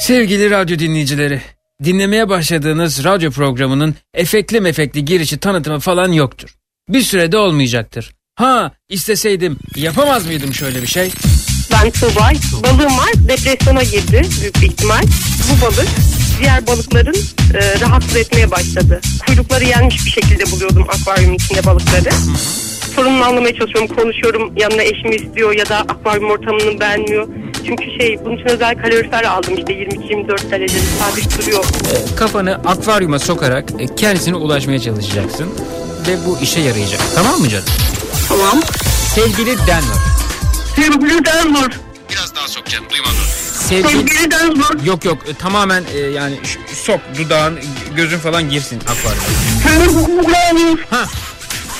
Sevgili radyo dinleyicileri, dinlemeye başladığınız radyo programının efekli mefekli girişi tanıtımı falan yoktur. Bir sürede olmayacaktır. Ha isteseydim yapamaz mıydım şöyle bir şey? Ben Tuğba. Balığım var. Depresyona girdi büyük bir ihtimal. Bu balık diğer balıkların e, rahatsız etmeye başladı. Kuyrukları yenmiş bir şekilde buluyordum akvaryumun içinde balıkları. Sorununu anlamaya çalışıyorum. Konuşuyorum. Yanına eşimi istiyor ya da akvaryum ortamını beğenmiyor. Çünkü şey bunun için özel kalorifer aldım işte 22-24 derecede sabit duruyor. E, kafanı akvaryuma sokarak e, kendisine ulaşmaya çalışacaksın. Ve bu işe yarayacak. Tamam mı canım? Tamam. Sevgili Denver. Sevgili Denver. Biraz daha sok canım duymadım. Sevgili... Sevgili Denver. Yok yok e, tamamen e, yani sok dudağın gözün falan girsin akvaryuma. Sevgili Denver. Ha.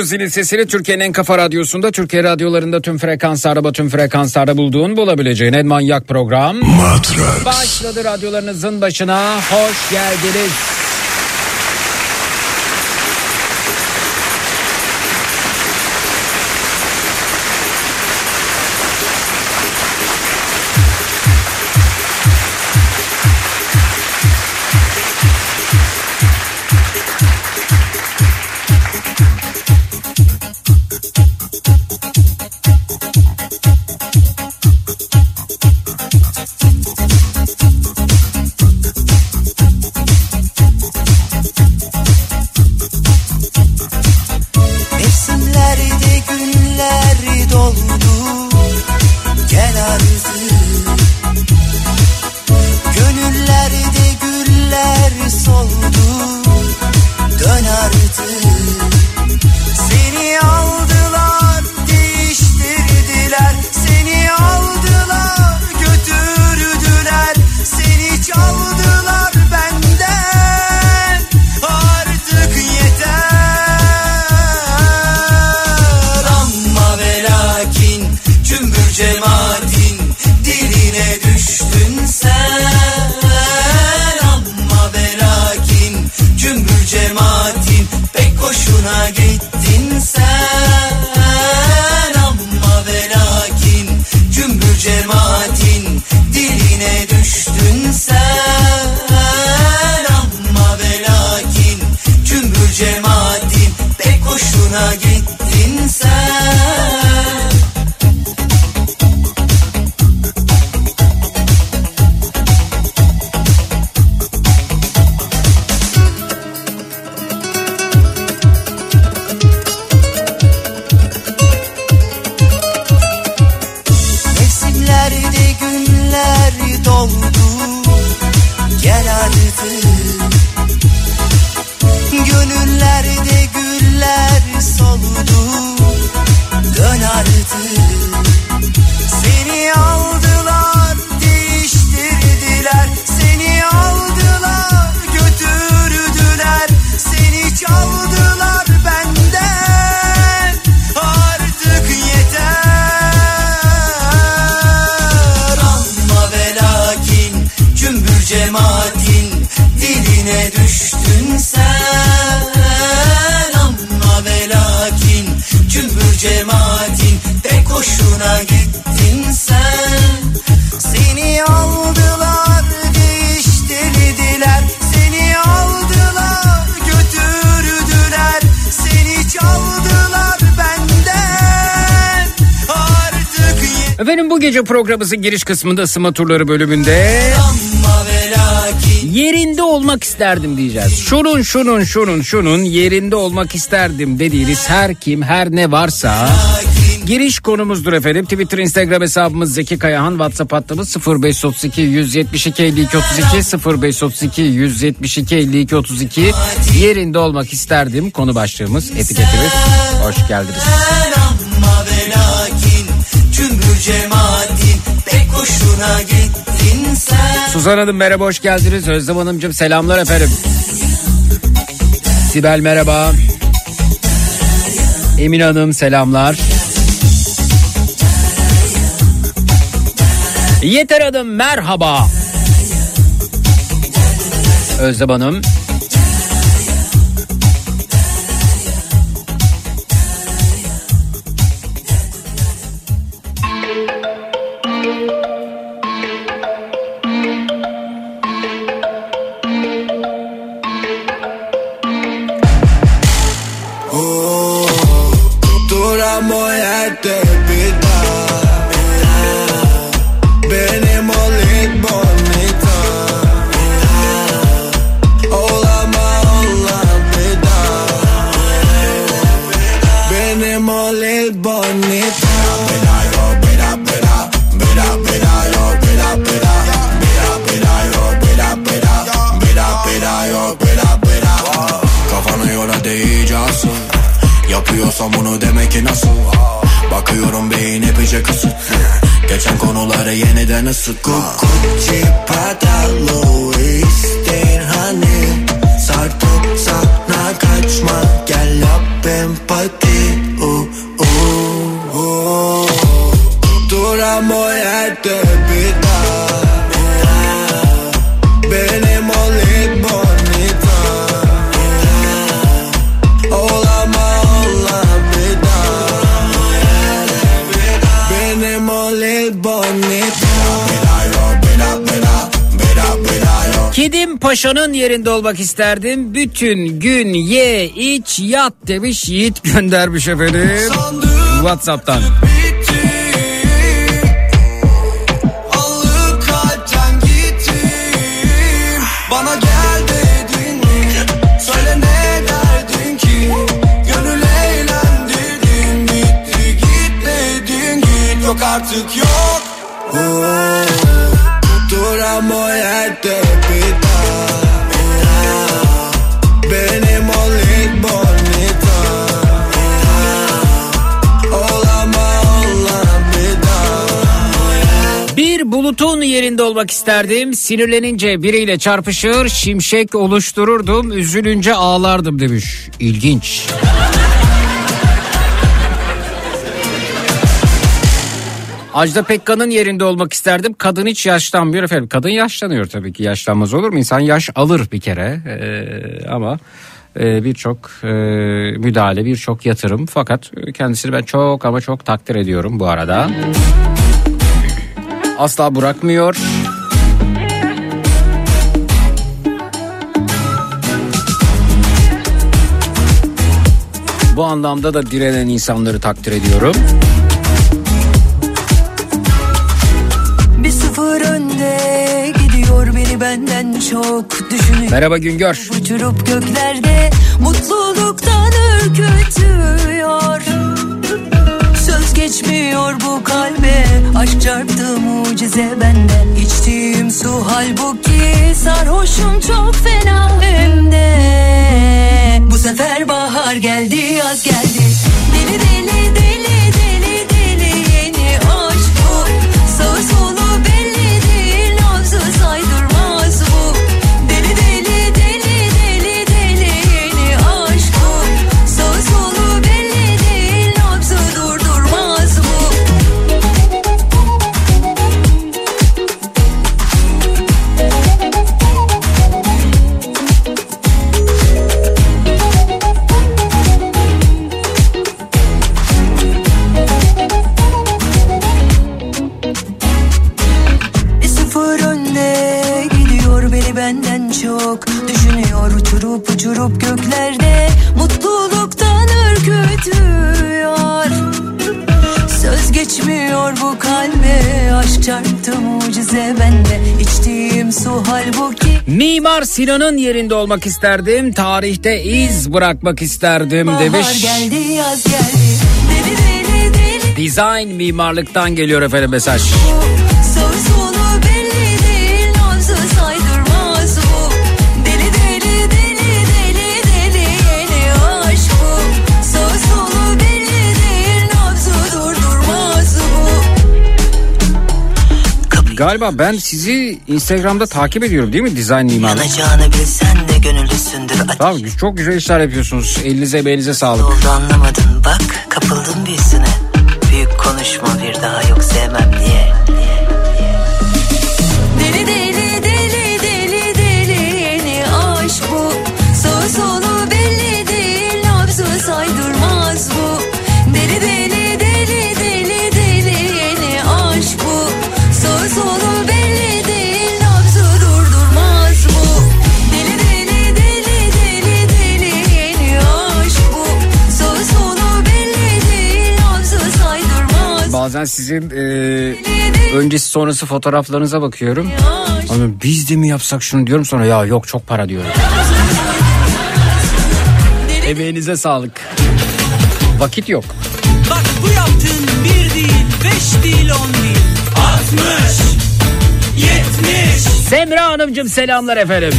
Duydunuz zilin sesini Türkiye'nin en kafa radyosunda Türkiye radyolarında tüm frekanslarda tüm frekanslarda bulduğun bulabileceğin en manyak program Matrax. başladı radyolarınızın başına hoş geldiniz. Programımızın giriş kısmında ısınma turları bölümünde yerinde olmak isterdim diyeceğiz. Şunun şunun şunun şunun yerinde olmak isterdim dediğiniz her kim her ne varsa giriş konumuzdur efendim. Twitter Instagram hesabımız Zeki Kayahan WhatsApp hattımız 0532 172 52 32 0532 172 52 32 yerinde olmak isterdim konu başlığımız etiketimiz. Hoş geldiniz. Ama hoşuna gittin sen. Suzan Hanım merhaba hoş geldiniz. Özlem Hanımcığım selamlar efendim. Sibel merhaba. Emin Hanım selamlar. Yeter Hanım merhaba. Özlem Hanım. Yerinde olmak isterdim. Bütün gün ye iç yat demiş Yiğit göndermiş efendim. Whatsapp'tan. Olmak isterdim. Sinirlenince biriyle çarpışır, şimşek oluştururdum, üzülünce ağlardım demiş. İlginç. Ajda Pekkan'ın yerinde olmak isterdim. Kadın hiç yaşlanmıyor efendim. Kadın yaşlanıyor tabii ki. Yaşlanmaz olur mu? İnsan yaş alır bir kere. Ee, ama e, birçok e, müdahale, birçok yatırım. Fakat kendisini ben çok ama çok takdir ediyorum bu arada. Asla bırakmıyor. Bu anlamda da direnen insanları takdir ediyorum. Bir sıfır önde gidiyor beni benden çok düşünüyor. Merhaba Güngör. Uçurup göklerde mutluluktan ürkütüyor. Geçmiyor bu kalbe. Aşk çarptı mucize bende İçtiğim su halbuki Sarhoşum çok fena hem de Bu sefer bahar geldi yaz geldi. Deli deli deli Düşünüyor uçurup göklerde Mutluluktan ürkütüyor Söz geçmiyor bu kalbe Aşk çarptı mucize bende İçtiğim su halbuki Mimar Sinan'ın yerinde olmak isterdim. Tarihte iz bırakmak isterdim Bahar demiş. geldi yaz geldi Deli deli deli Design mimarlıktan geliyor efendim mesaj. Sağı Galiba ben sizi Instagram'da takip ediyorum değil mi Design mimarlık? Yanacağını bilsen de gönüllüsündür ateş Tamam çok güzel işler yapıyorsunuz. Elinize belinize sağlık. oldu anlamadın bak kapıldın büyüsüne Büyük konuşma bir daha yok Bazen sizin e, öncesi sonrası fotoğraflarınıza bakıyorum. Ama biz de mi yapsak şunu diyorum sonra ya yok çok para diyorum. Emeğinize sağlık. Vakit yok. Bak bu yaptığın bir değil, beş değil, on değil. Altmış, yetmiş, Semra Hanımcığım selamlar efendim.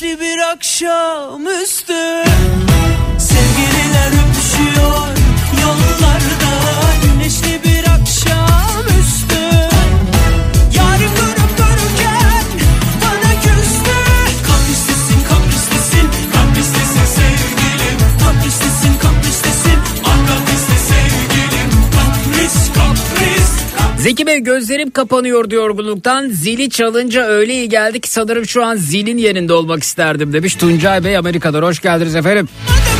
Güneşli bir akşamüstü Sevgililer öpüşüyor Zeki Bey gözlerim kapanıyordu yorgunluktan. Zili çalınca öyle iyi geldi ki sanırım şu an zilin yerinde olmak isterdim demiş. Tuncay Bey Amerika'dan hoş geldiniz efendim. Verecek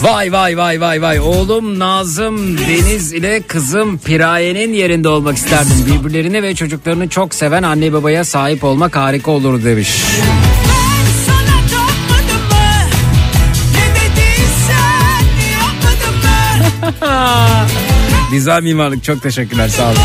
Vay vay vay vay vay oğlum Nazım Deniz ile kızım Piraye'nin yerinde olmak isterdim. Birbirlerini ve çocuklarını çok seven anne babaya sahip olmak harika olur demiş. Güzel mimarlık çok teşekkürler sağ olun.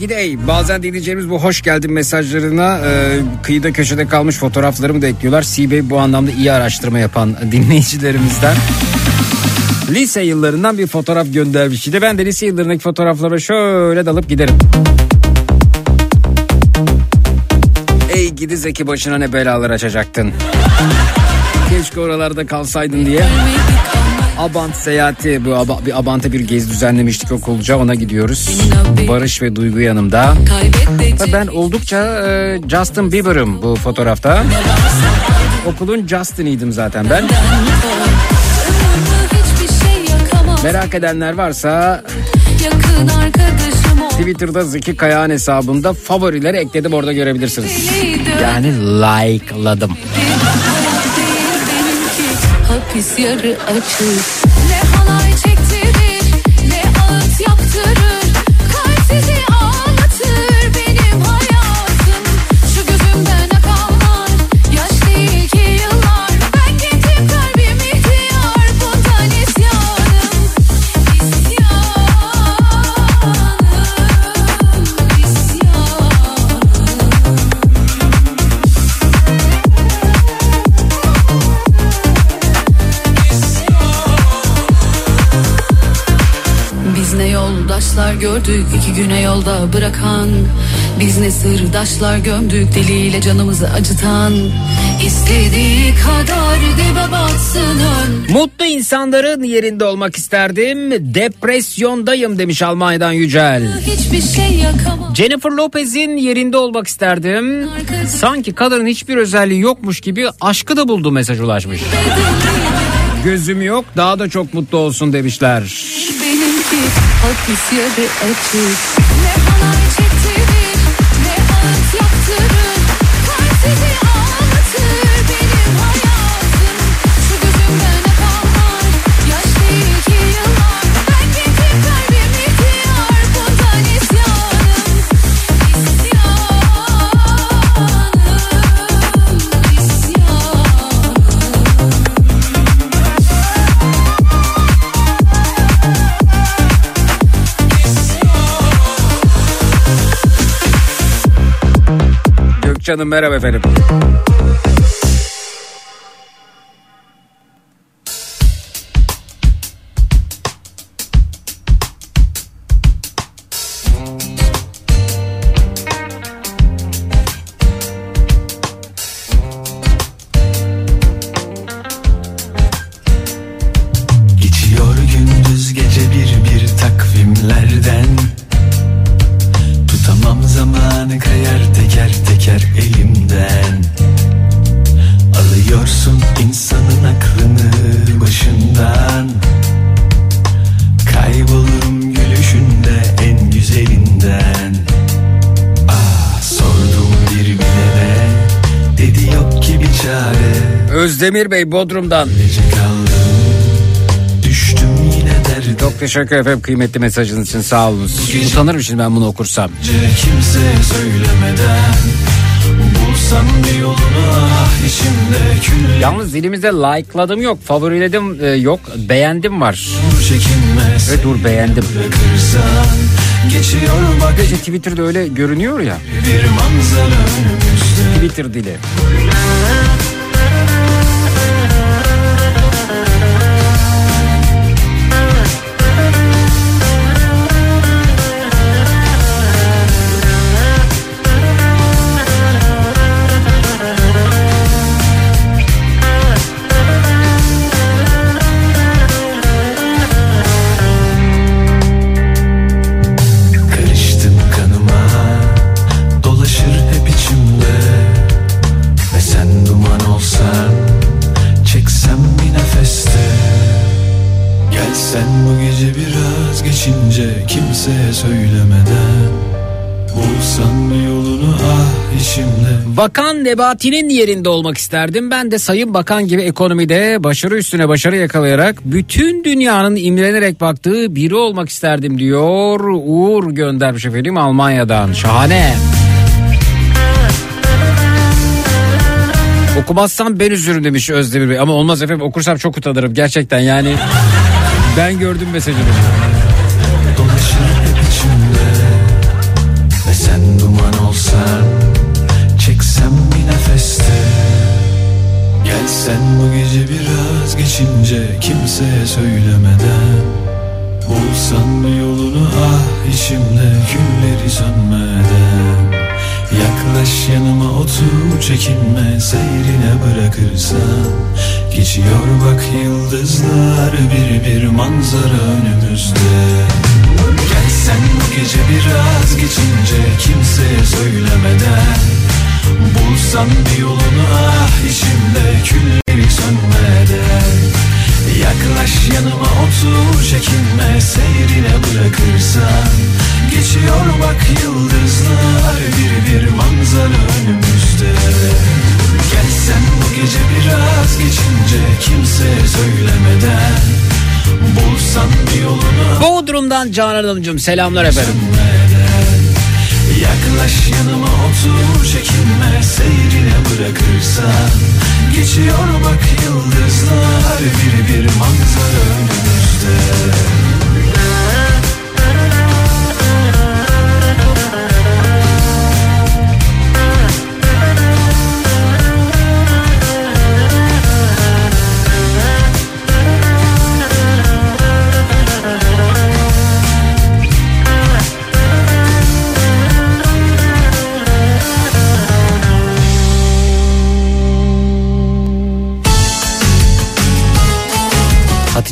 Gidey bazen dinleyeceğimiz bu hoş geldin mesajlarına e, kıyıda köşede kalmış fotoğraflarımı da ekliyorlar. CBay bu anlamda iyi araştırma yapan dinleyicilerimizden. Lise yıllarından bir fotoğraf göndermiş. İşte ben de lise yıllarındaki fotoğraflara şöyle dalıp giderim. Ey gidi Zeki başına ne belalar açacaktın. Keşke oralarda kalsaydın diye. Abant seyahati bu aba- bir Abant'a bir gezi düzenlemiştik okulca ona gidiyoruz. Barış ve Duygu yanımda. Ben oldukça e, Justin Bieber'ım bu fotoğrafta. Okulun Justin'iydim zaten ben. Merak edenler varsa. Twitter'da Zeki Kayağan hesabında favorileri ekledim orada görebilirsiniz. Yani like'ladım. Hapis yarı açık. Yoldaşlar gördük iki güne yolda bırakan Biz ne sırdaşlar gömdük diliyle canımızı acıtan İstediği kadar dibe batsın ön Mutlu insanların yerinde olmak isterdim. Depresyondayım demiş Almanya'dan Yücel. Hiçbir şey yakamam Jennifer Lopez'in yerinde olmak isterdim. Sanki kadının hiçbir özelliği yokmuş gibi aşkı da buldu mesaj ulaşmış. Gözüm yok daha da çok mutlu olsun demişler. Benimki hapis yarı açık Canım merhaba efendim. Özdemir Bey Bodrum'dan. Kaldım Çok teşekkür ederim kıymetli mesajınız için sağ olun. Utanırım şimdi ben bunu okursam. kimseye söylemeden Bulsam bir yolunu ah içimde kül Yalnız dilimizde like'ladım yok, favoriledim e, yok, beğendim var. Ve dur beğendim. Bırakırsan geçiyor bak İşte Twitter'da öyle görünüyor ya. bir manzara Twitter dili. Kimseye söylemeden Bulsan yolunu ah içimde Bakan Nebati'nin yerinde olmak isterdim. Ben de Sayın Bakan gibi ekonomide başarı üstüne başarı yakalayarak bütün dünyanın imrenerek baktığı biri olmak isterdim diyor. Uğur göndermiş efendim Almanya'dan. Şahane. Okumazsam ben üzülürüm demiş Özdemir Bey. Ama olmaz efendim okursam çok utanırım gerçekten yani. Ben gördüm mesajını. Geçince Kimseye söylemeden Bulsan yolunu ah içimde Külleri sönmeden Yaklaş yanıma otur çekinme Seyrine bırakırsan Geçiyor bak yıldızlar Bir bir manzara önümüzde Gelsen bu gece biraz geçince Kimseye söylemeden Bulsan bir yolunu ah içimde Külleri sönmeden Yaklaş yanıma otur çekinme Seyrine bırakırsan. Geçiyor bak yıldızlar Bir bir manzara önümüzde. Gelsen bu gece biraz geçince Kimseye söylemeden. Bulsan bir yolunu Bodrum'dan Canan Hanımcığım selamlar efendim. sönmeden Yaklaş yanıma otur çekinme Seyrine bırakırsan. Geçiyor bak yıldızlar Bir bir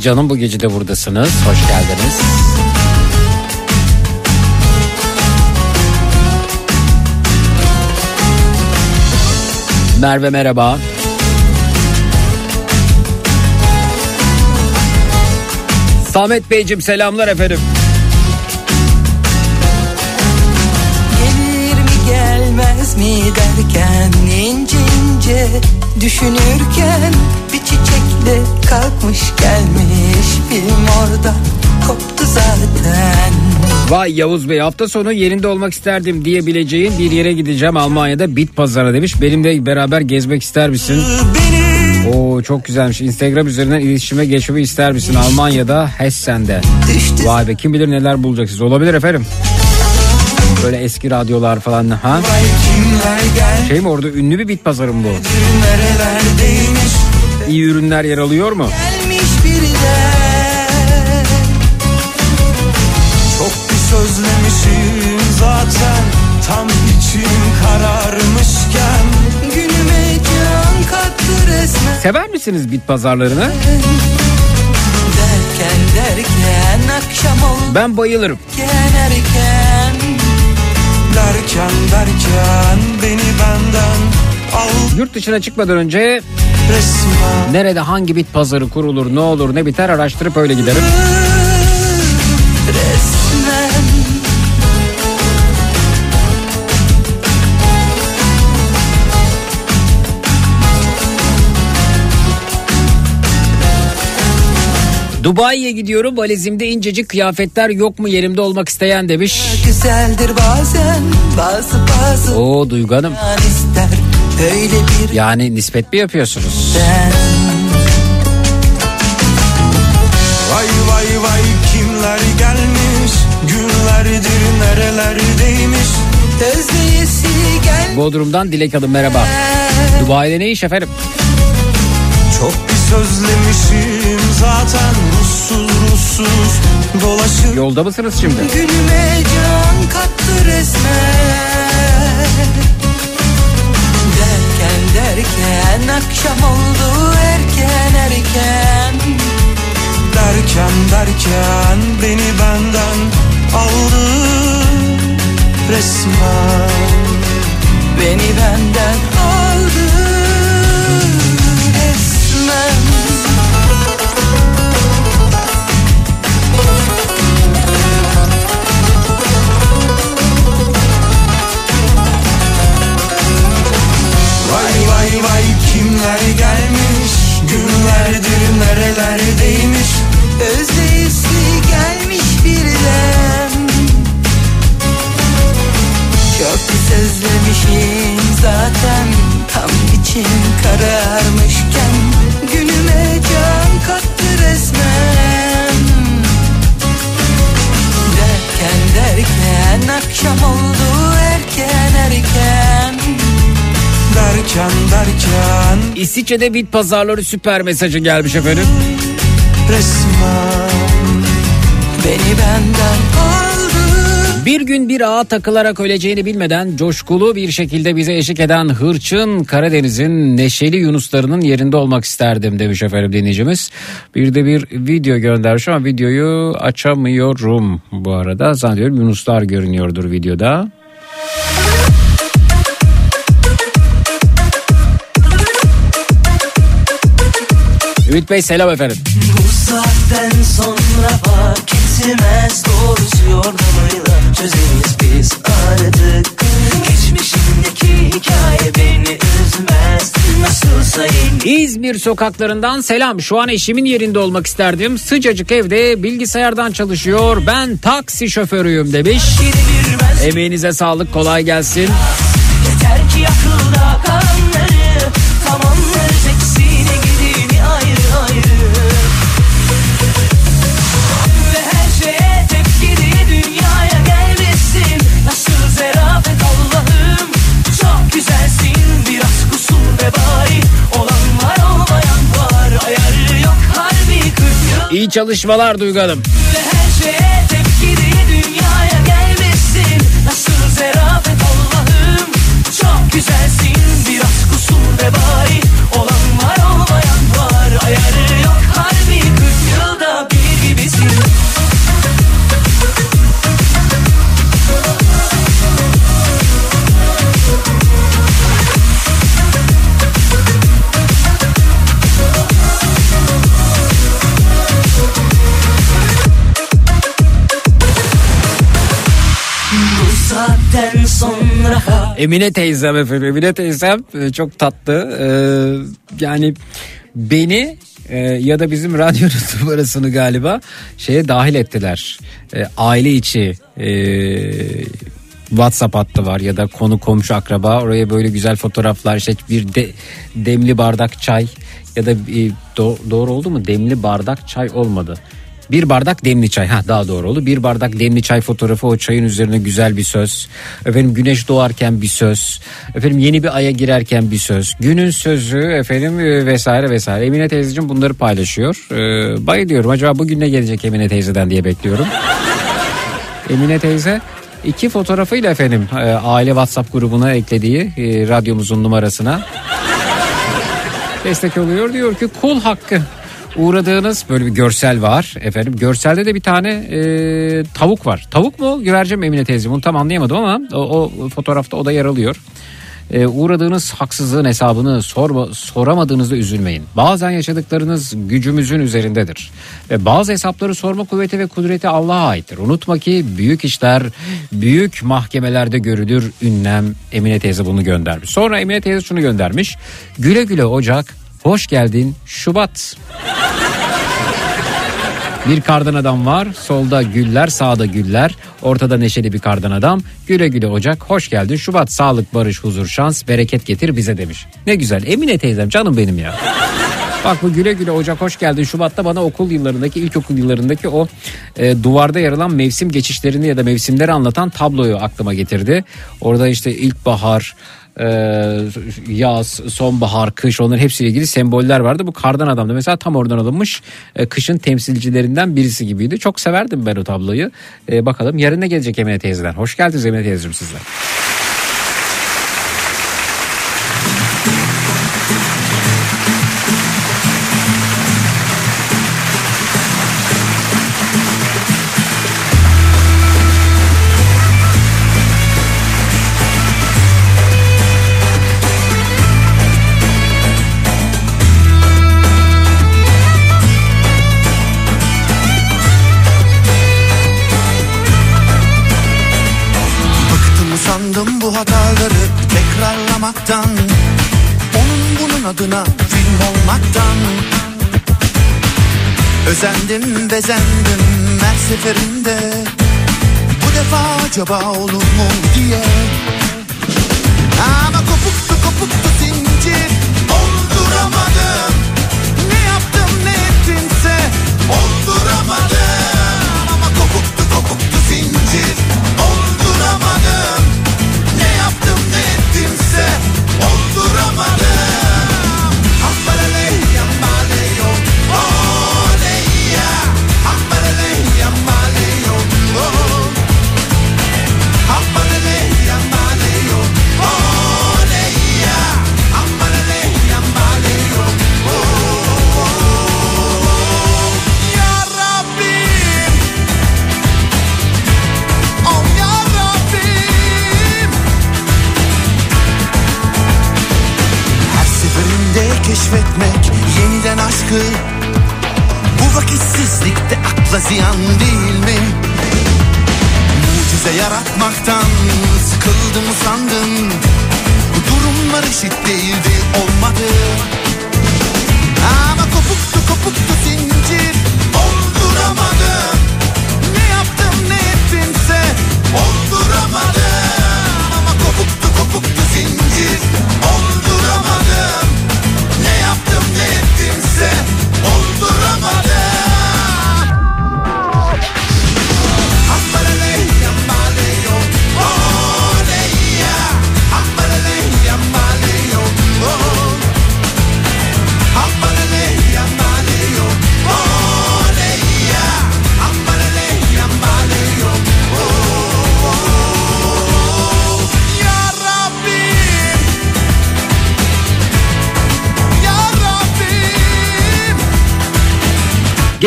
Hanım bu gece de buradasınız. Hoş geldiniz. Merve merhaba. Samet Beyciğim selamlar efendim. Gelir mi gelmez mi derken ince ince düşünürken çiçekle kalkmış gelmiş film orada koptu zaten. Vay Yavuz Bey hafta sonu yerinde olmak isterdim diyebileceğin bir yere gideceğim Almanya'da bit pazara demiş. Benimle beraber gezmek ister misin? Oo çok güzelmiş. Instagram üzerinden iletişime geçmeyi ister misin? Almanya'da Hessen'de. Vay be kim bilir neler bulacaksınız. Olabilir efendim. Böyle eski radyolar falan ha? Şey mi orada ünlü bir bit pazarı mı bu? nerelerdeymiş İyi ürünler yer alıyor mu? Gelmiş birden Çok bir sözlemişim zaten Tam içim kararmışken Günüme can kattı resmen Sever misiniz bit pazarlarını? Derken derken akşam oldu Ben bayılırım. erken Derken derken beni benden Yurt dışına çıkmadan önce nerede hangi bit pazarı kurulur, ne olur, ne biter araştırıp öyle giderim. Dubai'ye gidiyorum valizimde incecik kıyafetler yok mu yerimde olmak isteyen demiş. güzeldir bazen bazı bazı Oo Duygu Hanım an ister yani nispet mi yapıyorsunuz? ben. Vay vay vay kimler gelmiş günlerdir nerelerdeymiş özleyesi gel Bodrum'dan Dilek Hanım merhaba. Dubai'de ne iş efendim? çok bir sözlemişim zaten ruhsuz ruhsuz dolaşıp Yolda mısınız şimdi? Günüme can kattı resmen Derken akşam oldu erken erken. Derken derken beni benden aldı resmen. Beni benden aldı Günlerdir nerelerdeymiş? Özleyisi gelmiş birden Çok özlemişim zaten Tam içim kararmışken Günüme can kattı resmen. Derken derken akşam oldu erken erken Derken derken İsviçre'de bit pazarları süper mesajı gelmiş efendim. resmen Beni benden aldı Bir gün bir ağa takılarak öleceğini bilmeden coşkulu bir şekilde bize eşlik eden hırçın Karadeniz'in neşeli yunuslarının yerinde olmak isterdim demiş efendim dinleyicimiz. Bir de bir video göndermiş ama videoyu açamıyorum bu arada. Zannediyorum yunuslar görünüyordur videoda. Ümit Bey selam efendim. Bu saatten sonra fark etmez Doğrusu yordamıyla çözeriz biz artık Geçmişimdeki hikaye beni üzmez Nasılsa yeni İzmir sokaklarından selam. Şu an eşimin yerinde olmak isterdim. Sıcacık evde bilgisayardan çalışıyor. Ben taksi şoförüyüm demiş. Emeğinize sağlık kolay gelsin. Yeter ki akılda kalanları Çalışmalar Duygu Hanım. güzelsin biraz kusur ve bari Olan Emine teyzem efendim. Emine teyzem e, çok tatlı. Ee, yani beni e, ya da bizim radyonun numarasını galiba şeye dahil ettiler. E, aile içi e, WhatsApp hattı var ya da konu komşu akraba oraya böyle güzel fotoğraflar işte bir de, demli bardak çay ya da e, do- doğru oldu mu demli bardak çay olmadı. Bir bardak demli çay. Ha daha doğru oldu. Bir bardak demli çay fotoğrafı o çayın üzerine güzel bir söz. Efendim güneş doğarken bir söz. Efendim yeni bir aya girerken bir söz. Günün sözü efendim e, vesaire vesaire. Emine teyzeciğim bunları paylaşıyor. Ee, bayılıyorum. Acaba bugün ne gelecek Emine teyzeden diye bekliyorum. Emine teyze iki fotoğrafıyla efendim e, aile WhatsApp grubuna eklediği e, radyomuzun numarasına destek oluyor. Diyor ki kul hakkı uğradığınız böyle bir görsel var efendim. Görselde de bir tane e, tavuk var. Tavuk mu güvercin mi Emine teyze bunu tam anlayamadım ama o, o fotoğrafta o da yer alıyor. E, uğradığınız haksızlığın hesabını sorma, soramadığınızda üzülmeyin. Bazen yaşadıklarınız gücümüzün üzerindedir. Ve bazı hesapları sorma kuvveti ve kudreti Allah'a aittir. Unutma ki büyük işler büyük mahkemelerde görülür. Ünlem Emine teyze bunu göndermiş. Sonra Emine teyze şunu göndermiş. Güle güle Ocak, hoş geldin Şubat. Bir kardan adam var. Solda güller, sağda güller. Ortada neşeli bir kardan adam. Güle güle Ocak. Hoş geldin. Şubat sağlık, barış, huzur, şans, bereket getir bize demiş. Ne güzel. Emine teyzem canım benim ya. Bak bu güle güle Ocak hoş geldin. Şubat'ta bana okul yıllarındaki ilkokul yıllarındaki o e, duvarda yer alan mevsim geçişlerini ya da mevsimleri anlatan tabloyu aklıma getirdi. Orada işte ilkbahar, e, yaz, sonbahar, kış onların hepsiyle ilgili semboller vardı. Bu kardan adam da mesela tam oradan alınmış e, kışın temsilcilerinden birisi gibiydi. Çok severdim ben o tabloyu. E, bakalım yarın ne gelecek Emine teyzeden. Hoş geldiniz Emine teyzeciğim sizler. Bezendim her seferinde. Bu defa acaba olur mu diye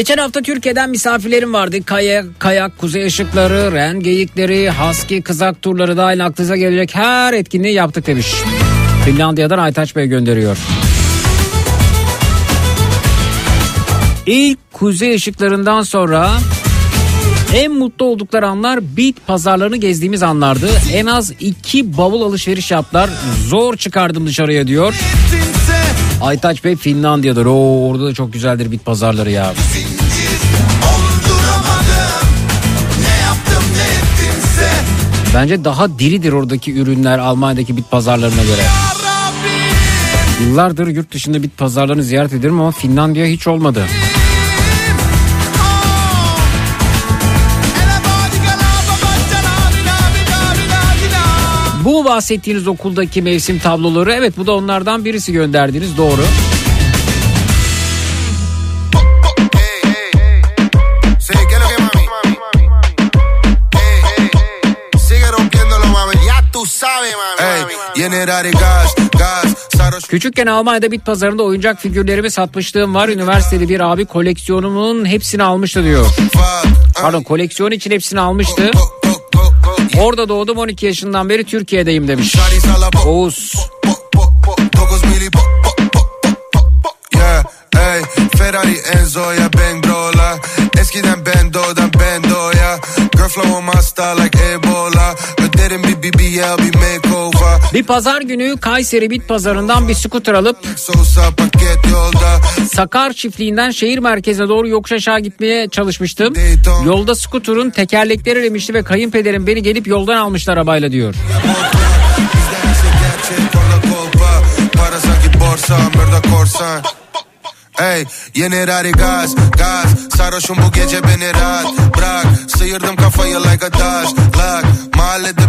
Geçen hafta Türkiye'den misafirlerim vardı. Kayak, kayak, kuzey ışıkları, ren geyikleri, husky, kızak turları dahil aklınıza gelecek her etkinliği yaptık demiş. Finlandiya'dan Aytaç Bey gönderiyor. İlk kuzey ışıklarından sonra en mutlu oldukları anlar bit pazarlarını gezdiğimiz anlardı. En az iki bavul alışveriş yaptılar. Zor çıkardım dışarıya diyor. Aytaç Bey Finlandiya'dır. Oo, orada da çok güzeldir bit pazarları ya. Bence daha diridir oradaki ürünler Almanya'daki bit pazarlarına göre. Yıllardır yurt dışında bit pazarlarını ziyaret ederim ama Finlandiya hiç olmadı. Bu bahsettiğiniz okuldaki mevsim tabloları evet bu da onlardan birisi gönderdiğiniz doğru. Doğru. Küçükken Almanya'da bit pazarında oyuncak figürlerimi satmışlığım var. Üniversitede bir abi koleksiyonumun hepsini almıştı diyor. Pardon koleksiyon için hepsini almıştı. Go, go, go. Orada doğdum 12 yaşından beri Türkiye'deyim demiş. Oğuz. Ferrari Enzo'ya bang brola. Eskiden Bendo'dan Bendo'ya. Girl flow'um hasta like Ebola. Öderim bir BBL bir makeover. Bir pazar günü Kayseri bit pazarından bir scooter alıp. Sakar çiftliğinden şehir merkezine doğru yokuş aşağı gitmeye çalışmıştım. Yolda skuterın tekerlekleri erimişti ve kayınpederim beni gelip yoldan almışlar arabayla diyor. Bizde her şey gerçek orada kolpa. Para sanki borsa mırda korsan. Ey yeni rari gaz gaz Sarhoşum bu gece beni rahat bırak Sıyırdım kafayı like a taş Lak mahallede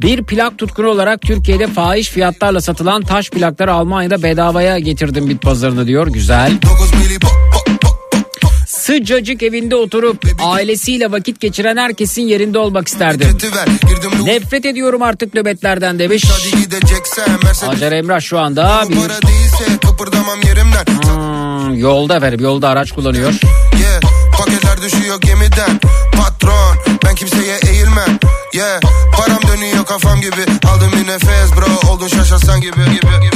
Bir plak tutkunu olarak Türkiye'de fahiş fiyatlarla satılan taş plakları Almanya'da bedavaya getirdim bit pazarını diyor. Güzel. 9 mili po, po, po, po. Sıcacık evinde oturup ailesiyle vakit geçiren herkesin yerinde olmak isterdim. Nefret ediyorum artık nöbetlerden demiş. Hacer Emrah şu anda bir Hmm, yolda efendim yolda araç kullanıyor. Yeah paketler düşüyor gemiden. Patron ben kimseye eğilmem. Yeah param dönüyor kafam gibi. Aldım bir nefes bro oldun şaşırsan gibi.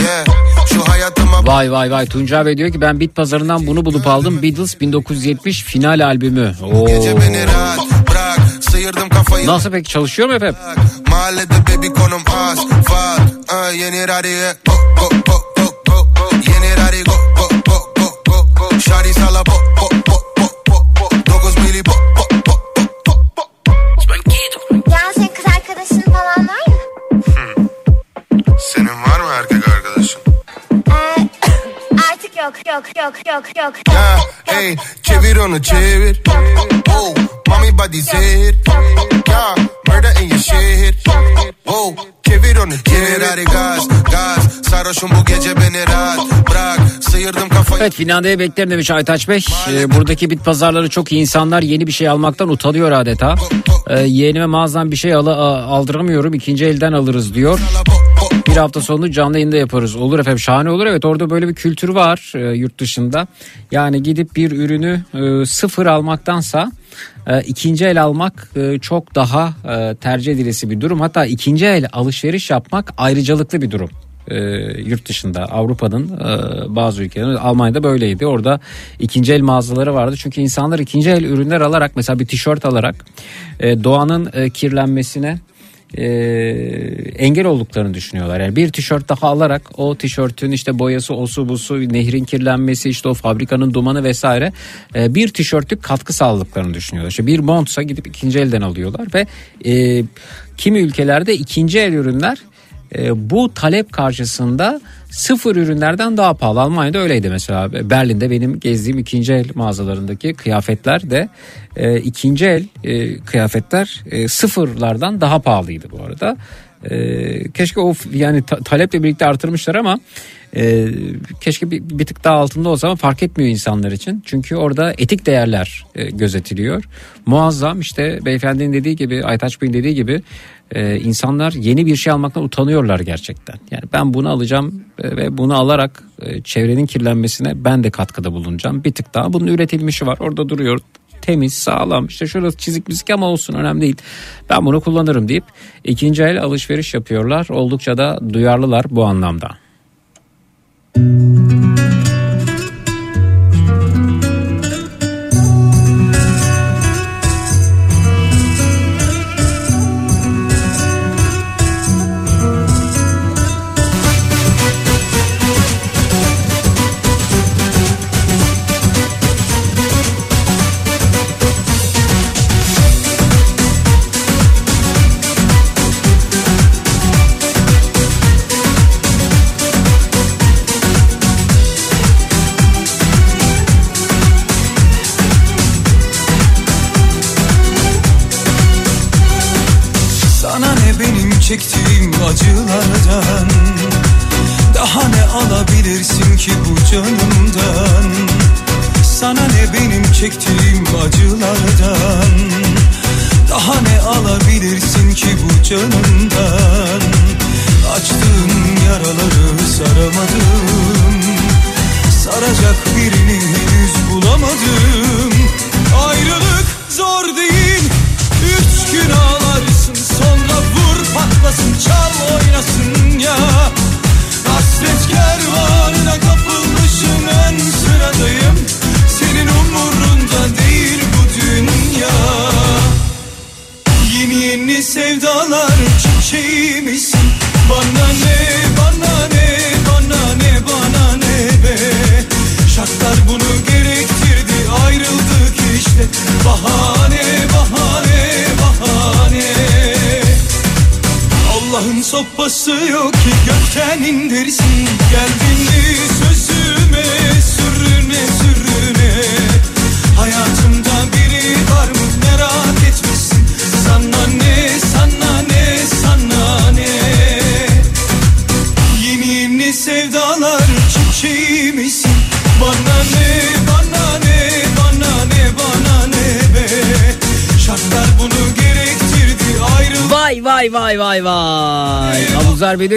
Yeah şu hayatıma Vay vay vay. Tuncay Bey diyor ki ben bit pazarından bunu bulup aldım. Beatles 1970 final albümü. Oo. Gece beni rahat bırak. Sıyırdım kafayı. Nasıl peki? Çalışıyor mu efendim? Mahallede baby konum asfalt Ay, Yeni rariye go go go go go go. Yeni rari go go go go Şari sala goes Millie Bob yok yok yok yok. Yok. Ya ey çevir onu çevir. Oh mommy body zehir. Ya murder in your shit. Oh çevir onu çevir. Hadi gaz gaz. Sarhoşum bu gece beni rahat bırak. Sıyırdım kafayı. Evet Finlandiya'ya beklerim demiş Aytaç Bey. Ee, buradaki bit pazarları çok iyi. İnsanlar yeni bir şey almaktan utanıyor adeta. Ee, yeğenime mağazadan bir şey al aldıramıyorum. İkinci elden alırız diyor. Bir hafta sonu canlı yayında yaparız. Olur efendim şahane olur. Evet orada böyle bir kültür var e, yurt dışında. Yani gidip bir ürünü e, sıfır almaktansa e, ikinci el almak e, çok daha e, tercih edilesi bir durum. Hatta ikinci el alışveriş yapmak ayrıcalıklı bir durum e, yurt dışında Avrupa'nın e, bazı ülkelerinde Almanya'da böyleydi. Orada ikinci el mağazaları vardı. Çünkü insanlar ikinci el ürünler alarak mesela bir tişört alarak e, doğanın e, kirlenmesine e, engel olduklarını düşünüyorlar. Yani bir tişört daha alarak o tişörtün işte boyası, osu, busu, nehrin kirlenmesi, işte o fabrikanın dumanı vesaire e, bir tişörtlük katkı sağladıklarını düşünüyorlar. İşte bir montsa gidip ikinci elden alıyorlar ve e, kimi ülkelerde ikinci el ürünler e, bu talep karşısında sıfır ürünlerden daha pahalı. Almanya'da öyleydi mesela. Berlin'de benim gezdiğim ikinci el mağazalarındaki kıyafetler de e, ikinci el e, kıyafetler e, sıfırlardan daha pahalıydı bu arada. E, keşke o yani ta- taleple birlikte artırmışlar ama e, keşke bir, bir tık daha altında olsa ama fark etmiyor insanlar için. Çünkü orada etik değerler e, gözetiliyor. Muazzam işte beyefendinin dediği gibi Aytaç Bey'in dediği gibi e, insanlar yeni bir şey almaktan utanıyorlar gerçekten. Yani ben bunu alacağım e, ve bunu alarak e, çevrenin kirlenmesine ben de katkıda bulunacağım. Bir tık daha bunun üretilmişi var orada duruyor temiz sağlam işte şurası çizik mizik ama olsun önemli değil. Ben bunu kullanırım deyip ikinci el alışveriş yapıyorlar. Oldukça da duyarlılar bu anlamda. çektiğim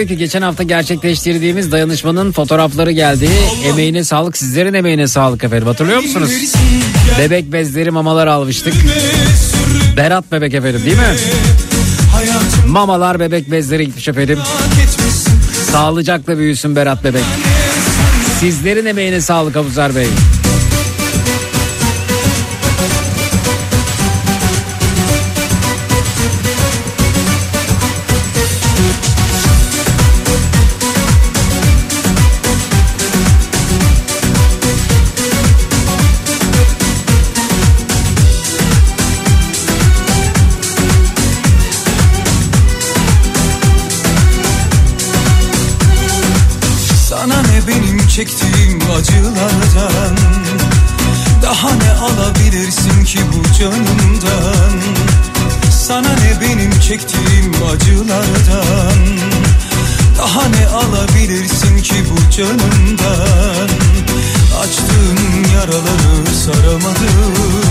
ki geçen hafta gerçekleştirdiğimiz dayanışmanın fotoğrafları geldi. Emeğine sağlık sizlerin emeğine sağlık efendim hatırlıyor musunuz? Bebek bezleri mamalar almıştık. Berat bebek efendim değil mi? Mamalar bebek bezleri gitmiş efendim. Sağlıcakla büyüsün Berat bebek. Sizlerin emeğine sağlık Abuzer Bey. Canımdan Açtığın yaraları saramadım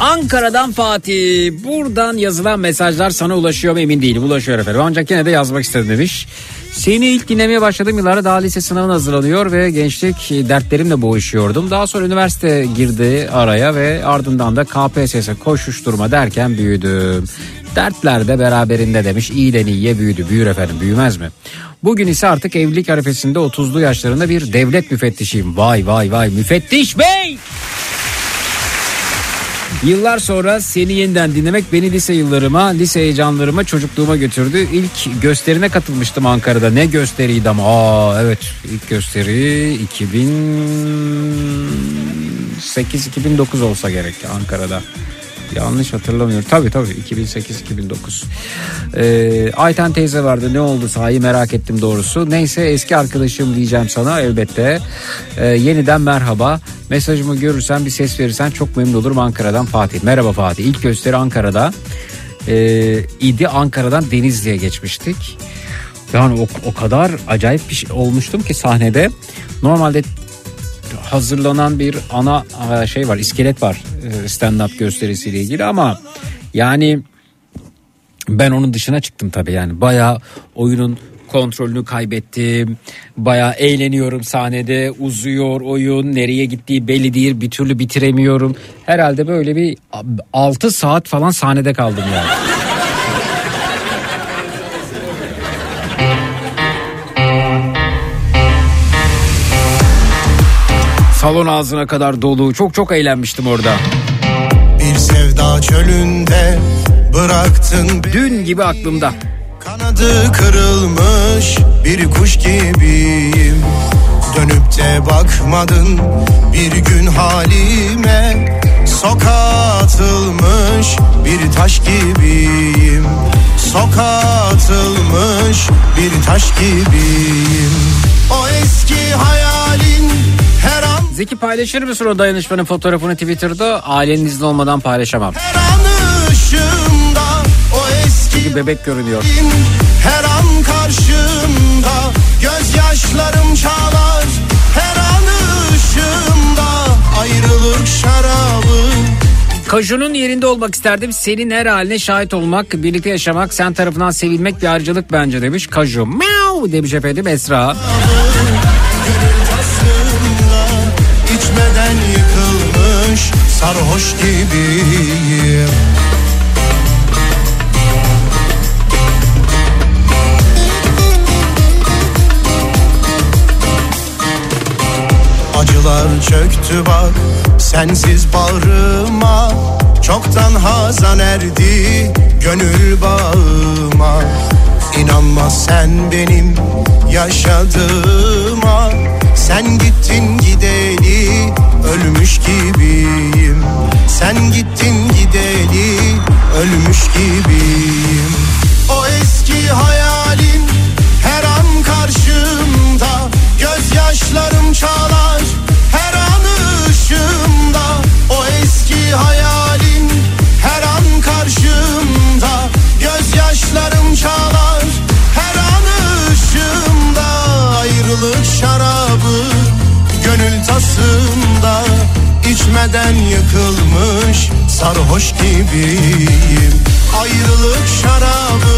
Ankara'dan Fatih. Buradan yazılan mesajlar sana ulaşıyor mu emin değilim. Ulaşıyor efendim. Ancak yine de yazmak istedim demiş. Seni ilk dinlemeye başladığım yıllarda daha lise sınavına hazırlanıyor ve gençlik dertlerimle boğuşuyordum. Daha sonra üniversite girdi araya ve ardından da KPSS koşuşturma derken büyüdüm. Dertler de beraberinde demiş. İyiden iyiye büyüdü. Büyür efendim büyümez mi? Bugün ise artık evlilik arifesinde 30'lu yaşlarında bir devlet müfettişiyim. Vay vay vay müfettiş bey! Yıllar sonra seni yeniden dinlemek beni lise yıllarıma, lise heyecanlarıma, çocukluğuma götürdü. İlk gösterine katılmıştım Ankara'da. Ne gösteriydi ama. Aa evet ilk gösteri 2008-2009 olsa gerek Ankara'da. Yanlış hatırlamıyorum. Tabii tabii 2008-2009. Ee, Ayten teyze vardı ne oldu sahi merak ettim doğrusu. Neyse eski arkadaşım diyeceğim sana elbette. Ee, yeniden merhaba. Mesajımı görürsen bir ses verirsen çok memnun olurum Ankara'dan Fatih. Merhaba Fatih. İlk gösteri Ankara'da. Ee, idi Ankara'dan Denizli'ye geçmiştik. Yani o, o kadar acayip bir şey olmuştum ki sahnede. Normalde hazırlanan bir ana e, şey var iskelet var e, stand up gösterisiyle ilgili ama yani ben onun dışına çıktım tabii yani bayağı oyunun kontrolünü kaybettim. Bayağı eğleniyorum sahnede. Uzuyor oyun. Nereye gittiği belli değil. Bir türlü bitiremiyorum. Herhalde böyle bir 6 saat falan sahnede kaldım yani. Salon ağzına kadar dolu. Çok çok eğlenmiştim orada. Bir sevda çölünde bıraktın Dün gibi aklımda. Kanadı kırılmış bir kuş gibiyim Dönüp de bakmadın bir gün halime Sokağa atılmış bir taş gibiyim Sokağa atılmış bir taş gibiyim o eski hayalin her an... Zeki paylaşır mısın o dayanışmanın fotoğrafını Twitter'da? Ailenin izni olmadan paylaşamam. Her an ışığımda o eski... Çünkü bebek görünüyor. Her an karşımda gözyaşlarım çağlar. Kaju'nun yerinde olmak isterdim. Senin her haline şahit olmak, birlikte yaşamak, sen tarafından sevilmek bir ayrıcalık bence demiş. Kaju. Miau demiş efendim Esra. Sarhoş gibiyim çöktü bak sensiz bağrıma. Çoktan hazan erdi gönül bağıma. İnanma sen benim yaşadığıma. Sen gittin gideli ölmüş gibiyim. Sen gittin gideli ölmüş gibiyim. O eski hayalin Ayrılık şarabı gönül tasımda içmeden yıkılmış sarhoş gibiyim. Ayrılık şarabı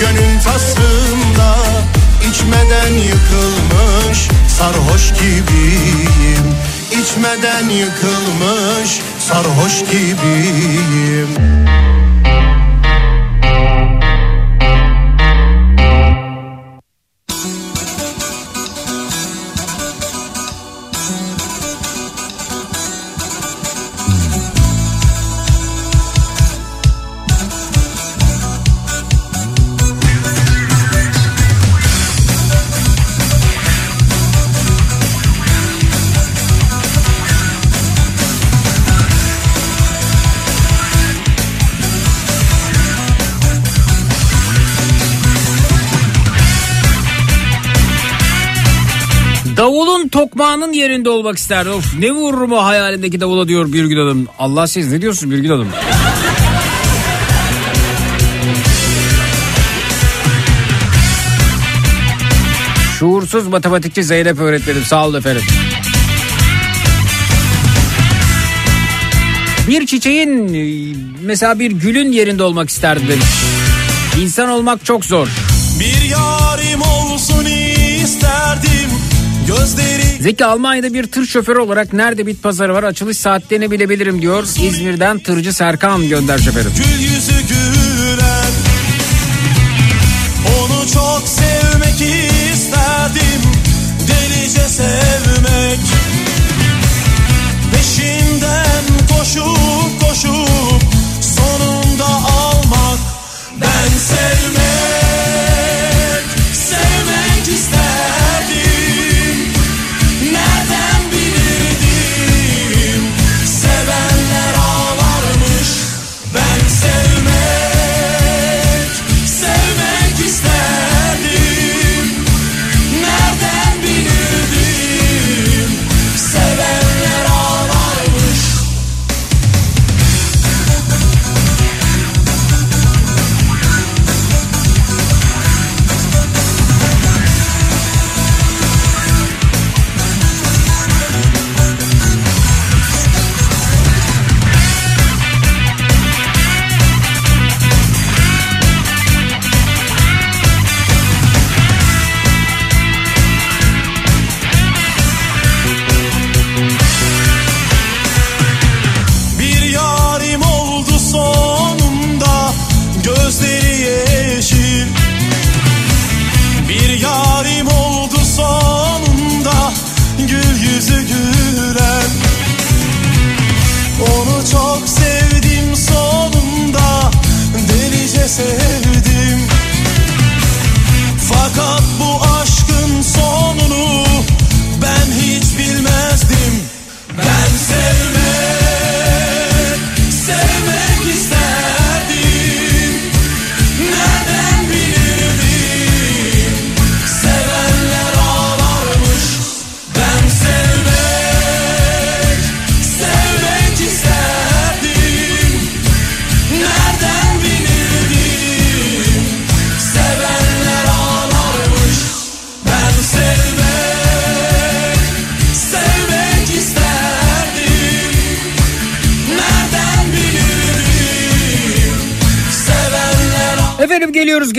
gönül tasımda içmeden yıkılmış sarhoş gibiyim. İçmeden yıkılmış sarhoş gibiyim tokmağının yerinde olmak isterdi. Of ne vururum o hayalindeki davula diyor Birgül Hanım. Allah siz ne diyorsun Birgül Hanım? Şuursuz matematikçi Zeynep öğretmenim sağ olun efendim. Bir çiçeğin mesela bir gülün yerinde olmak isterdim. İnsan olmak çok zor. Bir yarim olsun isterdim Zeki Almanya'da bir tır şoförü olarak nerede bit pazarı var? Açılış saatlerini bilebilirim diyor. İzmir'den tırcı Serkan gönder şoförüm. gül yüzü gülen Onu çok sevmek isterdim. Delice sevmek. Peşinden koşup koşup Sonunda almak. Ben sevmek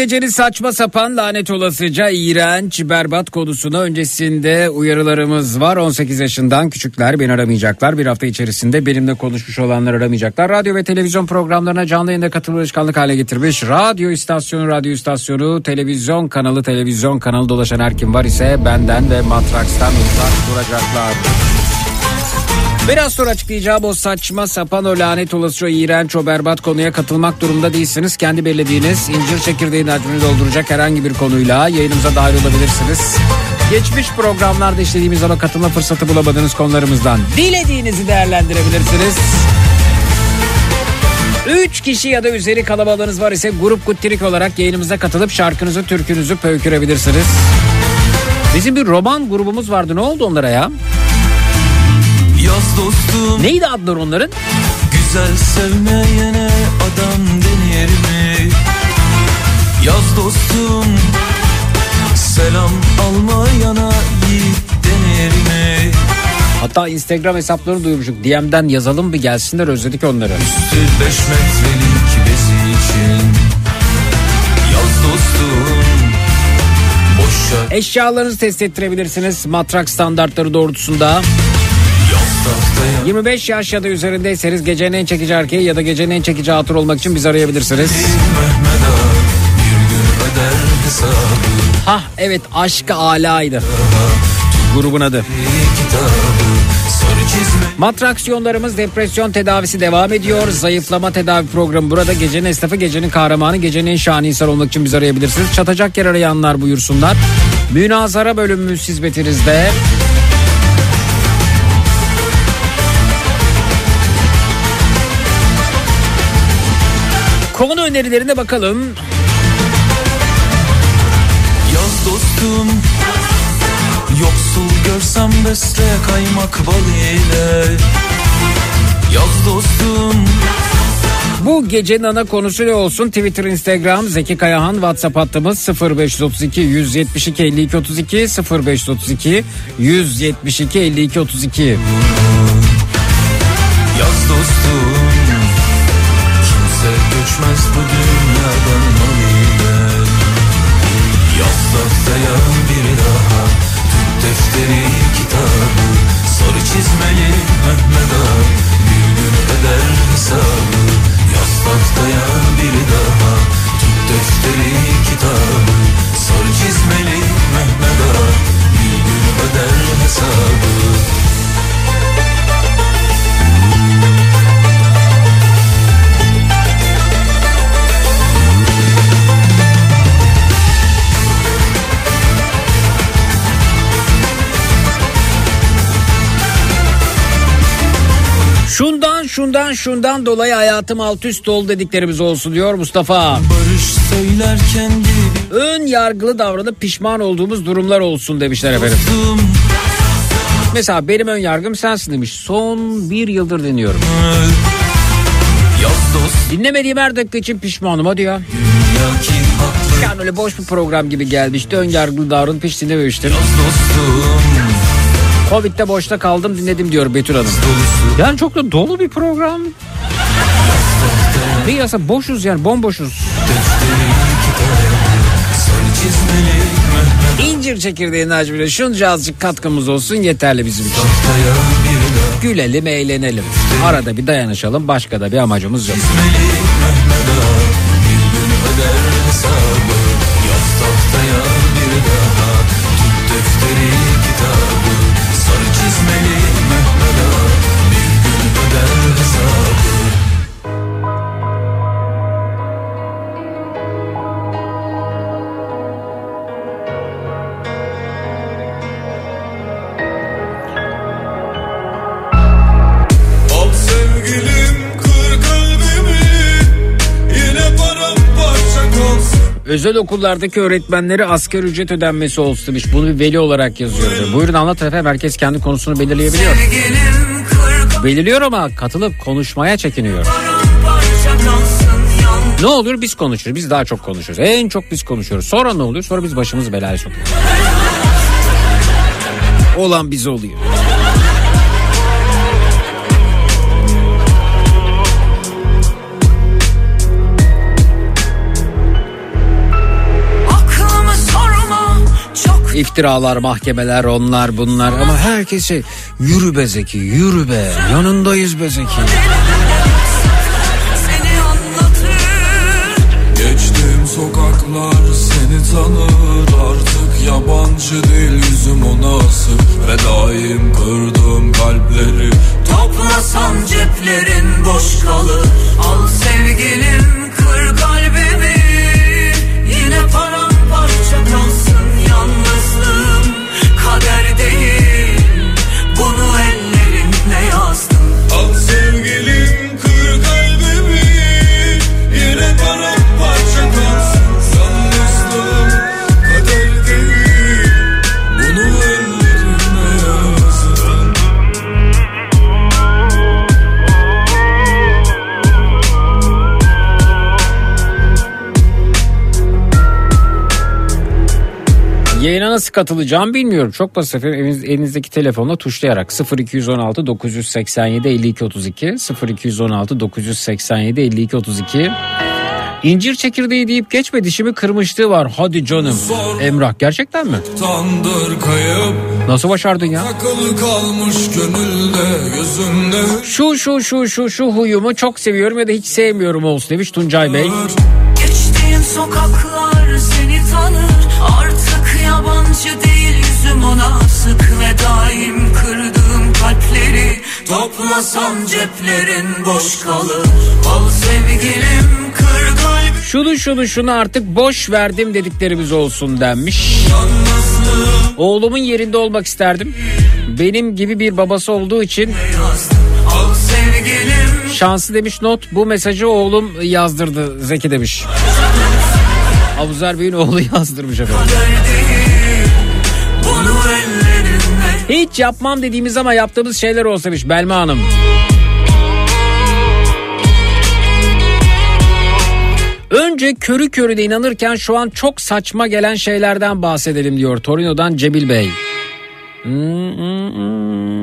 gecenin saçma sapan lanet olasıca iğrenç berbat konusuna öncesinde uyarılarımız var. 18 yaşından küçükler beni aramayacaklar. Bir hafta içerisinde benimle konuşmuş olanlar aramayacaklar. Radyo ve televizyon programlarına canlı yayında katılma alışkanlık hale getirmiş. Radyo istasyonu, radyo istasyonu, televizyon kanalı, televizyon kanalı dolaşan her kim var ise benden ve Matraks'tan uzak duracaklar. Biraz sonra açıklayacağım o saçma sapan o lanet olası o iğrenç o berbat konuya katılmak durumunda değilsiniz. Kendi belirlediğiniz incir çekirdeğin hacmini dolduracak herhangi bir konuyla yayınımıza dahil olabilirsiniz. Geçmiş programlarda işlediğimiz ama katılma fırsatı bulamadığınız konularımızdan dilediğinizi değerlendirebilirsiniz. 3 kişi ya da üzeri kalabalığınız var ise grup kuttirik olarak yayınımıza katılıp şarkınızı, türkünüzü pöykürebilirsiniz. Bizim bir roman grubumuz vardı ne oldu onlara ya? Yaz dostum Neydi adları onların? Güzel sevmeyene adam denir mi? Yaz dostum Selam almayana yiğit denir mi? Hatta Instagram hesaplarını duyurmuştuk. DM'den yazalım bir gelsinler özledik onları. Üstü beş metrelik bezi için Yaz dostum Boşa Eşyalarınızı test ettirebilirsiniz matrak standartları doğrultusunda. Yaz tahtaya 25 yaş ya da üzerindeyseniz gecenin en çekici erkeği ya da gecenin en çekici hatır olmak için bizi arayabilirsiniz. Hah evet aşkı alaydı. Grubun adı. Matraksiyonlarımız depresyon tedavisi devam ediyor. Zayıflama tedavi programı burada. Gecenin esnafı, gecenin kahramanı, gecenin en şahane insan olmak için bizi arayabilirsiniz. Çatacak yer arayanlar buyursunlar. Münazara bölümümüz hizmetinizde. Önerilerine bakalım. Yaz dostum Yoksul görsem besle kaymak bal ile Yaz dostum Bu gecenin ana konusu ne olsun? Twitter, Instagram, Zeki Kayahan, WhatsApp hattımız 0532 172 52 32 0532 172 52 32. Yaz dostum göçmez bu Şundan dolayı hayatım alt üst oldu dediklerimiz olsun diyor Mustafa. Gibi Ön yargılı davranıp pişman olduğumuz durumlar olsun demişler efendim. dostum Mesela benim ön yargım sensin demiş. Son bir yıldır dinliyorum. Dinlemediğim her dakika için pişmanım hadi ya. Yani öyle boş bir program gibi gelmişti. Ön yargılı davranıp hiç dinlememiştim. Yaz dostum Covid'de boşta kaldım dinledim diyor Betül Hanım. Yani çok da dolu bir program. Değil aslında boşuz yani bomboşuz. İncir çekirdeğinin hacmine şunca azıcık katkımız olsun yeterli bizim için. Gülelim eğlenelim. Arada bir dayanışalım başka da bir amacımız yok. Mehmet Ağa Bir gün öder hesabı Özel okullardaki öğretmenlere asgari ücret ödenmesi olsun demiş. Bunu bir veli olarak yazıyor. Buyurun anlat efendim herkes kendi konusunu belirleyebiliyor. Kırk Belirliyor ama katılıp konuşmaya çekiniyor. Ne olur biz konuşuruz. Biz daha çok konuşuyoruz. En çok biz konuşuyoruz. Sonra ne oluyor? Sonra biz başımızı belaya sokuyoruz. Olan bize oluyor. İftiralar, mahkemeler, onlar bunlar. Ama herkes şey yürü be Zeki yürü be. Yanındayız be Zeki. Geçtiğim sokaklar seni tanır. Artık yabancı değil yüzüm ona asık Ve daim kırdığım kalpleri Toplasan ceplerin boş kalır. Al sevgilim değil. Bunu ellerinle yazdım. Al katılacağım bilmiyorum. Çok basit efendim. Eviniz, elinizdeki telefonla tuşlayarak 0216 987 52 32 0216 987 52 32 İncir çekirdeği deyip geçme dişimi kırmışlığı var. Hadi canım. Emrah gerçekten mi? Kayıp Nasıl başardın ya? Gönülde Şu şu şu şu şu huyumu çok seviyorum ya da hiç sevmiyorum olsun demiş Tuncay Bey. Geçtiğim sokaklar seni tanır yabancı değil yüzüm ona sık Ve daim kırdığım kalpleri Toplasan ceplerin boş kalır Al sevgilim kır kalbimi Şunu şunu şunu artık boş verdim dediklerimiz olsun denmiş. Oğlumun yerinde olmak isterdim. Benim gibi bir babası olduğu için Al sevgilim şanslı demiş not bu mesajı oğlum yazdırdı Zeki demiş. Abuzer Bey'in oğlu yazdırmış efendim. Hiç yapmam dediğimiz ama yaptığımız şeyler olsa demiş Belma Hanım. Önce körü körüne inanırken şu an çok saçma gelen şeylerden bahsedelim diyor Torino'dan Cebil Bey. Hmm, hmm, hmm.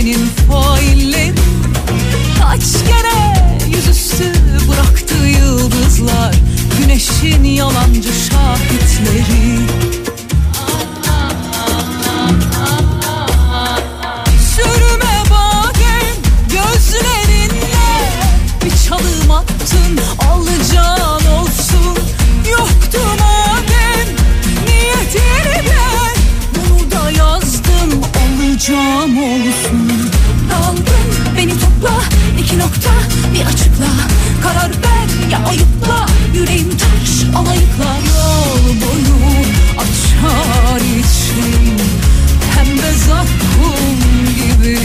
Rüyalar gecenin failleri Kaç kere yüzüstü bıraktı yıldızlar Güneşin yalancı şahitleri. Sürme badem gözlerinle Bir çalım attın alacağın olsun. Yoktu madem niyetini ben Bunu da yazdım alacağım olsun bir açıkla. Karar ver ya ayıpla. Yüreğim taş alayıkla Yol boyu açar için Pembe zakkum gibi.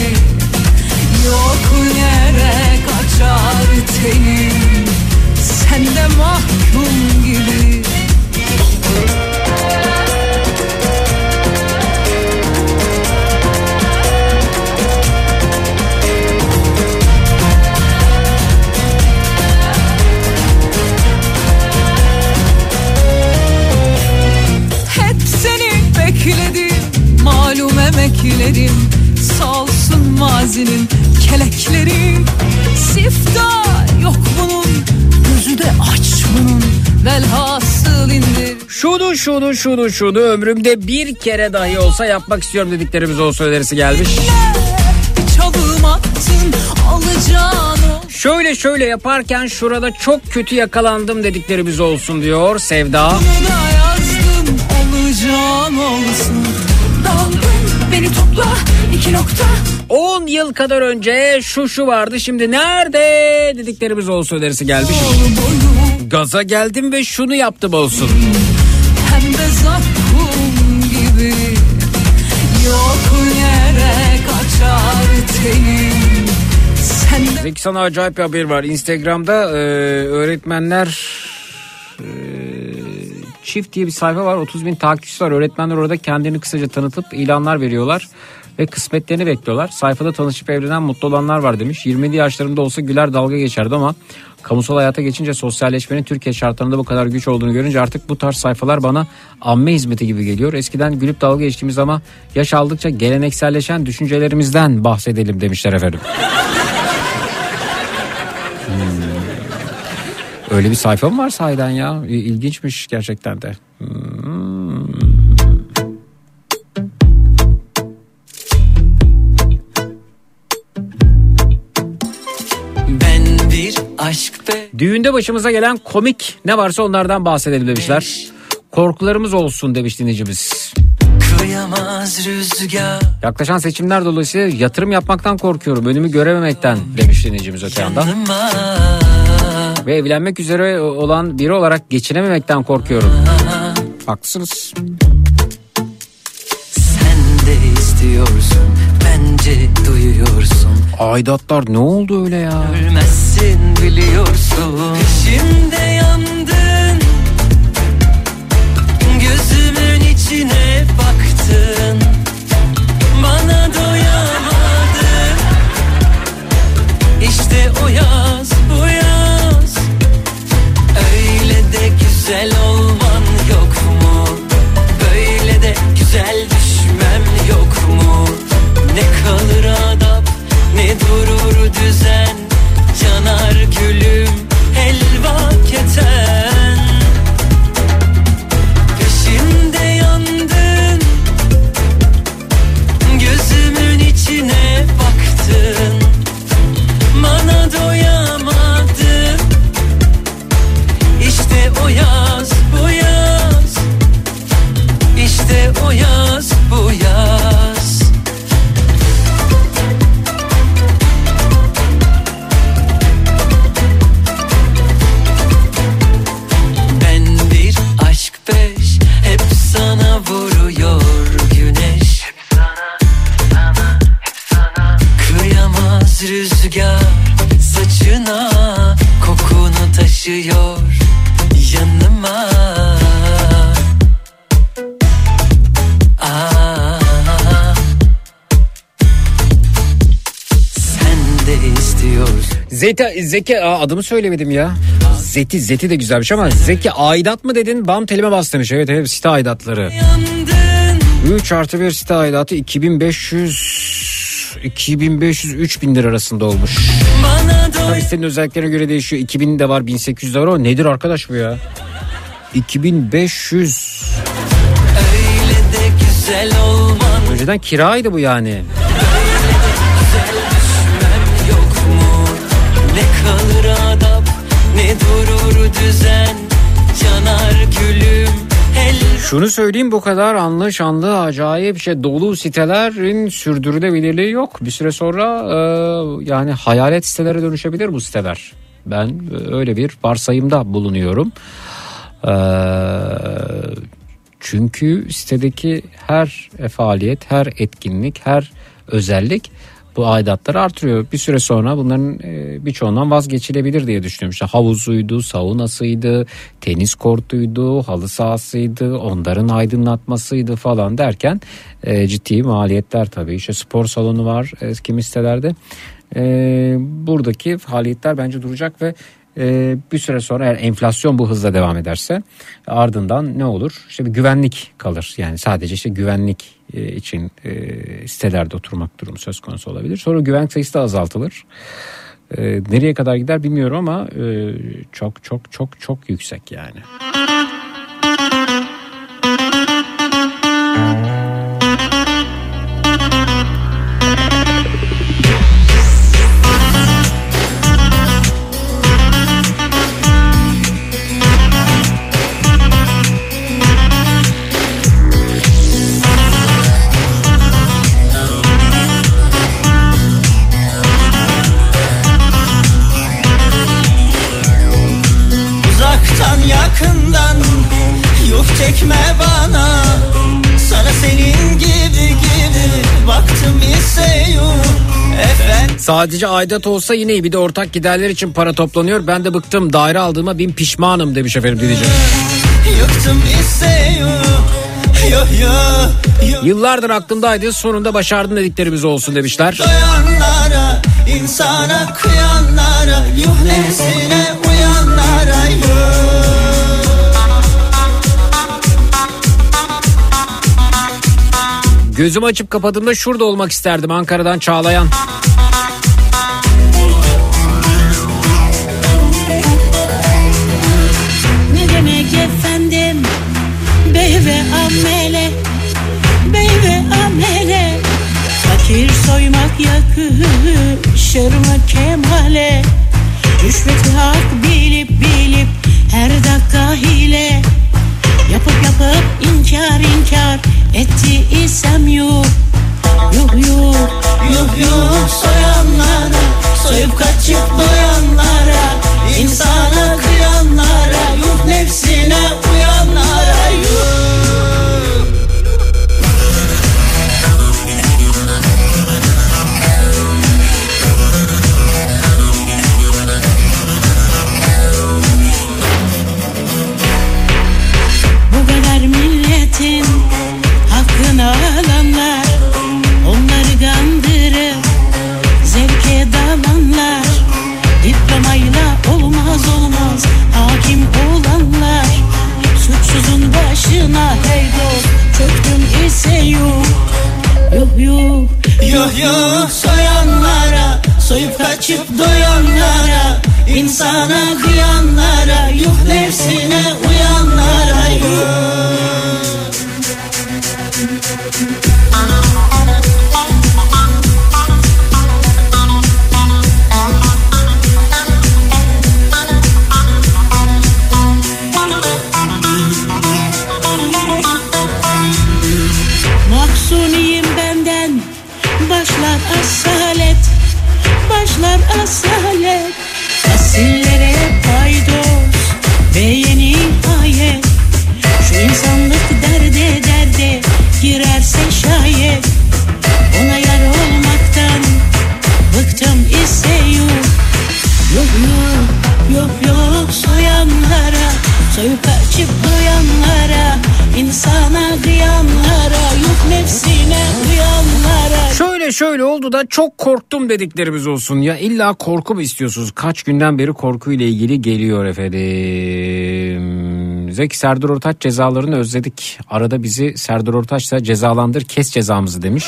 Yok yere kaçar tenim. Sen de mahkum gibi malum emeklerim Salsın mazinin kelekleri Siftah yok bunun gözü de aç bunun Velhasıl indir Şunu şunu şunu şunu ömrümde bir kere dahi olsa yapmak istiyorum dediklerimiz olsa önerisi gelmiş. Çalım attın Şöyle şöyle yaparken şurada çok kötü yakalandım dediklerimiz olsun diyor Sevda. Bunu da yazdım alacağın olsun beni topla iki nokta 10 yıl kadar önce şu şu vardı şimdi nerede dediklerimiz olsun önerisi gelmiş. Gaza geldim ve şunu yaptım olsun. Pembe zakkum gibi Yok yere kaçar tenim Sen de Zeki sana acayip bir haber var. Instagram'da e, öğretmenler e, Shift diye bir sayfa var. 30 bin takipçisi var. Öğretmenler orada kendini kısaca tanıtıp ilanlar veriyorlar. Ve kısmetlerini bekliyorlar. Sayfada tanışıp evlenen mutlu olanlar var demiş. 20'li yaşlarımda olsa güler dalga geçerdi ama kamusal hayata geçince sosyalleşmenin Türkiye şartlarında bu kadar güç olduğunu görünce artık bu tarz sayfalar bana amme hizmeti gibi geliyor. Eskiden gülüp dalga geçtiğimiz ama yaş aldıkça gelenekselleşen düşüncelerimizden bahsedelim demişler efendim. Hmm. Öyle bir sayfa mı var sahiden ya? İlginçmiş gerçekten de. Hmm. Ben bir aşk be Düğünde başımıza gelen komik ne varsa onlardan bahsedelim demişler. Korkularımız olsun demiş dinleyicimiz. Yaklaşan seçimler dolayısıyla yatırım yapmaktan korkuyorum. Önümü görememekten demiş dinleyicimiz öte yandan. yanıma Ve evlenmek üzere olan biri olarak geçinememekten korkuyorum. Haklısınız. Sen de istiyorsun Bence duyuyorsun Aidatlar ne oldu öyle ya? Ölmezsin biliyorsun Peşimde Zeki Aa, adımı söylemedim ya. Zeti, Zeti de güzelmiş ama Zeki aidat mı dedin? Bam telime bas demiş. Evet evet site aidatları. Yandın 3 artı 1 site aidatı 2500 2500 3000 lira arasında olmuş. Tabii sitenin özelliklerine göre değişiyor. 2000 de var 1800 de var ama nedir arkadaş bu ya? 2500 Öyle de güzel olman Önceden kiraydı bu yani. Düzen Canar gülüm Şunu söyleyeyim bu kadar anlı şanlı acayip şey dolu sitelerin sürdürülebilirliği yok. Bir süre sonra e, yani hayalet sitelere dönüşebilir bu siteler. Ben e, öyle bir varsayımda bulunuyorum. E, çünkü sitedeki her faaliyet, her etkinlik, her özellik bu aidatları artırıyor. Bir süre sonra bunların e, birçoğundan vazgeçilebilir diye düşünüyorum. İşte havuzuydu, saunasıydı, tenis kortuydu, halı sahasıydı, onların aydınlatmasıydı falan derken e, ciddi maliyetler tabii. İşte spor salonu var kimi sitelerde. E, buradaki faaliyetler bence duracak ve bir süre sonra eğer enflasyon bu hızla devam ederse ardından ne olur? İşte bir güvenlik kalır. Yani sadece işte güvenlik için e, sitelerde oturmak durumu söz konusu olabilir. Sonra güvenlik sayısı da azaltılır. E, nereye kadar gider bilmiyorum ama e, çok çok çok çok yüksek yani. Çekme bana. Sana senin gibi gibi Baktım ise yok. Efendim? Sadece aidat olsa yine iyi. Bir de ortak giderler için para toplanıyor. Ben de bıktım. Daire aldığıma bin pişmanım demiş efendim dinleyicimiz. Yıktım isteyu Yo yo yo Yıllardır aklımdaydı. Sonunda başardın dediklerimiz olsun demişler. Doyanlara insana kıyanlara Yuh nefsine uyanlara yuh Gözümü açıp kapadığımda şurada olmak isterdim Ankara'dan Çağlayan. Ne demek efendim? Bey ve amele Bey ve amele. Fakir soymak yakışır mı kemale? Rüşveti hak bilip bilip Her dakika hile Yapıp yapıp inkar inkar Etti isem yok Yok yok Yuh yuh soyanlara Soyup kaçıp doyanlara insana kıyanlara Yuh nefsine ise yok Yok yok Yuh yuh soyanlara Soyup kaçıp doyanlara insana kıyanlara Yuh nefsine uyanlara yuh asalet Başlar asalet Asillere paydos Ve yeni ayet Şu insanlık derde derde Girerse şayet. Ona yar olmaktan Bıktım ise yok Yok yok yok yok soyanlara. Soyup kaçıp doyanlara insana kıyanlara Şöyle oldu da çok korktum dediklerimiz olsun. Ya illa korku mu istiyorsunuz? Kaç günden beri korkuyla ilgili geliyor efendim. Zeki Serdar Ortaç cezalarını özledik. Arada bizi Serdar Ortaç'la cezalandır kes cezamızı demiş.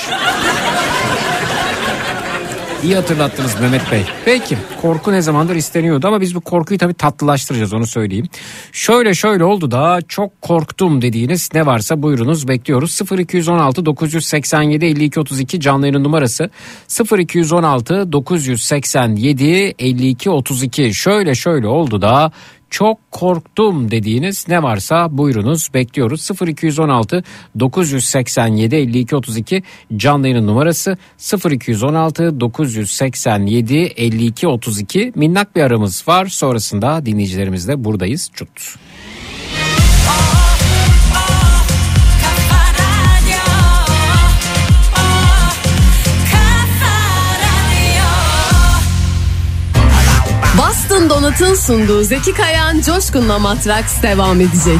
İyi hatırlattınız Mehmet Bey. Peki korku ne zamandır isteniyordu ama biz bu korkuyu tabii tatlılaştıracağız onu söyleyeyim. Şöyle şöyle oldu da çok korktum dediğiniz ne varsa buyurunuz bekliyoruz. 0216 987 52 32 canlı yayının numarası 0216 987 52 32 şöyle şöyle oldu da çok korktum dediğiniz ne varsa buyurunuz. Bekliyoruz. 0216 987 52 32 canlı yayının numarası. 0216 987 52 32 minnak bir aramız var. Sonrasında dinleyicilerimizle buradayız. Çut. Boston Donut'un sunduğu Zeki Kayan Coşkun'la Matraks devam edecek.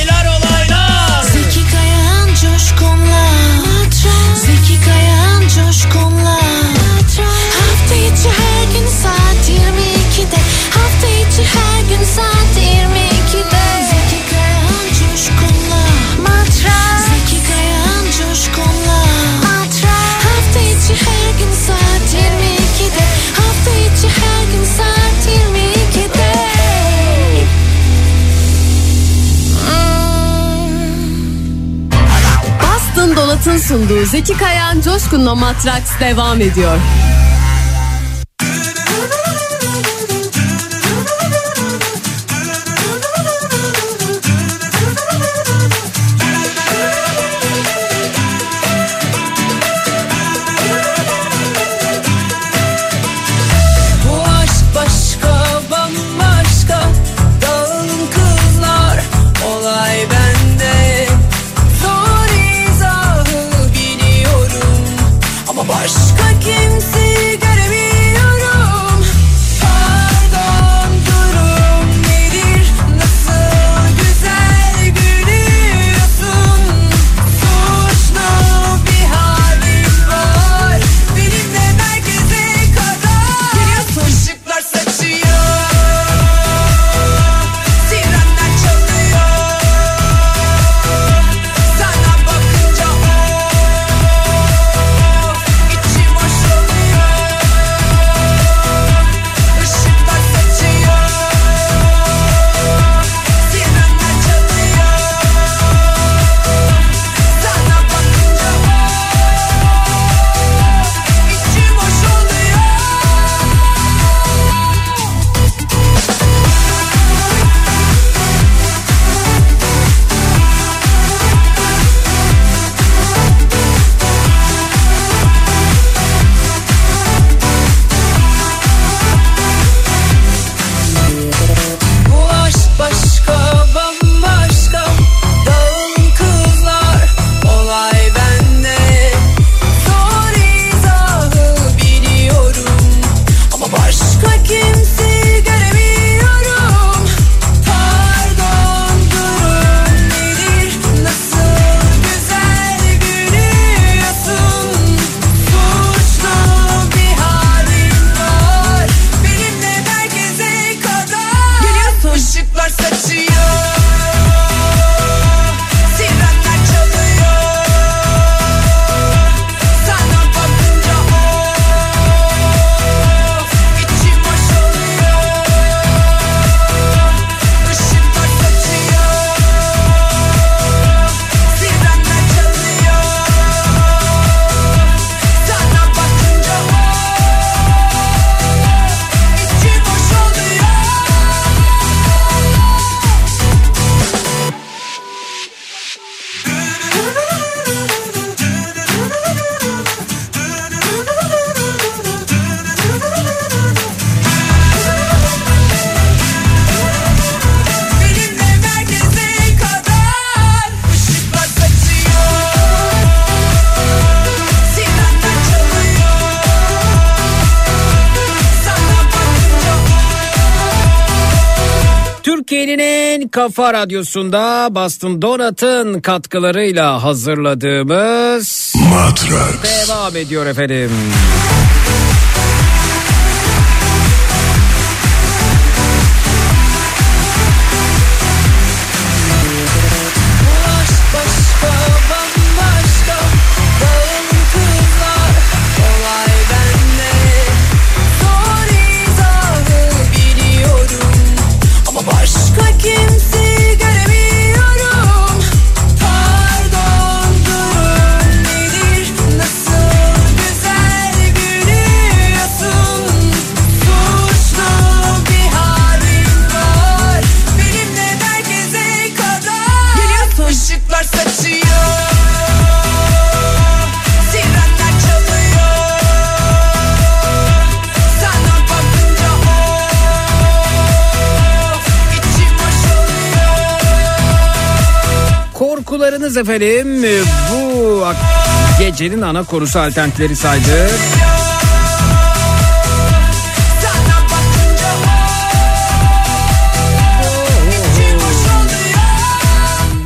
Hafta içi her gün saat 22'de Zeki Kayan Coşkun'la. Zeki Kayan Coşkun'la. Hafta içi her gün saat 22'de Hafta içi her gün saat 22'de Bastın Dolat'ın sunduğu Zeki Kayan Coşkun'la Matraks devam ediyor. Kafa radyosunda Boston Donat'ın katkılarıyla hazırladığımız Matrax. devam ediyor efendim. Efendim bu gecenin ana konusu alternatifleri saydı.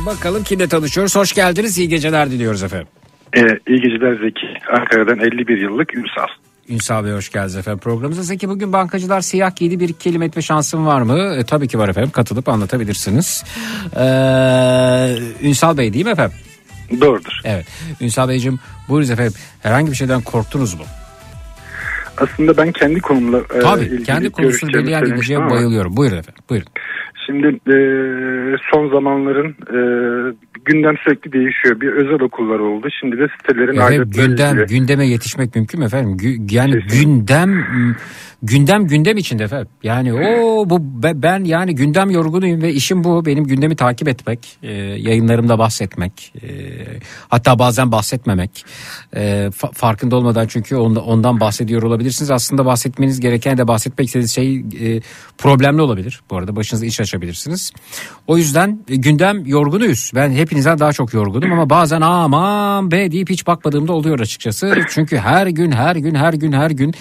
Bakalım kimle tanışıyoruz. Hoş geldiniz. İyi geceler diliyoruz efendim. Ee, iyi geceler Zeki. Ankara'dan 51 yıllık Ünsal. Ünsal Bey hoş geldiniz efendim programımıza. Zeki bugün bankacılar siyah giydi bir kelime etme şansım var mı? E, tabii ki var efendim katılıp anlatabilirsiniz. Ee, Ünsal Bey değil mi efendim? Doğrudur. Evet. Ünsal Beyciğim buyurunuz efendim herhangi bir şeyden korktunuz mu? Aslında ben kendi konumla e, Tabii ilgili kendi konusunu belirleyen dinleyiciye bayılıyorum. Buyurun efendim buyurun. Şimdi e, son zamanların e, gündem sürekli değişiyor. Bir özel okullar oldu. Şimdi de sitelerin Efendim, gündem, ilgili. gündeme yetişmek mümkün mü efendim? Gü- yani gündem gündem gündem içinde efendim. Yani o bu be- ben yani gündem yorgunuyum ve işim bu. Benim gündemi takip etmek, e, yayınlarımda bahsetmek, e, hatta bazen bahsetmemek. E, fa- farkında olmadan çünkü onda, ondan bahsediyor olabilirsiniz. Aslında bahsetmeniz gereken de bahsetmek istediğiniz şey e, problemli olabilir. Bu arada başınıza iş açabilirsiniz. O yüzden e, gündem yorgunuyuz. Ben hepinizden daha çok yorgunum ama bazen aman be deyip hiç bakmadığımda oluyor açıkçası. Çünkü her gün her gün her gün her gün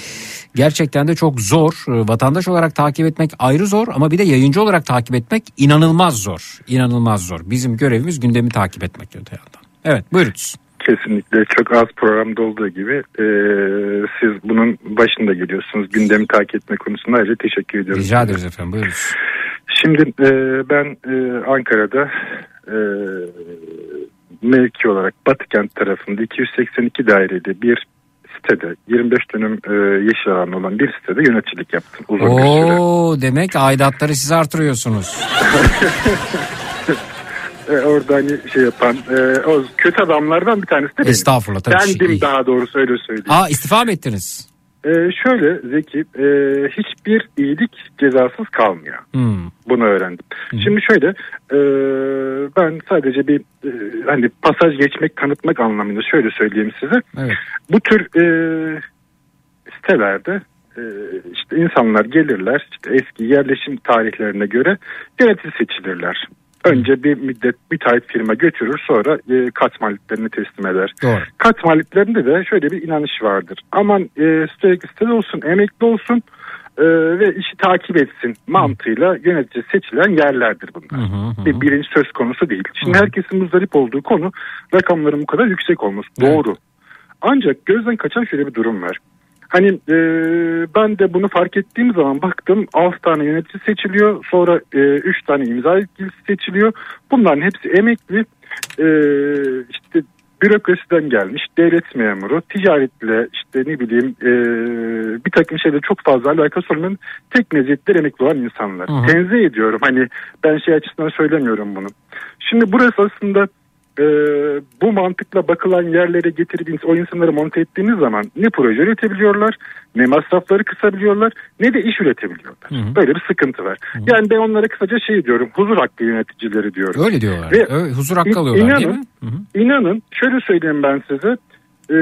gerçekten de çok zor. E, Vatandaş olarak takip etmek ayrı zor ama bir de yayıncı olarak takip etmek inanılmaz zor. İnanılmaz zor. Bizim görevimiz gündemi takip etmek öte yandan. Evet buyurunuz. Kesinlikle çok az programda olduğu gibi e, siz bunun başında geliyorsunuz. Gündemi takip etme konusunda ayrıca teşekkür ediyorum. Rica ederiz efendim buyurunuz. Şimdi e, ben e, Ankara'da e, mevki olarak Batıkent tarafında 282 dairede bir sitede 25 dönüm e, yeşil alan olan bir sitede yöneticilik yaptım uzun bir süre. Oo demek aidatları siz artırıyorsunuz. E, orada hani şey yapan e, o kötü adamlardan bir tanesi de benim. Estağfurullah, tabii Bendim şey- daha doğrusu öyle söyleyeyim. Aa istifa mı ettiniz? E, şöyle Zeki e, hiçbir iyilik cezasız kalmıyor. Hmm. Bunu öğrendim. Şimdi şöyle e, ben sadece bir e, hani pasaj geçmek tanıtmak anlamında şöyle söyleyeyim size. Evet. Bu tür e, sitelerde e, işte insanlar gelirler işte eski yerleşim tarihlerine göre yönetici seçilirler. Önce bir müddet müteahhit firma götürür sonra e, kat maliklerini teslim eder. Doğru. Kat maliklerinde de şöyle bir inanış vardır. Aman e, sürekli sitede olsun, emekli olsun e, ve işi takip etsin mantığıyla yönetici seçilen yerlerdir bunlar. Bir bilinç söz konusu değil. Şimdi herkesin muzdarip olduğu konu rakamların bu kadar yüksek olması. Doğru. Ancak gözden kaçan şöyle bir durum var. Hani e, ben de bunu fark ettiğim zaman baktım 6 tane yönetici seçiliyor. Sonra 3 tane imza yetkilisi seçiliyor. Bunların hepsi emekli. E, işte bürokrasiden gelmiş devlet memuru ticaretle işte ne bileyim e, bir takım şeyle çok fazla alakası olmayan tek meziyetler emekli olan insanlar. Hı hı. Tenzih ediyorum hani ben şey açısından söylemiyorum bunu. Şimdi burası aslında e, bu mantıkla bakılan yerlere getirdiğiniz o insanları monte ettiğiniz zaman ne proje üretebiliyorlar ne masrafları kısabiliyorlar ne de iş üretebiliyorlar. Böyle bir sıkıntı var. Yani ben onlara kısaca şey diyorum huzur hakkı yöneticileri diyorum. Öyle diyorlar. Ve Ö- huzur hakkı İn- alıyorlar değil inanın, mi? İnanın şöyle söyleyeyim ben size. Ee,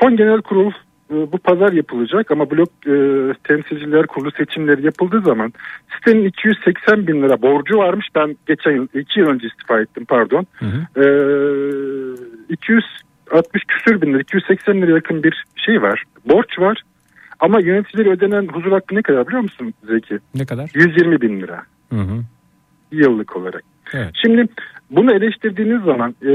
son genel kurul e, bu pazar yapılacak ama blok e, temsilciler kurulu seçimleri yapıldığı zaman sitenin 280 bin lira borcu varmış. Ben geçen yıl 2 yıl önce istifa ettim pardon. Ee, 260 küsür bin lira 280 lira yakın bir şey var. Borç var. Ama yöneticileri ödenen huzur hakkı ne kadar biliyor musun Zeki? Ne kadar? 120 bin lira Hı hı. yıllık olarak. Evet. Şimdi bunu eleştirdiğiniz zaman e,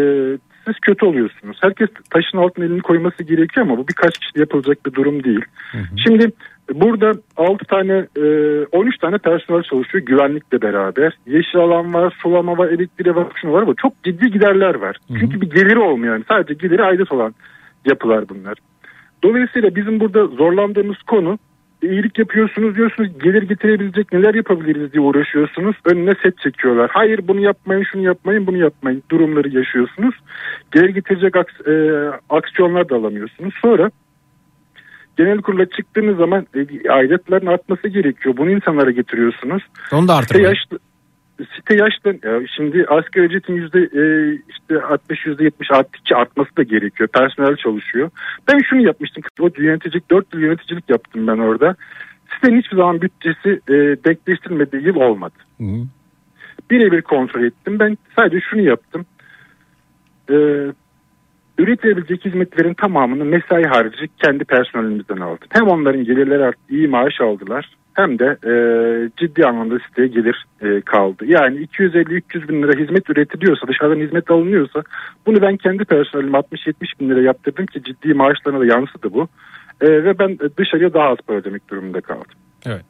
siz kötü oluyorsunuz. Herkes taşın altına elini koyması gerekiyor ama bu birkaç kişi yapılacak bir durum değil. Şimdi burada 6 tane e, 13 tane personel çalışıyor güvenlikle beraber. Yeşil alan var, sulama var, elektriği var, şunu var ama çok ciddi giderler var. Çünkü bir geliri olmuyor yani. Sadece geliri aidat olan yapılar bunlar. Dolayısıyla bizim burada zorlandığımız konu iyilik yapıyorsunuz diyorsunuz gelir getirebilecek neler yapabiliriz diye uğraşıyorsunuz. Önüne set çekiyorlar. Hayır bunu yapmayın şunu yapmayın bunu yapmayın durumları yaşıyorsunuz. Gelir getirecek aks- e, aksiyonlar da alamıyorsunuz. Sonra genel kurula çıktığınız zaman e, aidatların artması gerekiyor. Bunu insanlara getiriyorsunuz. Onu da artırmayın. yaşlı, site yaşlı ya şimdi asgari ücretin yüzde e, işte 60 yüzde 70 arttıkça artması da gerekiyor. Personel çalışıyor. Ben şunu yapmıştım. O yöneticilik 4 yıl yöneticilik yaptım ben orada. Sitenin hiçbir zaman bütçesi e, denkleştirilmediği yıl olmadı. Birebir kontrol ettim. Ben sadece şunu yaptım. e, üretilebilecek hizmetlerin tamamını mesai harici kendi personelimizden aldık. Hem onların gelirleri arttı, iyi maaş aldılar hem de e, ciddi anlamda siteye gelir e, kaldı. Yani 250-300 bin lira hizmet üretiliyorsa dışarıdan hizmet alınıyorsa bunu ben kendi personelime 60-70 bin lira yaptırdım ki ciddi maaşlarına da yansıdı bu. E, ve ben dışarıya daha az para ödemek durumunda kaldım. Evet.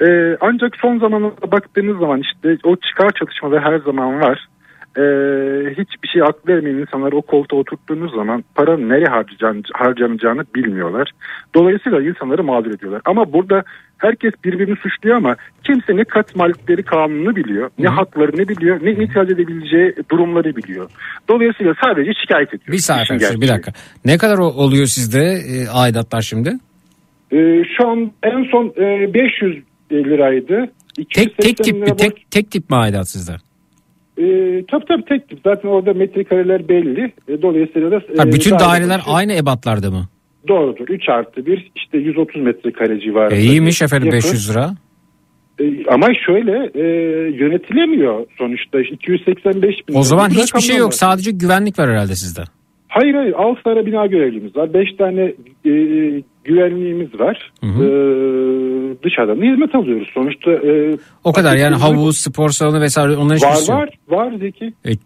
Ee, ancak son zamanlarda baktığınız zaman işte o çıkar çatışmaları her zaman var. Ee, hiçbir şey aklı ermeyen insanlar o koltuğa oturttuğunuz zaman para nereye harcayan, harcanacağını bilmiyorlar. Dolayısıyla insanları mağdur ediyorlar. Ama burada herkes birbirini suçluyor ama kimse ne kat malikleri kanunu biliyor, ne haklarını biliyor, ne itiraz edebileceği durumları biliyor. Dolayısıyla sadece şikayet ediyor. Bir saniye bir dakika. Ne kadar oluyor sizde e, aidatlar şimdi? Ee, şu an en son e, 500 liraydı. Tek tek 280 tip lira tek tek tip mi aidat sizde? Ee, tabii tabii tek tip. Zaten orada metrekareler belli. E, dolayısıyla da... Ha, e, bütün daire daireler başı- aynı ebatlarda mı? Doğrudur. 3 artı 1 işte 130 metrekare civarında. E, iyiymiş efendim Yapı. 500 lira. E, ama şöyle e, yönetilemiyor sonuçta. 285 bin. O zaman hiçbir şey yok. Sadece güvenlik var herhalde sizde. Hayır hayır 6 tane bina görevlimiz var. 5 tane e, güvenliğimiz var. E, dışarıdan da hizmet alıyoruz. Sonuçta e, O kadar yani havuz, spor salonu vesaire onların Var hiçbirisi yok. var var Zeki. E, e,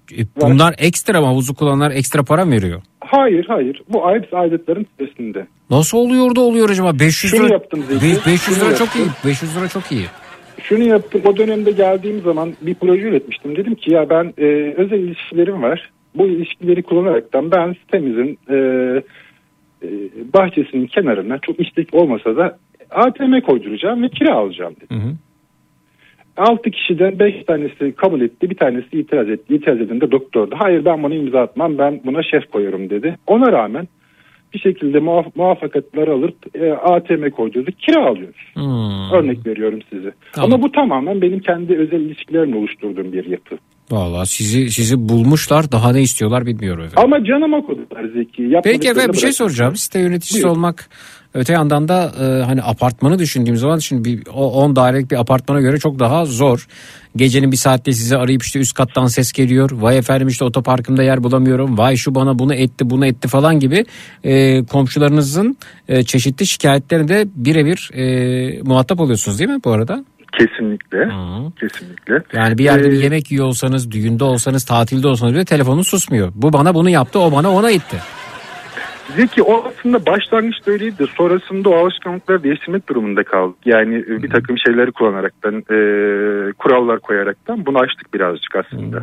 bunlar ekstra mı havuzu kullananlar ekstra para mı veriyor? Hayır hayır bu ayıp aidiyetlerin sitesinde. Nasıl oluyor da oluyor acaba? 500 Şunu lira. yaptım Zeki, Be- 500 şunu lira çok iyi. yaptım. 500 lira çok iyi. Şunu yaptım o dönemde geldiğim zaman bir proje üretmiştim. Dedim ki ya ben e, özel ilişkilerim var. Bu ilişkileri kullanaraktan ben sitemizin e, e, bahçesinin kenarına çok istek olmasa da ATM koyduracağım ve kira alacağım dedim. 6 kişiden 5 tanesi kabul etti bir tanesi itiraz etti. İtiraz eden de doktordu. Hayır ben bunu imza atmam ben buna şef koyuyorum dedi. Ona rağmen bir şekilde muaf- muvaffakatları alıp e, ATM koydurduk kira alıyoruz. Hmm. Örnek veriyorum size. Tamam. Ama bu tamamen benim kendi özel ilişkilerimle oluşturduğum bir yapı. Valla sizi sizi bulmuşlar daha ne istiyorlar bilmiyorum efendim. Ama canım okudular Zeki. Peki Yapmadıklarını efendim bir şey soracağım. Site yöneticisi Buyur. olmak öte yandan da e, hani apartmanı düşündüğüm zaman şimdi bir o 10 dairelik bir apartmana göre çok daha zor. Gecenin bir saatte sizi arayıp işte üst kattan ses geliyor. Vay efendim işte otoparkımda yer bulamıyorum. Vay şu bana bunu etti bunu etti falan gibi e, komşularınızın e, çeşitli şikayetlerine de birebir e, muhatap oluyorsunuz değil mi bu arada? Kesinlikle. Kesinlikle. Yani bir yerde bir Ee, yemek yiyor olsanız, düğünde olsanız, tatilde olsanız bile telefonun susmuyor. Bu bana bunu yaptı, o bana ona itti. Zeki o aslında başlangıçta öyleydi de sonrasında o alışkanlıkları değiştirmek durumunda kaldık. Yani e, bir takım şeyleri kullanaraktan, e, kurallar koyaraktan bunu açtık birazcık aslında.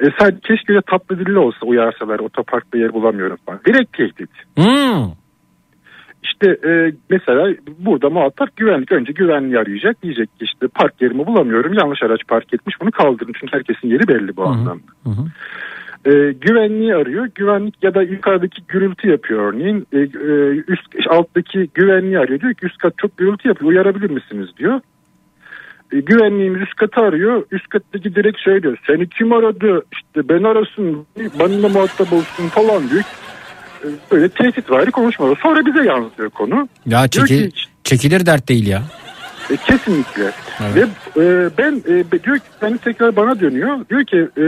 E, sadece keşke öyle tatlı dilli olsa uyarsalar otoparkta yer bulamıyorum falan. Direkt tehdit. Hmm. İşte e, mesela burada muhatap güvenlik önce güvenliği arayacak. Diyecek ki işte park yerimi bulamıyorum yanlış araç park etmiş bunu kaldırın. Çünkü herkesin yeri belli bu anlamda. E, güvenliği arıyor. Güvenlik ya da yukarıdaki gürültü yapıyor örneğin. E, e, üst alttaki güvenliği arıyor. Diyor ki üst kat çok gürültü yapıyor. Uyarabilir misiniz diyor. E, güvenliğimiz üst katı arıyor. Üst kattaki direkt söylüyor. Seni kim aradı? İşte ben arasın. Benimle muhatap olsun falan diyor. Böyle tehdit vari konuşmalar. Sonra bize yansıyor konu. Ya çeki, ki, çekilir dert değil ya. e, kesinlikle. Evet. Ve e, ben e, diyor ki beni tekrar bana dönüyor. Diyor ki e,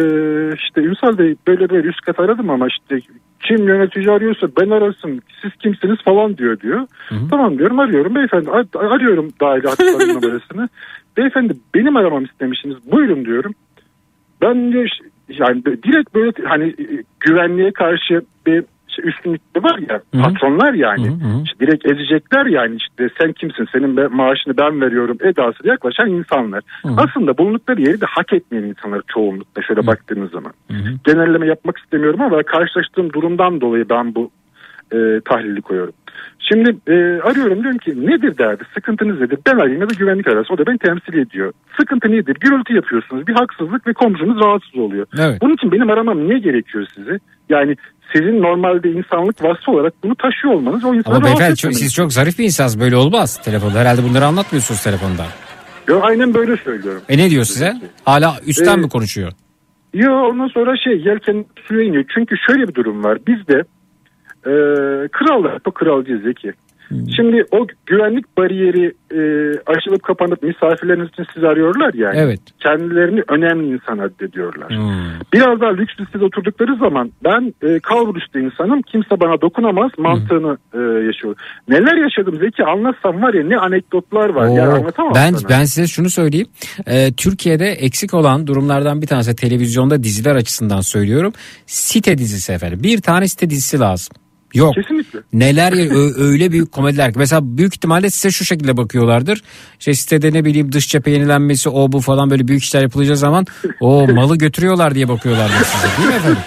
işte Ünsal Bey böyle böyle üst kat aradım ama işte kim yönetici arıyorsa ben arasın siz kimsiniz falan diyor diyor. Tamam diyorum arıyorum beyefendi ar- arıyorum dahili hatların numarasını. Beyefendi benim aramam istemişsiniz buyurun diyorum. Ben de yani direkt böyle hani e, güvenliğe karşı bir de var ya patronlar yani İşte direkt ezecekler yani işte sen kimsin senin maaşını ben veriyorum edasıyla yaklaşan insanlar. Aslında bulundukları yeri de hak etmeyen insanlar çoğunlukla şöyle baktığınız zaman. Genelleme yapmak istemiyorum ama karşılaştığım durumdan dolayı ben bu e, tahlili koyuyorum. Şimdi e, arıyorum diyorum ki nedir derdi sıkıntınız nedir ben arayayım ya da güvenlik arası o da beni temsil ediyor. Sıkıntı nedir gürültü yapıyorsunuz bir haksızlık ve komşunuz rahatsız oluyor. Evet. Bunun için benim aramam niye gerekiyor sizi? Yani sizin normalde insanlık vasfı olarak bunu taşıyor olmanız o insanı Ama beyefendi çok, siz çok zarif bir insansınız böyle olmaz telefonda. Herhalde bunları anlatmıyorsunuz telefonda. Yo, aynen böyle söylüyorum. E ne diyor size? Hala üstten Ee, mi konuşuyor? Yo ondan sonra şey yelken suya iniyor. Çünkü şöyle bir durum var. Bizde e, krallar, o kralcı zeki. Şimdi o güvenlik bariyeri e, aşılıp kapanıp misafirleriniz için sizi arıyorlar yani. Evet. Kendilerini önemli insan addediyorlar. Hmm. Biraz daha lüks sitede oturdukları zaman ben e, kalburüstü insanım kimse bana dokunamaz mantığını e, yaşıyorum. Neler yaşadım Zeki anlatsam var ya ne anekdotlar var. Oo, yani anlatamam ben sana. ben size şunu söyleyeyim. Ee, Türkiye'de eksik olan durumlardan bir tanesi televizyonda diziler açısından söylüyorum. Site dizisi efendim. Bir tane site dizisi lazım. Yok. Kesinlikle. Neler öyle büyük komediler ki. Mesela büyük ihtimalle size şu şekilde bakıyorlardır. İşte sitede ne bileyim dış cephe yenilenmesi o bu falan böyle büyük işler yapılacağı zaman o malı götürüyorlar diye bakıyorlardır size. Değil mi efendim?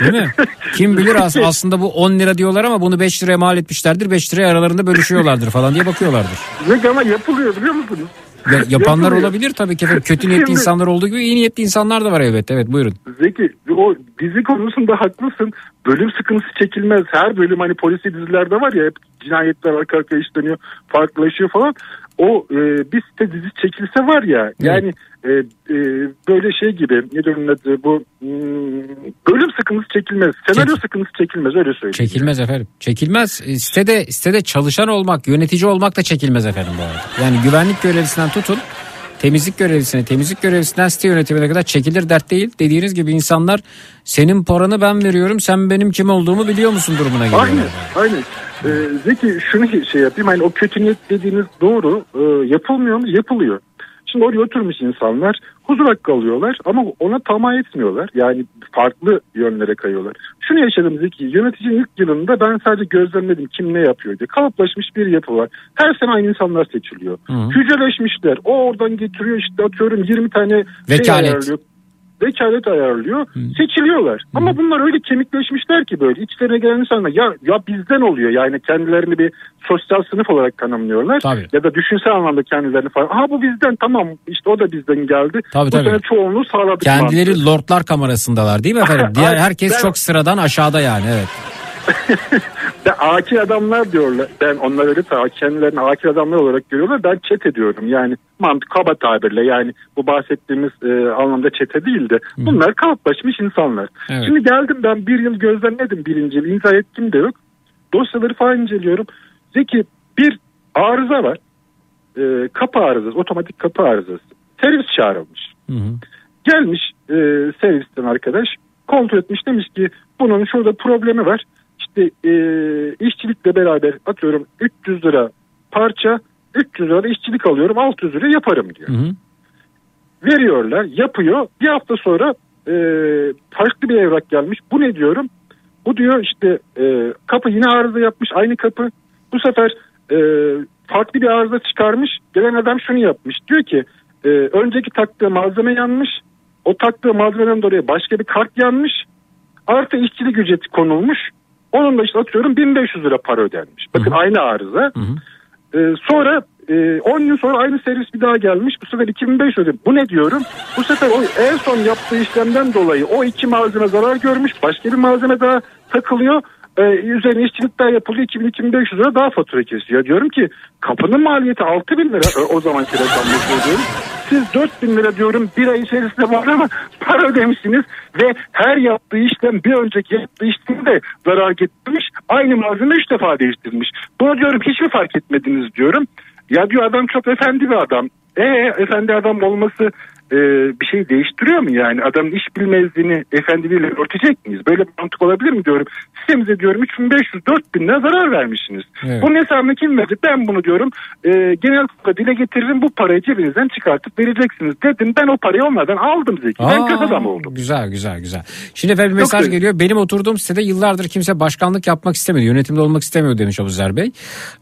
Değil mi? Kim bilir as- aslında bu 10 lira diyorlar ama bunu 5 liraya mal etmişlerdir. 5 liraya aralarında bölüşüyorlardır falan diye bakıyorlardır. Zeki ama yapılıyor biliyor musunuz? Ya- yapanlar Yapılıyor. olabilir tabii ki efendim. Kötü niyetli Şimdi- insanlar olduğu gibi iyi niyetli insanlar da var elbette. Evet buyurun. Zeki o dizi konusunda haklısın. Bölüm sıkıntısı çekilmez. Her bölüm hani polisi dizilerde var ya hep cinayetler arka arkaya işleniyor, farklılaşıyor falan. O e, bir site dizi çekilse var ya yani e, e, böyle şey gibi ne diyorum adı bu hmm, bölüm sıkıntısı çekilmez. Senaryo sıkıntısı çekilmez öyle söyleyeyim. Çekilmez efendim. Çekilmez. E, Sitede, sitede çalışan olmak, yönetici olmak da çekilmez efendim bu arada. Yani güvenlik görevlisinden tutun temizlik görevlisine, temizlik görevlisinden site yönetimine kadar çekilir dert değil. Dediğiniz gibi insanlar senin paranı ben veriyorum sen benim kim olduğumu biliyor musun durumuna geliyor. Aynen, aynen. Ee, Zeki şunu şey yapayım hani o kötü niyet dediğiniz doğru Ee, yapılmıyor mu? Yapılıyor. Şimdi oraya oturmuş insanlar huzur hakkı alıyorlar ama ona tamah etmiyorlar. Yani farklı yönlere kayıyorlar. Şunu yaşadım Zeki yöneticinin ilk yılında ben sadece gözlemledim kim ne yapıyor diye. Kalıplaşmış bir yapı var. Her sene aynı insanlar seçiliyor. Hı. Hücreleşmişler. O oradan getiriyor işte atıyorum 20 tane şey Vekalet. ayarlıyor vekalet ayarlıyor. Seçiliyorlar. Ama bunlar öyle kemikleşmişler ki böyle içlerine gelen insanlar ya ya bizden oluyor. Yani kendilerini bir sosyal sınıf olarak tanımlıyorlar. Tabii. Ya da düşünsel anlamda kendilerini falan. Aha bu bizden tamam işte o da bizden geldi. Tabii, bu tabii. sene çoğunluğu sağladık. Kendileri mantığı. lordlar kamerasındalar değil mi efendim? Diğer herkes Ben- çok sıradan aşağıda yani evet. Ve akil adamlar diyorlar. Ben onlar öyle kendilerini akil adamlar olarak görüyorlar. Ben çet ediyorum. Yani mantık kaba tabirle yani bu bahsettiğimiz e, anlamda çete değil de bunlar kalıplaşmış insanlar. Evet. Şimdi geldim ben bir yıl gözlemledim birinci yıl. İmza etkim de yok. Dosyaları falan inceliyorum. Zeki bir arıza var. E, kapı arızası, otomatik kapı arızası. Servis çağrılmış. Hı hı. Gelmiş e, servisten arkadaş kontrol etmiş demiş ki bunun şurada problemi var. İşte e, işçilikle beraber atıyorum 300 lira parça 300 lira işçilik alıyorum 600 lira yaparım diyor. Hı hı. Veriyorlar yapıyor bir hafta sonra e, farklı bir evrak gelmiş bu ne diyorum. Bu diyor işte e, kapı yine arıza yapmış aynı kapı. Bu sefer e, farklı bir arıza çıkarmış. Gelen adam şunu yapmış. Diyor ki e, önceki taktığı malzeme yanmış. O taktığı malzemeden dolayı başka bir kart yanmış. Artı işçilik ücreti konulmuş. Onun da işte atıyorum 1500 lira para ödenmiş. Bakın aynı arıza. Ee, sonra e, 10 gün sonra aynı servis bir daha gelmiş. Bu sefer 2500 ödedim. Bu ne diyorum? Bu sefer o en son yaptığı işlemden dolayı o iki malzeme zarar görmüş. Başka bir malzeme daha takılıyor. Ee, üzerine işçilik daha yapılıyor. 2000-2500 lira daha fatura kesiyor. Diyorum ki kapının maliyeti 6000 lira. O, zamanki rakamla söylüyorum. Siz 4000 lira diyorum bir ay içerisinde var ama para ödemişsiniz ve her yaptığı işlem bir önceki yaptığı işlemde zarar getirmiş. Aynı malzeme üç defa değiştirilmiş. Bunu diyorum hiç mi fark etmediniz diyorum. Ya diyor adam çok efendi bir adam. E efendi adam olması e, bir şey değiştiriyor mu yani? Adamın iş bilmezliğini efendiliğiyle örtecek miyiz? Böyle bir mantık olabilir mi diyorum. Sistemimize diyorum 3500-4000 lira zarar vermişsiniz. Evet. Bunun hesabını kim verecek? Ben bunu diyorum e, genel kurula dile getiririm bu parayı cebinizden çıkartıp vereceksiniz dedim. Ben o parayı onlardan aldım Zeki. ben Aa, kötü adam oldum. Güzel güzel güzel. Şimdi efendim mesaj güzel. geliyor. Benim oturduğum sitede yıllardır kimse başkanlık yapmak istemiyor. Yönetimde olmak istemiyor demiş Abuzer Bey.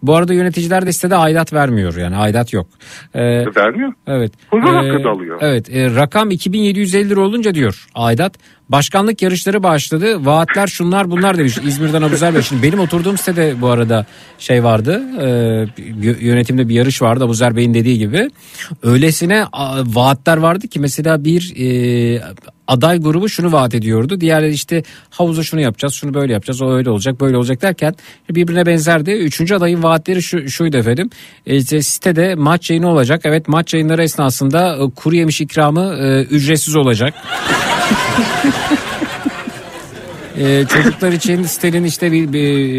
Bu arada yöneticiler de sitede aidat vermiyor. Yani aidat yok. Ee, Vermiyor. Evet. Huzur Ee, hakkı da alıyor. Evet. e, rakam 2750 lira olunca diyor aidat. Başkanlık yarışları başladı. Vaatler şunlar bunlar demiş İzmir'den Abuzer Bey. Şimdi benim oturduğum sitede bu arada şey vardı. e, yö- yönetimde bir yarış vardı Abuzer Bey'in dediği gibi. Öylesine vaatler vardı ki mesela bir e, aday grubu şunu vaat ediyordu. Diğerleri işte havuza şunu yapacağız, şunu böyle yapacağız, o öyle olacak, böyle olacak derken birbirine benzerdi. Üçüncü adayın vaatleri şu, şuydu efendim. E, işte sitede maç yayını olacak. Evet maç yayınları esnasında e, kuru yemiş ikramı e, ücretsiz olacak. Ee, çocuklar için sitenin işte bir, bir-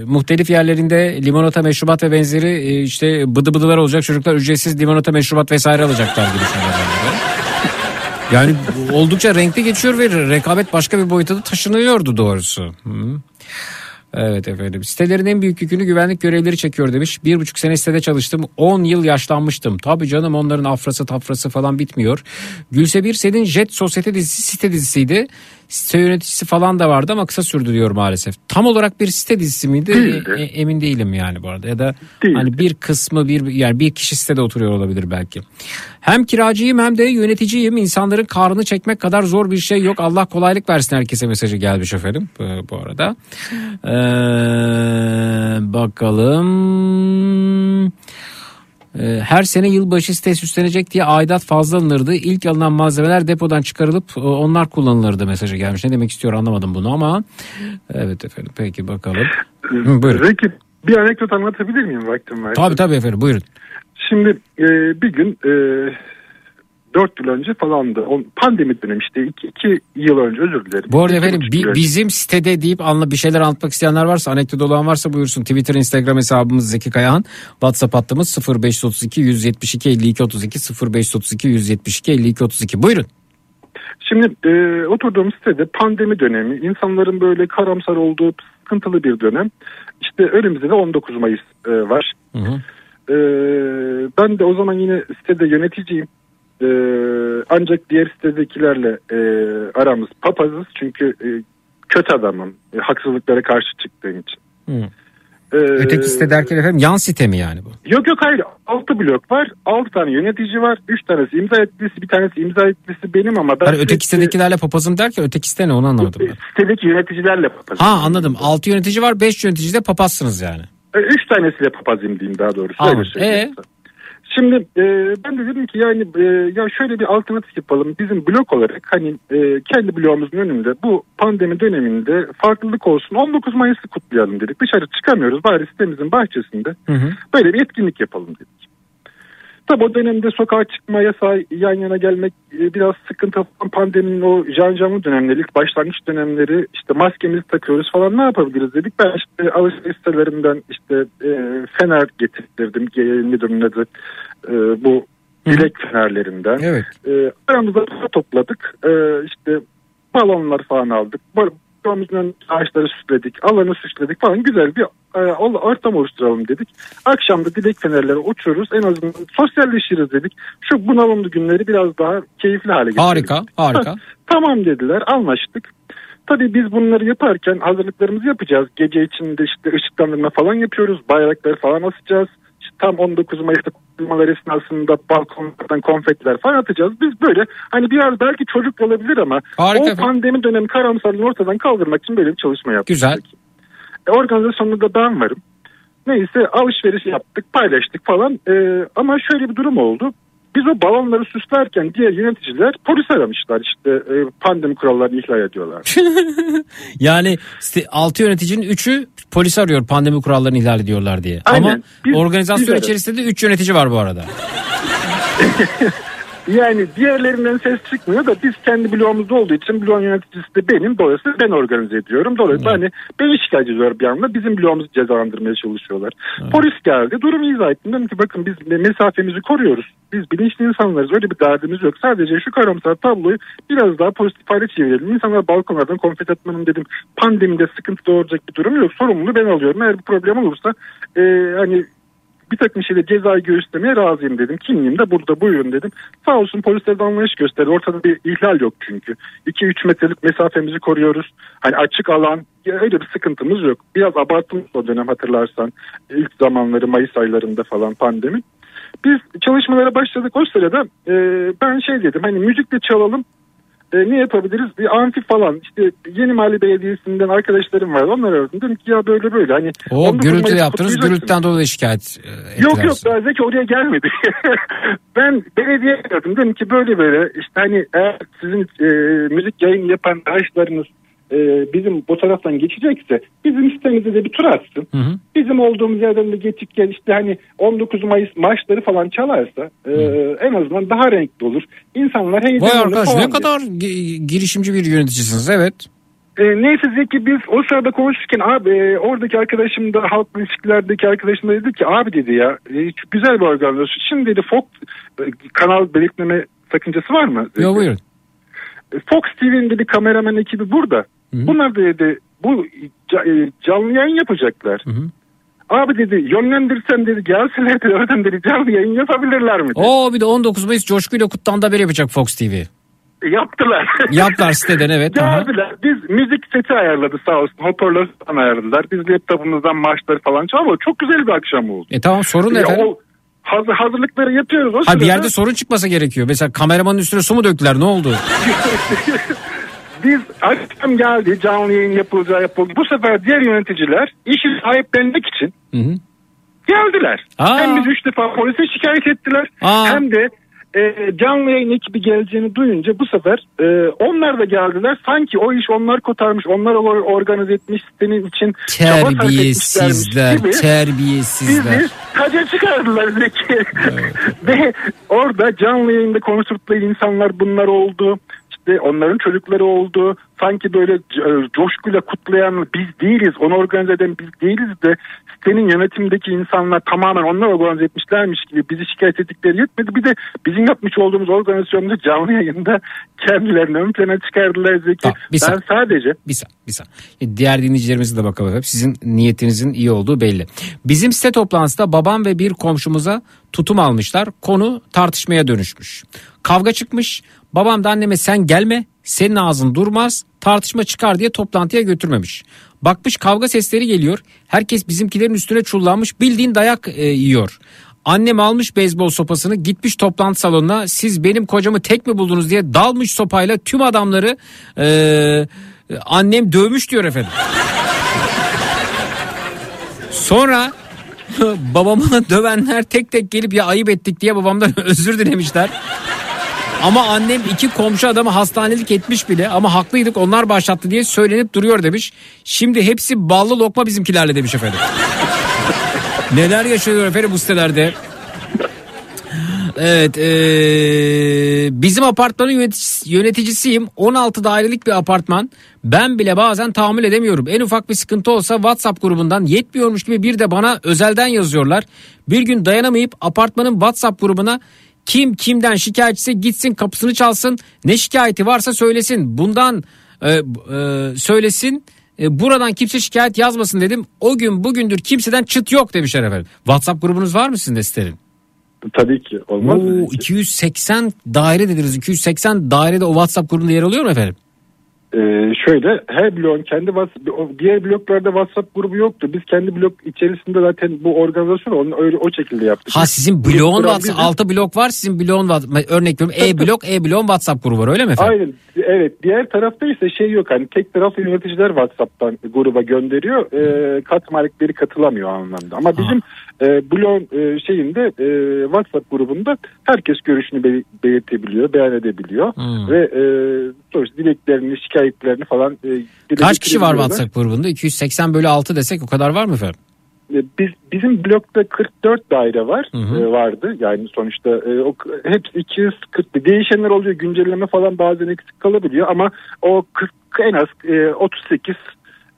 e, muhtelif yerlerinde limonata, meşrubat ve benzeri e, işte bıdı bıdılar olacak. Çocuklar ücretsiz limonata, meşrubat vesaire alacaklar gibi. Yani oldukça renkli geçiyor ve rekabet başka bir boyuta da taşınıyordu doğrusu. Hı. Evet efendim. Sitelerin en büyük yükünü güvenlik görevlileri çekiyor demiş. Bir buçuk sene sitede çalıştım. 10 yıl yaşlanmıştım. Tabii canım onların afrası tafrası falan bitmiyor. Gülse senin Jet Sosyete dizisi site dizisiydi. Site yöneticisi falan da vardı ama kısa sürdü diyor maalesef. Tam olarak bir site dizisi miydi? Değildi. E- e- emin değilim yani bu arada. Ya da Değildi. hani bir kısmı bir yani bir kişi sitede oturuyor olabilir belki. Hem kiracıyım hem de yöneticiyim. İnsanların karnını çekmek kadar zor bir şey yok. Allah kolaylık versin herkese mesajı gelmiş efendim bu, bu arada. Ee, bakalım. Ee, Her sene yılbaşı site süslenecek diye aidat fazla alınırdı. İlk alınan malzemeler depodan çıkarılıp e, onlar kullanılırdı mesajı gelmiş. Ne demek istiyor anlamadım bunu ama. Evet efendim peki bakalım. Hı, buyurun. Zeki bir anekdot anlatabilir miyim vaktim var? Tabii tabii efendim buyurun. Şimdi e, bir gün e, 4 yıl önce falandı. O pandemi dönemi işte 2, iki yıl önce özür dilerim. Bu arada efendim bi- bizim sitede deyip anla bir şeyler anlatmak isteyenler varsa anekdot olan varsa buyursun. Twitter, Instagram hesabımız Zeki Kayahan. WhatsApp hattımız 0532 172 52 32 0532 172 52 32. Buyurun. Şimdi e, oturduğum sitede pandemi dönemi, insanların böyle karamsar olduğu sıkıntılı bir dönem. İşte önümüzde de 19 Mayıs e, var. Hı hı. E, ben de o zaman yine sitede yöneticiyim. E, ancak diğer sitedekilerle e, aramız papazız. Çünkü e, kötü adamım. E, haksızlıklara karşı çıktığım için. Hı. E, Öteki site derken efendim yan site mi yani bu? Yok yok hayır 6 blok var 6 tane yönetici var 3 tanesi imza etkisi bir tanesi imza etkisi benim ama ben Hani öteki site- sitedekilerle papazım derken öteki site ne onu anlamadım ben. sitedeki yöneticilerle papazım. Ha anladım. 6 yönetici var 5 yönetici de papazsınız yani. E, Üç tanesiyle papazım diyeyim daha doğrusu. Anladım. Ee? size. Şimdi e, ben de dedim ki yani e, ya şöyle bir alternatif yapalım. Bizim blok olarak hani e, kendi bloğumuzun önünde bu pandemi döneminde farklılık olsun. 19 Mayıs'ı kutlayalım dedik. Dışarı çıkamıyoruz. Bari sitemizin bahçesinde Hı hı. böyle bir etkinlik yapalım dedik. Tabi o dönemde sokağa çıkma yasağı yan yana gelmek e, biraz sıkıntı falan pandeminin o janjanlı dönemleri ilk başlangıç dönemleri işte maskemizi takıyoruz falan ne yapabiliriz dedik. Ben işte alışveriş sitelerinden işte e, fener getirdim. E, ne durumda e, bu dilek fenerlerinden. Evet. E, aramızda topladık. E, işte balonlar falan aldık. Balonumuzun ağaçları süsledik. Alanı süsledik falan. Güzel bir e, ortam oluşturalım dedik. Akşam da dilek fenerleri uçururuz. En azından sosyalleşiriz dedik. Şu bunalımlı günleri biraz daha keyifli hale getirelim. Harika harika. Tamam dediler anlaştık. Tabii biz bunları yaparken hazırlıklarımızı yapacağız. Gece içinde işte ışıklandırma falan yapıyoruz. Bayrakları falan asacağız. Tam 19 Mayıs'ta kutlamalar esnasında balkonlardan konfetiler falan atacağız. Biz böyle hani biraz belki çocuk olabilir ama Harika o efendim. pandemi dönemi karamsarlığını ortadan kaldırmak için böyle bir çalışma yaptık. Güzel. E, organizasyonda da ben varım. Neyse alışveriş yaptık, paylaştık falan. E, ama şöyle bir durum oldu. Biz o balonları süslerken diğer yöneticiler polis aramışlar. İşte e, pandemi kurallarını ihlal ediyorlar. Yani 6 yöneticinin 3'ü polis arıyor pandemi kurallarını ihlal ediyorlar diye. Aynen. Ama Biz- organizasyon biz içerisinde de 3 yönetici var bu arada. Yani diğerlerinden ses çıkmıyor da biz kendi bloğumuzda olduğu için bloğun yöneticisi de benim. Dolayısıyla ben organize ediyorum. Dolayısıyla hani beni şikayet ediyorlar bir anda. Bizim bloğumuzu cezalandırmaya çalışıyorlar. Polis geldi. Durumu izah ettim. Dedim ki bakın biz mesafemizi koruyoruz. Biz bilinçli insanlarız. Öyle bir derdimiz yok. Sadece şu karamsar tabloyu biraz daha pozitif hale çevirelim. İnsanlar balkonlardan konfet atmanın dedim. Pandemide sıkıntı doğuracak bir durum yok. Sorumluluğu ben alıyorum. Eğer bir problem olursa e, hani bir takım şeyde cezayı göğüslemeye razıyım dedim. Kimliğim de burada buyurun dedim. Sağ olsun polisler de anlayış gösterdi. Ortada bir ihlal yok çünkü. 2-3 metrelik mesafemizi koruyoruz. Hani açık alan öyle bir sıkıntımız yok. Biraz abartılmış o dönem hatırlarsan. ilk zamanları Mayıs aylarında falan pandemi. Biz çalışmalara başladık o sırada e, ben şey dedim hani müzikle çalalım e, ne yapabiliriz? Bir amfi falan işte Yeni Mahalle Belediyesi'nden arkadaşlarım var. Onlar aradım. Dedim ki ya böyle böyle hani. O 19 gürültü yaptınız gürültüden dolayı şikayet e, Yok yok daha Zeki oraya gelmedi. ben belediye aradım. Dedim ki böyle böyle işte hani eğer sizin e, müzik yayın yapan arkadaşlarınız e, bizim bu taraftan geçecekse bizim sitemize de bir tur atsın. Hı hı. Bizim olduğumuz yerden de geçip gel işte hani 19 Mayıs maçları falan çalarsa e, en azından daha renkli olur. İnsanlar Vay heyecanlanır arkadaş ne kadar gi- girişimci bir yöneticisiniz evet. E, neyse Zeki biz o sırada konuşurken abi e, oradaki arkadaşım da halk ilişkilerdeki arkadaşım da dedi ki abi dedi ya e, çok güzel bir organizasyon. Şimdi dedi Fox e, kanal belirtmeme sakıncası var mı? Yo buyurun. E, Fox TV'nin dedi kameraman ekibi burada. Bunlar da dedi bu e, canlı yayın yapacaklar. Abi dedi yönlendirsen dedi gelseler dedi oradan dedi canlı yayın yapabilirler mi? dedi. Oo bir de 19 Mayıs coşkuyla kutlandı haber yapacak Fox TV. Yaptılar. Yaptılar siteden evet. aha. Geldiler. Biz müzik seti ayarladı sağ olsun. Hoparlör falan ayarladılar. Biz laptopumuzdan marşları falan çalıyor. Çok güzel bir akşam oldu. E tamam sorun ne efendim? o hazır, hazırlıkları yapıyoruz. O Ha bir sırada yerde sorun çıkması gerekiyor. Mesela kameramanın üstüne su mu döktüler ne oldu? Biz akşam geldi canlı yayın yapılacağı yapıldı. Bu sefer diğer yöneticiler işi sahiplenmek için Hı hı. geldiler. Aa. Hem biz üç defa polise şikayet ettiler. Aa. Hem de e, canlı yayın ekibi geleceğini duyunca bu sefer e, onlar da geldiler. Sanki o iş onlar kotarmış, onlar or- organize etmiş senin için Terbiyesizler, gibi terbiyesizler. Bizi taca çıkardılar Zeki. Ve orada canlı yayında konuştukları insanlar bunlar oldu. İşte onların çocukları oldu. Sanki böyle e, coşkuyla kutlayan biz değiliz, onu organize eden biz değiliz de sitenin yönetimdeki insanlar tamamen onlar organize etmişlermiş gibi bizi şikayet ettikleri yetmedi. Bir de bizim yapmış olduğumuz organizasyonda canlı yayında kendilerini ön plana çıkardılar Zeki. Tamam, bir ben saniye. sadece Bir saniye, bir saniye. Diğer dinleyicilerimize de bakalım. efendim. Sizin niyetinizin iyi olduğu belli. Bizim site toplantısında babam ve bir komşumuza tutum almışlar. Konu tartışmaya dönüşmüş. Kavga çıkmış. Babam da anneme sen gelme senin ağzın durmaz tartışma çıkar diye toplantıya götürmemiş. Bakmış kavga sesleri geliyor. Herkes bizimkilerin üstüne çullanmış bildiğin dayak e, yiyor. Annem almış beyzbol sopasını gitmiş toplantı salonuna siz benim kocamı tek mi buldunuz diye dalmış sopayla tüm adamları e, annem dövmüş diyor efendim. Sonra babamı dövenler tek tek gelip ya ayıp ettik diye babamdan özür dilemişler. Ama annem iki komşu adamı hastanelik etmiş bile ama haklıydık onlar başlattı diye söylenip duruyor demiş. Şimdi hepsi ballı lokma bizimkilerle demiş efendim. Neler yaşanıyor efendim bu sitelerde? Evet eee, bizim apartmanın yöneticisi- yöneticisiyim 16 dairelik bir apartman ben bile bazen tahammül edemiyorum en ufak bir sıkıntı olsa whatsapp grubundan yetmiyormuş gibi bir de bana özelden yazıyorlar bir gün dayanamayıp apartmanın whatsapp grubuna kim kimden şikayetçiyse gitsin kapısını çalsın ne şikayeti varsa söylesin bundan e, e, söylesin e, buradan kimse şikayet yazmasın dedim o gün bugündür kimseden çıt yok demişler efendim whatsapp grubunuz var mı sizin de sitenin? tabii ki olmaz. Oo, 280 daire dediniz. 280 dairede o WhatsApp grubunda yer alıyor mu efendim? Ee, şöyle her bloğun kendi diğer bloklarda WhatsApp grubu yoktu. Biz kendi blok içerisinde zaten bu organizasyonu onu öyle o şekilde yaptık. Ha sizin bloğun WhatsApp biziz. 6 blok var. Sizin bloğun örnek veriyorum E blok E bloğun WhatsApp grubu var öyle mi efendim? Aynen evet diğer tarafta ise şey yok hani tek taraflı yöneticiler WhatsApp'tan gruba gönderiyor e, kat malikleri katılamıyor anlamda ama bizim e, bloğun e, şeyinde e, WhatsApp grubunda herkes görüşünü bel- belirtebiliyor beyan edebiliyor Hmm. ve e, sonuçta dileklerini şikayetlerini falan e, Kaç kişi var. WhatsApp grubunda? 280 bölü 6 desek o kadar var mı efendim? E, Biz bizim blokta 44 daire var Hı hı. e, vardı yani sonuçta e, o hepsi 240 bir değişenler oluyor güncelleme falan bazen eksik kalabiliyor ama o 40 en az e, 38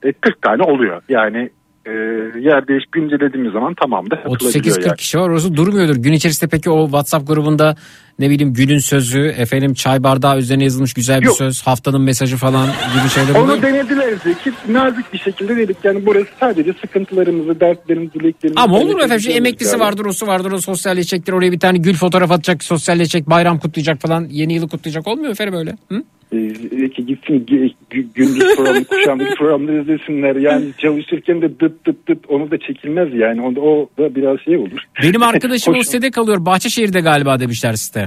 e, 40 tane oluyor yani e, yer değiş güncellediğimiz zaman tamam da yapılabiliyor 38-40 yani. kişi var orası durmuyordur. Gün içerisinde peki o WhatsApp grubunda ne bileyim günün sözü, efendim çay bardağı üzerine yazılmış güzel bir Yok. söz, haftanın mesajı falan gibi şeyler. Onu denediler Zeki nazik bir şekilde dedik yani burası sadece sıkıntılarımızı dertlerimizi dileklerimizi Ama olur mu efendim? Şimdi emeklisi vardır, osu vardır, o sosyalleşecektir. Oraya bir tane gül fotoğraf atacak, sosyalleşecek, bayram kutlayacak falan. Yeni yılı kutlayacak olmuyor mu efendim öyle? Hı? Ee, ki gitsin ge- gü- gündüz programı kuşağındaki programları izlesinler yani çalışırken de dıt dıt dıt onu da çekilmez yani o, o da biraz şey olur. Benim arkadaşım o sitede kalıyor. Bahçeşehir'de galiba demişler site.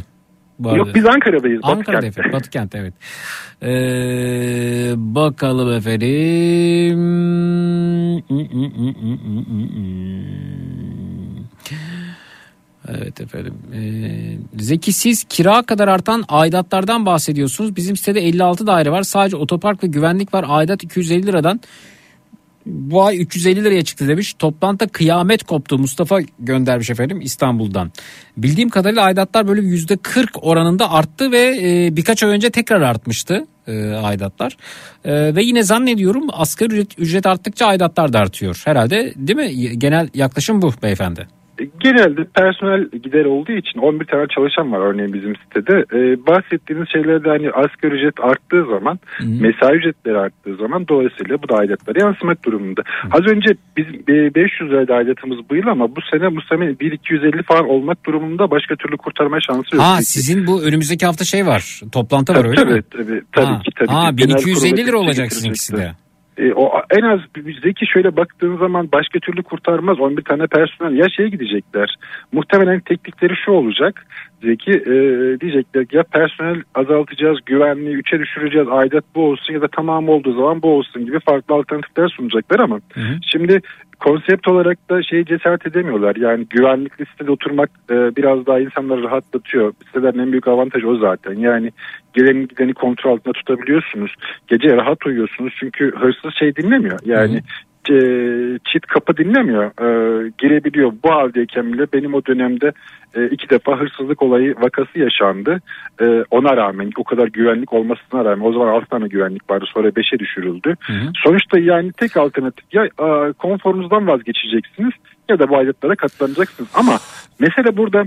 Arada. Yok biz Ankara'dayız. Ankara'da efendim. Batıkent evet. Ee, bakalım efendim. Evet efendim. Ee, Zeki siz kira kadar artan aidatlardan bahsediyorsunuz. Bizim sitede 56 daire var. Sadece otopark ve güvenlik var. Aidat 250 liradan bu ay 350 liraya çıktı demiş. Toplantıda kıyamet koptu. Mustafa göndermiş efendim İstanbul'dan. Bildiğim kadarıyla aidatlar böyle yüzde 40 oranında arttı ve e, birkaç ay önce tekrar artmıştı. e, aidatlar. E, ve yine zannediyorum asgari ücret, ücret arttıkça aidatlar da artıyor. Herhalde değil mi? Genel yaklaşım bu beyefendi. Genelde personel gider olduğu için 11 tane çalışan var örneğin bizim sitede. Ee, bahsettiğiniz şeylerde hani asgari ücret arttığı zaman mesai ücretleri arttığı zaman dolayısıyla bu da aidatlara yansımak durumunda. Az önce biz e, 500 liraydı aidatımız bu yıl ama bu sene muhtemelen 1-250 falan olmak durumunda başka türlü kurtarma şansı yok. Ha sizin bu önümüzdeki hafta şey var. Toplantı var Tabii, öyle tabii, mi? tabii, tabii ha. ki, tabii ha, ki. Genel 1250 lira olacak sizinkisi de. E, o en az Zeki şöyle baktığın zaman başka türlü kurtarmaz. 11 tane personel ya şeye gidecekler. Muhtemelen teknikleri şu olacak. Zeki e, diyecekler ya personel azaltacağız, güvenliği 3'e düşüreceğiz, aidat bu olsun ya da tamam olduğu zaman bu olsun gibi farklı alternatifler sunacaklar ama şimdi konsept olarak da şeyi cesaret edemiyorlar. Yani güvenlikli sitede oturmak e, biraz daha insanları rahatlatıyor. Sitelerin en büyük avantajı o zaten. Yani geleni gideni kontrol altında tutabiliyorsunuz. Gece rahat uyuyorsunuz çünkü hırsız şey dinlemiyor. Yani e, çit kapı dinlemiyor. E, girebiliyor. Bu haldeyken bile benim o dönemde e, iki defa hırsızlık olayı vakası yaşandı. E, ona rağmen o kadar güvenlik olmasına rağmen o zaman 6 tane güvenlik vardı sonra 5'e düşürüldü. Sonuçta yani tek alternatif ya e, konforunuzdan vazgeçeceksiniz ya da bu aidatlara katlanacaksınız. Ama mesele burada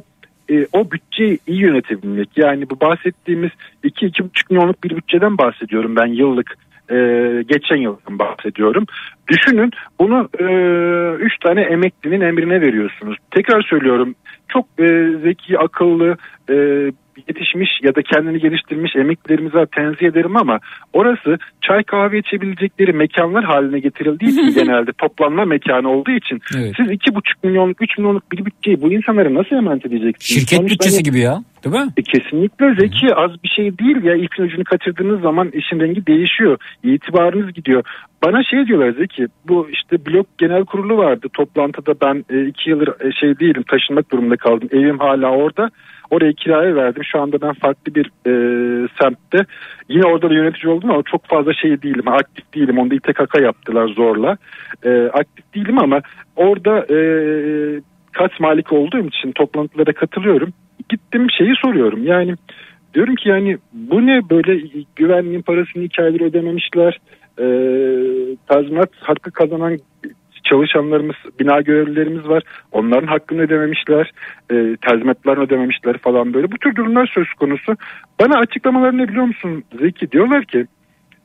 e, o bütçeyi iyi yönetebilmek. Yani bu bahsettiğimiz 2-2,5 milyonluk bir bütçeden bahsediyorum ben yıllık. E, geçen yıldan bahsediyorum. Düşünün bunu 3 tane emeklinin emrine veriyorsunuz. Tekrar söylüyorum çok e, zeki, akıllı, e, yetişmiş ya da kendini geliştirmiş emeklilerimize tenzih ederim ama orası çay kahve içebilecekleri mekanlar haline getirildiği için genelde toplanma mekanı olduğu için Evet. siz iki buçuk milyonluk, üç milyonluk bir bütçeyi bu insanlara nasıl emanet edeceksiniz? Şirket Sonuçta bütçesi hani- gibi ya. Değil mi? e, Kesinlikle zeki az bir şey değil ya ipin ucunu kaçırdığınız zaman işin rengi değişiyor. İtibarınız gidiyor. Bana şey diyorlar Zeki bu işte blok genel kurulu vardı toplantıda ben e, iki yıldır e, şey değilim taşınmak durumunda kaldım. Evim hala orada. Oraya kiraya verdim. Şu anda ben farklı bir e, semtte. Yine orada da yönetici oldum ama çok fazla şey değilim. Aktif değilim. Onda İTKK yaptılar zorla. E, aktif değilim ama orada e, kat malik olduğum için toplantılara katılıyorum. Gittim şeyi soruyorum. Yani diyorum ki yani bu ne böyle güvenliğin parasını iki aydır ödememişler. E, tazminat hakkı kazanan çalışanlarımız, bina görevlilerimiz var. Onların hakkını ödememişler. E, tazminatlarını ödememişler falan böyle. Bu tür durumlar söz konusu. Bana açıklamaları ne biliyor musun Zeki? Diyorlar ki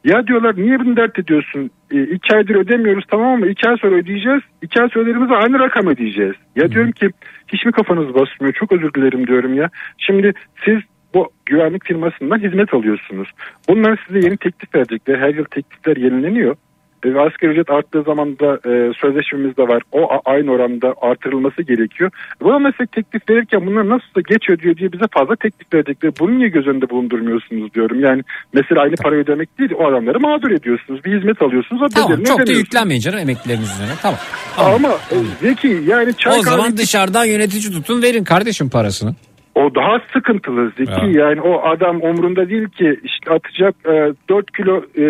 ya diyorlar niye bunu dert ediyorsun? E, iki aydır ödemiyoruz tamam ama iki ay sonra ödeyeceğiz. İki ay sonra ödediğimizde aynı rakam ödeyeceğiz. Ya diyorum ki hiç mi kafanız basmıyor? Çok özür dilerim diyorum ya. Şimdi siz bu güvenlik firmasından hizmet alıyorsunuz. Bunlar size yeni teklif verecekler. Her yıl teklifler yenileniyor. Ve asgari ücret arttığı zaman da e, sözleşmemiz de var. O aynı oranda artırılması gerekiyor. Buna meslek teklif verirken bunlar nasılsa geç ödüyor diye bize fazla teklif verecekler. Bunu niye göz önünde bulundurmuyorsunuz diyorum. Yani mesela aynı parayı ödemek değil o adamları mağdur ediyorsunuz. Bir hizmet alıyorsunuz. O Tamam çok da yüklenmeyin canım emeklilerimiz üzerine. Tamam. Ama e, Zeki yani çay o zaman dışarıdan yönetici tutun verin kardeşim parasını. O daha sıkıntılı Zeki. Ya. Yani o adam umrunda değil ki işte atacak e, 4 kilo e,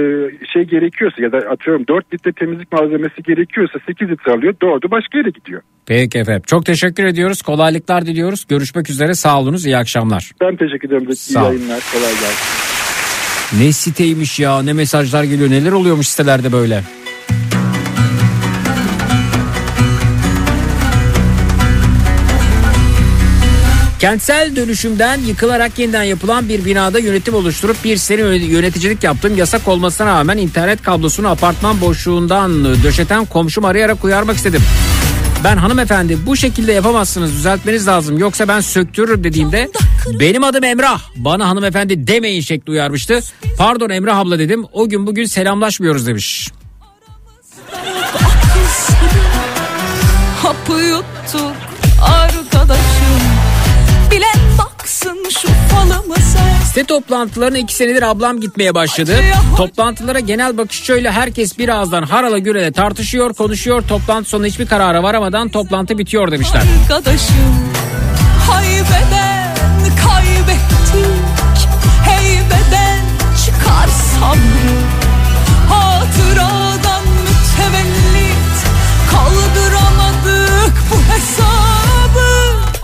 şey gerekiyorsa ya da atıyorum 4 litre temizlik malzemesi gerekiyorsa 8 litre alıyor. 4'ü başka yere gidiyor. Peki efendim. Çok teşekkür ediyoruz. Kolaylıklar diliyoruz. Görüşmek üzere. Sağ olunuz. İyi akşamlar. Ben teşekkür ederim. Zeki. Sağ İyi yayınlar. Kolay gelsin. Ne siteymiş ya. Ne mesajlar geliyor. Neler oluyormuş sitelerde böyle. Kentsel dönüşümden yıkılarak yeniden yapılan bir binada yönetim oluşturup bir sene yö- yöneticilik yaptım. Yasak olmasına rağmen internet kablosunu apartman boşluğundan döşeten komşum arayarak uyarmak istedim. Ben hanımefendi bu şekilde yapamazsınız düzeltmeniz lazım yoksa ben söktürürüm dediğimde benim adım Emrah bana hanımefendi demeyin şekli uyarmıştı. Pardon Emrah abla dedim o gün bugün selamlaşmıyoruz demiş. Hapı yuttuk arkadaşım baksın şu falımıza Site toplantılarına iki senedir ablam gitmeye başladı. Toplantılara genel bakış şöyle herkes bir ağızdan harala gürele tartışıyor konuşuyor. Toplantı sonu hiçbir karara varamadan toplantı bitiyor demişler. Arkadaşım haybeden kaybettik Heybeden çıkar sabrı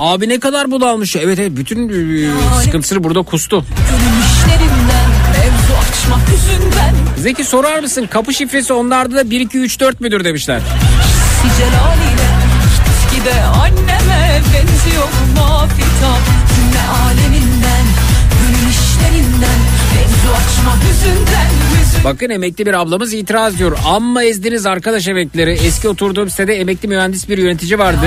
Abi ne kadar budalmış. Evet evet bütün e, sıkıntısını burada kustu. Zeki sorar mısın kapı şifresi onlarda da 1 2 3 4 müdür demişler. Celaliyle anneme benziyor mafita Cümle aleminden Gönül işlerinden Mevzu açma hüzünden hüzün Bakın emekli bir ablamız itiraz diyor. Amma ezdiniz arkadaş emekleri. Eski oturduğum sitede emekli mühendis bir yönetici vardı.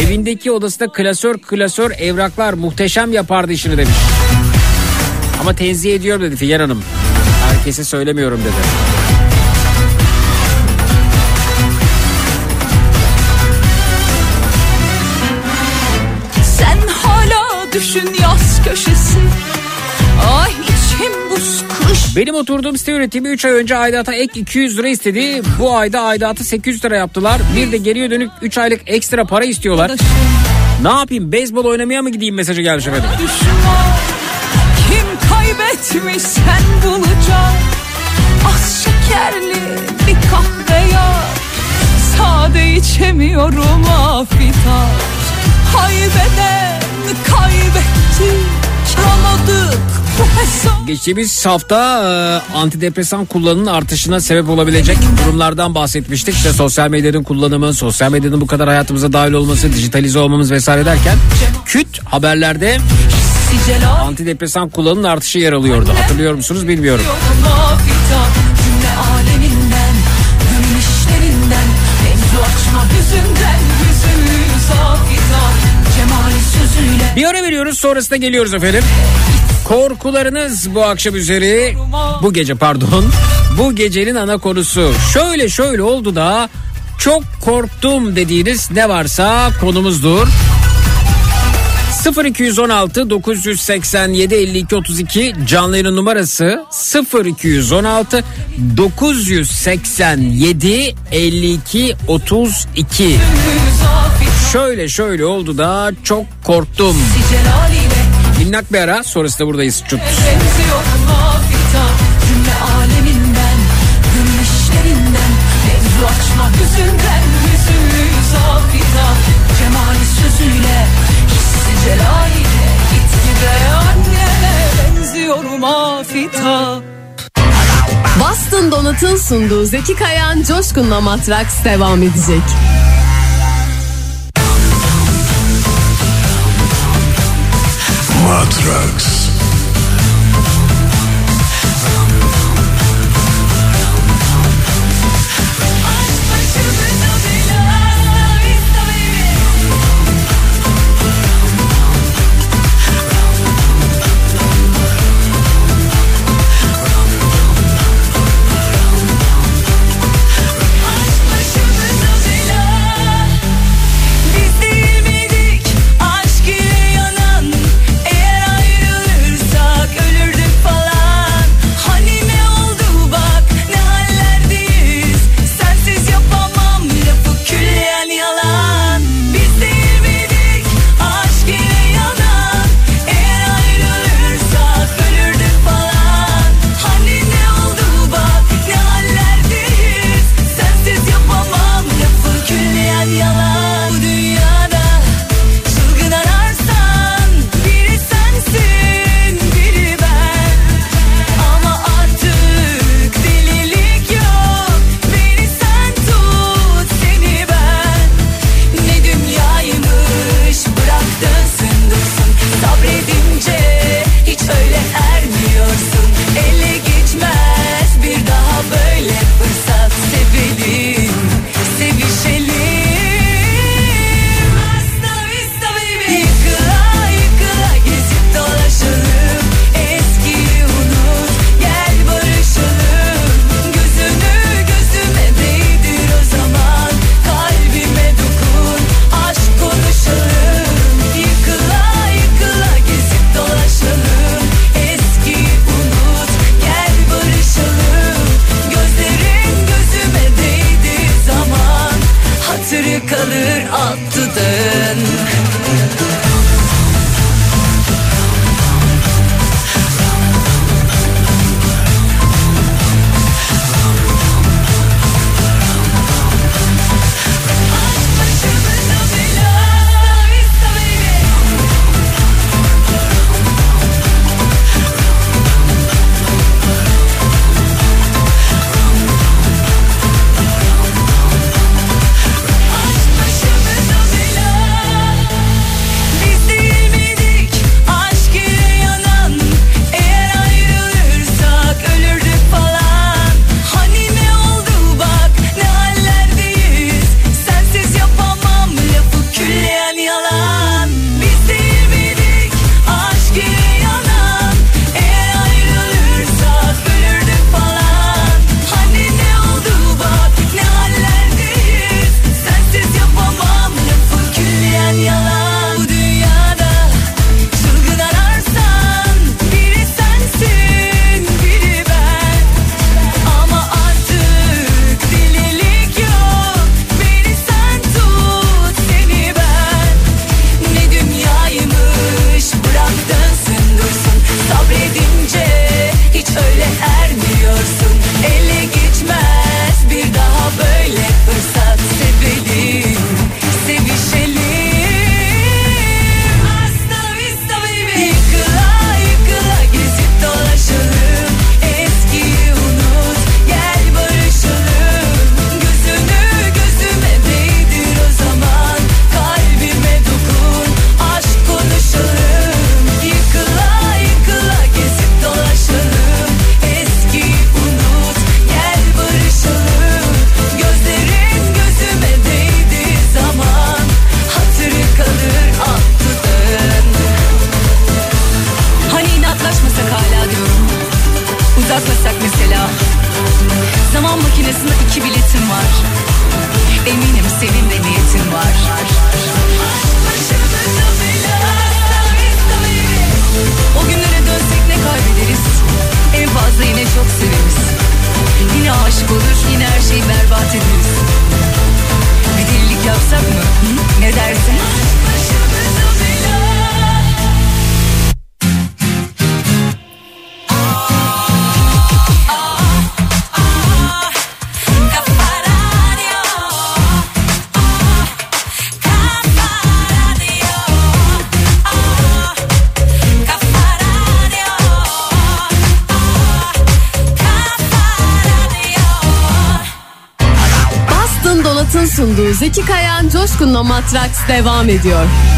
Evindeki odasında klasör klasör evraklar muhteşem yapardı işini demiş. Ama tenzih ediyorum dedi Figen Hanım. Herkese söylemiyorum dedi. Sen hala düşün yaz köşesi Benim oturduğum site yönetimi 3 ay önce aidata ek 200 lira istedi. Bu ayda aidatı 800 lira yaptılar. Bir de geriye dönük 3 aylık ekstra para istiyorlar. Ne yapayım beyzbol oynamaya mı gideyim mesajı gelmiş efendim. Kim kaybetmiş sen bulacak Az şekerli bir kahve yap Sade içemiyorum afita Kaybeden kaybetti Anladık bu hesap Geçtiğimiz hafta e, antidepresan kullanımının artışına sebep olabilecek durumlardan bahsetmiştik. İşte sosyal medyanın kullanımı, sosyal medyanın bu kadar hayatımıza dahil olması, dijitalize olmamız vesaire derken küt haberlerde antidepresan kullanımının artışı yer alıyordu. Hatırlıyor musunuz bilmiyorum. Bir ara veriyoruz sonrasında geliyoruz efendim. Korkularınız bu akşam üzeri. Bu gece pardon. Bu gecenin ana konusu. Şöyle şöyle oldu da çok korktum dediğiniz ne varsa konumuzdur. 0216 987 52 32 canlı yayın numarası. 0216 987 52 32 Şöyle şöyle oldu da çok korktum. Celaliyle Minnak bir ara sonrasında buradayız. Çut. benziyor mafita Cümle aleminden Gönül işlerinden Mevzu açma hüzünden Yüzü safita Cemali sözüyle Hissi celaliyle Gitgide annene benziyor mafita Boston Donat'ın sunduğu Zeki Kayan Coşkun'la Matraks devam edecek. Matrax. Coşkun'la Matraks devam ediyor.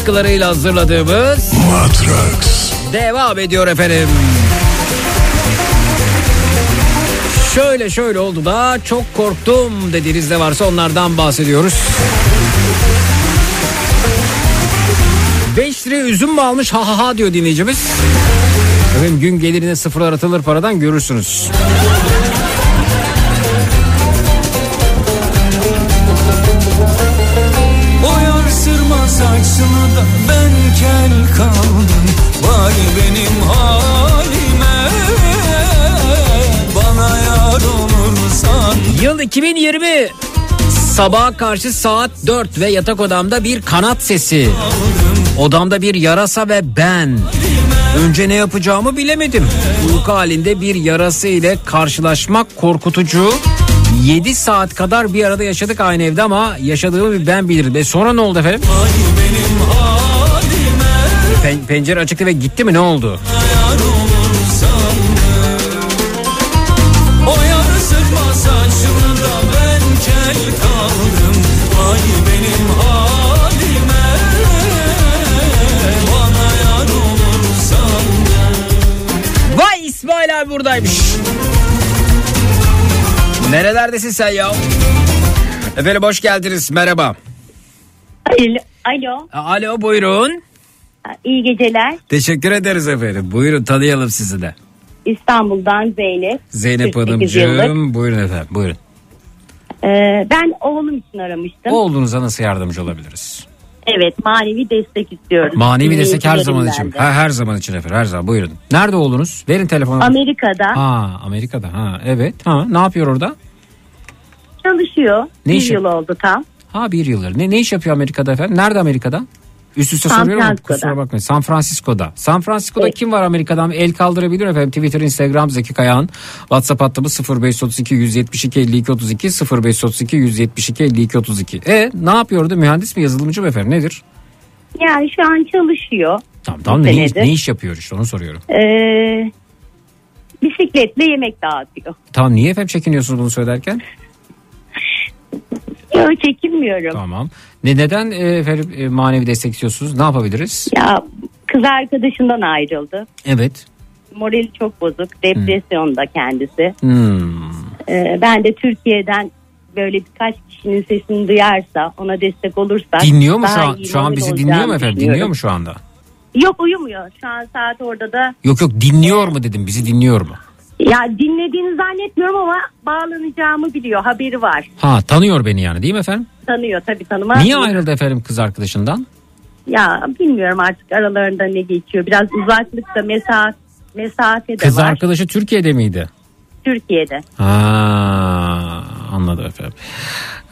Katkılarıyla hazırladığımız Matrax. devam ediyor efendim. Şöyle şöyle oldu da çok korktum dediğiniz ne varsa onlardan bahsediyoruz. 5 lira üzüm mü almış ha ha ha diyor dinleyicimiz. Efendim gün gelirine sıfırlar atılır paradan görürsünüz. Saçını da ben kel kaldım Vay benim halime Bana yar olur sandım Yıl 2020 Sabaha karşı saat 4 ve yatak odamda bir kanat sesi. Odamda bir yarasa ve ben. Önce ne yapacağımı bilemedim. Uyku halinde bir yarası ile karşılaşmak korkutucu. 7 saat kadar bir arada yaşadık aynı evde ama yaşadığımı ben bilirim. E sonra ne oldu efendim? Pen- pencere açıktı ve gitti mi ne oldu? Vay İsmail abi buradaymış. Nerelerdesin sen ya? Efendim hoş geldiniz merhaba. Alo, Alo buyurun. iyi geceler. Teşekkür ederiz efendim. Buyurun tanıyalım sizi de. İstanbul'dan Zeynep. Zeynep 48 yıllık. Hanımcığım buyurun efendim buyurun. Ee, ben oğlum için aramıştım. Oğlunuza nasıl yardımcı olabiliriz? Evet, manevi destek istiyorum. Manevi destek her zaman için. Ha, her zaman için efendim her zaman buyurun. Nerede oğlunuz? Verin telefonu. Amerika'da Ha Amerika'da ha evet. Ha ne yapıyor orada? çalışıyor. Ne bir işi? yıl oldu tam. Ha bir yıldır. Ne, ne iş yapıyor Amerika'da efendim? Nerede Amerika'da? Üst üste San soruyorum Francisco'da. kusura bakmayın. San Francisco'da. San Francisco'da Evet. kim var Amerika'dan? El kaldırabilir efendim. Twitter, Instagram Zeki Kayağan. WhatsApp hattımız 0532 172 52 32 0532 172 52 32. E ne yapıyordu? Mühendis mi yazılımcı mı efendim? Nedir? Yani şu an çalışıyor. Tamam tamam ne, senedir. ne iş yapıyor işte onu soruyorum. Ee, bisikletle yemek dağıtıyor. Tamam niye efendim çekiniyorsunuz bunu söylerken? Yok çekinmiyorum. Tamam. Ne neden e, efendim e, manevi destek istiyorsunuz? Ne yapabiliriz? Ya kız arkadaşından ayrıldı. Evet. Morali çok bozuk. Depresyonda kendisi. Hmm. Ee, ben de Türkiye'den böyle birkaç kişinin sesini duyarsa ona destek olursak Dinliyor mu şu an? Şu an bizi dinliyor mu efendim? Dinliyor mu şu anda? Yok uyumuyor. Şu an saat orada da Yok yok dinliyor mu dedim. Bizi dinliyor mu? Ya dinlediğini zannetmiyorum ama bağlanacağımı biliyor. Haberi var. Ha tanıyor beni yani değil mi efendim? Tanıyor tabii tanımaz. Niye mı? ayrıldı efendim kız arkadaşından? Ya bilmiyorum artık aralarında ne geçiyor. Biraz uzaklıkta mesafe, mesafe de Kız var. arkadaşı Türkiye'de miydi? Türkiye'de. Ha anladım efendim.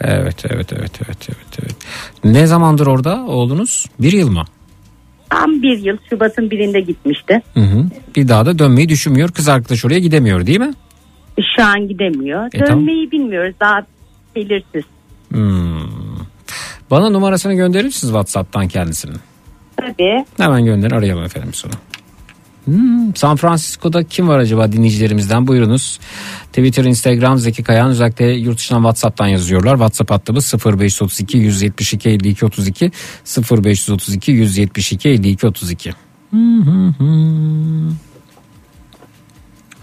Evet evet evet evet evet evet. Ne zamandır orada oğlunuz? Bir yıl mı? Tam bir yıl Şubat'ın birinde gitmişti. Hı hı. Bir daha da dönmeyi düşünmüyor. Kız arkadaş oraya gidemiyor değil mi? Şu an gidemiyor. E. Dönmeyi bilmiyoruz. Daha belirsiz. Hmm. Bana numarasını gönderir misiniz WhatsApp'tan kendisinin? Tabii. Hemen gönderin arayalım efendim sonra. Hmm, San Francisco'da kim var acaba dinleyicilerimizden buyurunuz. Twitter, Instagram Zeki Kayan özellikle yurt dışından Whatsapp'tan yazıyorlar. WhatsApp hattımız 0532 172 52 32 0532 172 52 32.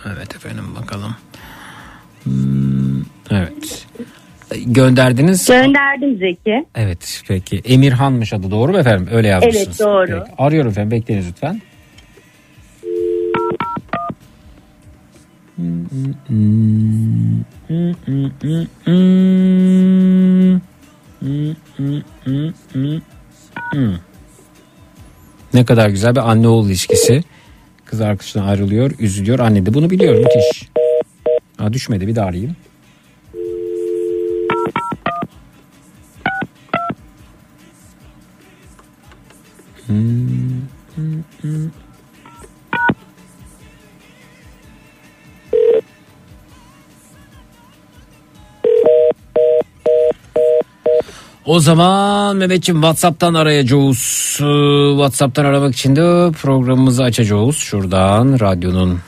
Evet efendim bakalım. Hmm, evet. Gönderdiniz. Gönderdim Zeki. Evet peki. Emirhan'mış adı doğru mu efendim? Öyle yazmışsınız. Evet, doğru. Peki. Arıyorum efendim bekleyiniz lütfen. Ne kadar güzel bir anne oğul ilişkisi. Kız arkadaşından ayrılıyor, üzülüyor. Anne de bunu biliyor. Müthiş. Ha, düşmedi bir daha arayayım. O zaman Mehmetciğim WhatsApp'tan arayacağız. Ee, WhatsApp'tan aramak için de programımızı açacağız. Şuradan radyonun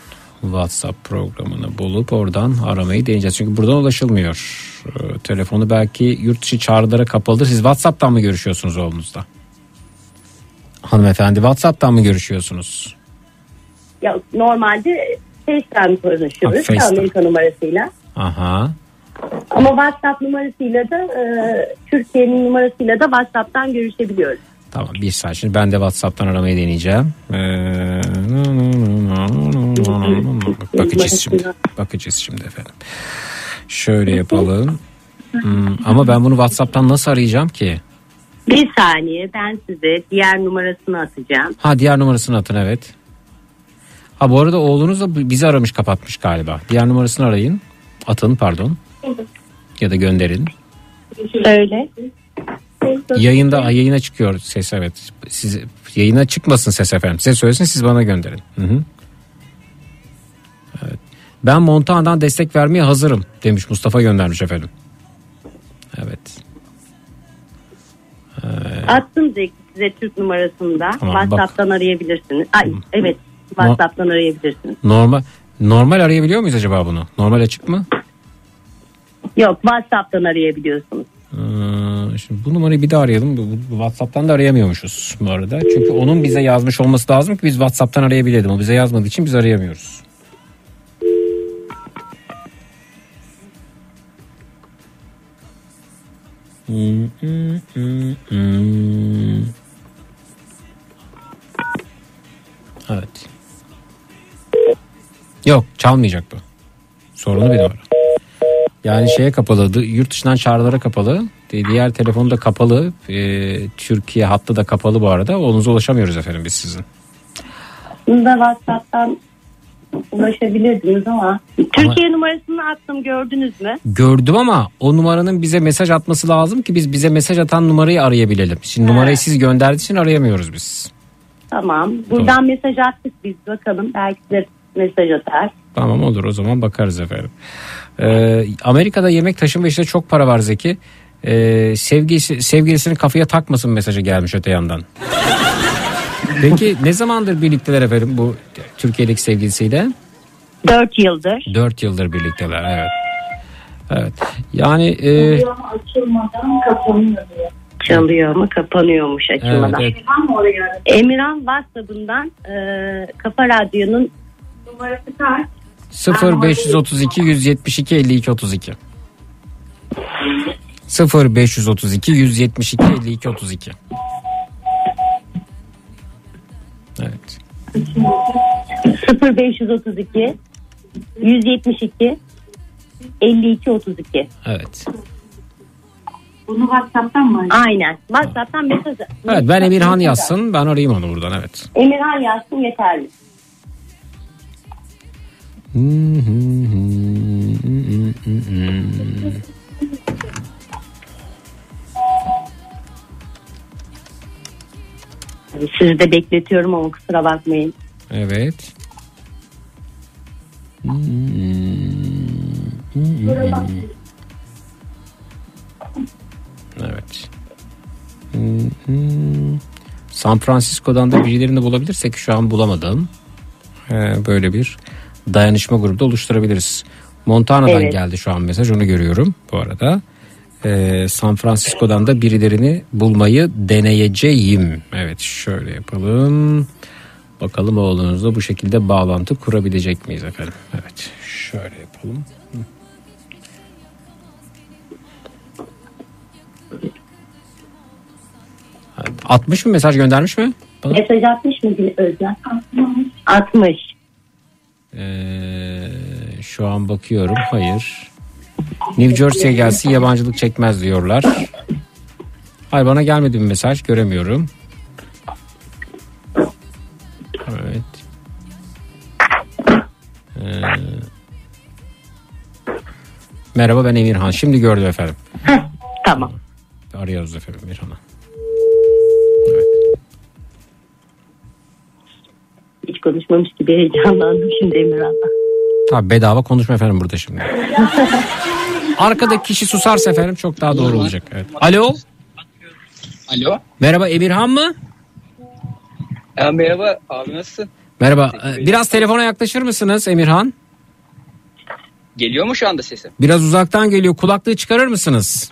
WhatsApp programını bulup oradan aramayı deneyeceğiz. Çünkü buradan ulaşılmıyor. Ee, Telefonu belki yurt dışı çağrılara kapalıdır. Siz WhatsApp'tan mı görüşüyorsunuz oğlunuzla? Hanımefendi WhatsApp'tan mı görüşüyorsunuz? Ya normalde FaceTime konuşuyoruz. Ha, FaceTime. Amerika numarasıyla. Aha. Ama WhatsApp numarasıyla da e, Türkiye'nin numarasıyla da WhatsApp'tan görüşebiliyoruz. Tamam bir saat şimdi ben de WhatsApp'tan aramayı deneyeceğim. Ee, bakacağız şimdi. Bakacağız şimdi efendim. Şöyle yapalım. Hmm, ama ben bunu WhatsApp'tan nasıl arayacağım ki? Bir saniye ben size diğer numarasını atacağım. Ha diğer numarasını atın evet. Ha bu arada oğlunuz da bizi aramış kapatmış galiba. Diğer numarasını arayın. Atın pardon. Ya da gönderin. Öyle. Yayında yayına çıkıyor ses evet. Siz yayına çıkmasın ses efendim. Size söylesin siz bana gönderin. Hı hı. Evet. Ben Montana'dan destek vermeye hazırım demiş Mustafa göndermiş efendim. Evet. Attım Zeki size Türk numarasında. Tamam, WhatsApp'tan arayabilirsiniz. Ay, evet WhatsApp'tan arayabilirsiniz. Normal normal arayabiliyor muyuz acaba bunu? Normal açık mı? Yok WhatsApp'tan arayabiliyorsunuz. Ee, şimdi bu numarayı bir daha arayalım. Bu, bu WhatsApp'tan da arayamıyormuşuz bu arada. Çünkü onun bize yazmış olması lazım ki biz WhatsApp'tan arayabilelim. O bize yazmadığı için biz arayamıyoruz. Evet. Yok çalmayacak bu. Sorunu bir numara. Yani şeye kapalı, yurt dışından çağrılara kapalı. Diğer telefonu da kapalı. Ee, Türkiye hattı da kapalı bu arada. Oğlunuza ulaşamıyoruz efendim biz sizin. Bunda WhatsApp'tan ulaşabilirdiniz ama Türkiye numarasını attım gördünüz mü? Gördüm ama o numaranın bize mesaj atması lazım ki biz bize mesaj atan numarayı arayabilelim. Şimdi numarayı siz gönderdiğiniz için arayamıyoruz biz. Tamam. Buradan mesaj attık biz bakalım. Belki de mesaj atar. Tamam olur o zaman bakarız efendim. Ee, Amerika'da yemek taşıma işinde çok para var Zeki. Ee, sevgilisi, sevgilisini kafaya takmasın mesajı gelmiş öte yandan. Peki ne zamandır birlikteler efendim bu Türkiye'deki sevgilisiyle? 4 yıldır. 4 yıldır birlikteler evet. Evet. Yani e, Açılmadan kapanıyor Çalıyor mu kapanıyormuş açılmadan. Evet, Emirhan WhatsApp'ından e, Kafa Radyo'nun numarası kaç? 0532 172 52 32 0532 172 52 32 Evet. 0532 172 52 32. Evet. Bunu WhatsApp'tan mı? Aynen. WhatsApp'tan mesaj. Evet ben Emirhan yazsın ben arayayım onu buradan evet. Emirhan yazsın yeterli. Sizi de bekletiyorum ama kusura bakmayın. Evet. Evet. San Francisco'dan da birilerini bulabilirsek şu an bulamadım. Ee, böyle bir dayanışma grubu da oluşturabiliriz. Montana'dan Evet. geldi şu an mesaj onu görüyorum bu arada. Ee, San Francisco'dan da birilerini bulmayı deneyeceğim. Evet şöyle yapalım. Bakalım oğlunuzla bu şekilde bağlantı kurabilecek miyiz efendim? Evet şöyle yapalım. 60 mı mesaj göndermiş mi? Bana? Mesaj atmış mı Özlem? Atmış. Ee, şu an bakıyorum. Hayır. New Jersey'ye gelsin yabancılık çekmez diyorlar. Hayır bana gelmedi bir mesaj göremiyorum. Evet. Ee, merhaba ben Emirhan. Şimdi gördüm efendim. Tamam. Arıyoruz efendim Emirhan'ı. Hiç konuşmamış gibi heyecanlandım şimdi Emirhan'la. Tabii bedava konuşma efendim burada şimdi. Arkadaki kişi susarsa efendim çok daha doğru olacak. Evet. Alo. Alo. Merhaba Emirhan mı? Ya merhaba abi nasılsın? Merhaba. Ee, Biraz telefona yaklaşır mısınız Emirhan? Geliyor mu şu anda sesim? Biraz uzaktan geliyor. Kulaklığı çıkarır mısınız?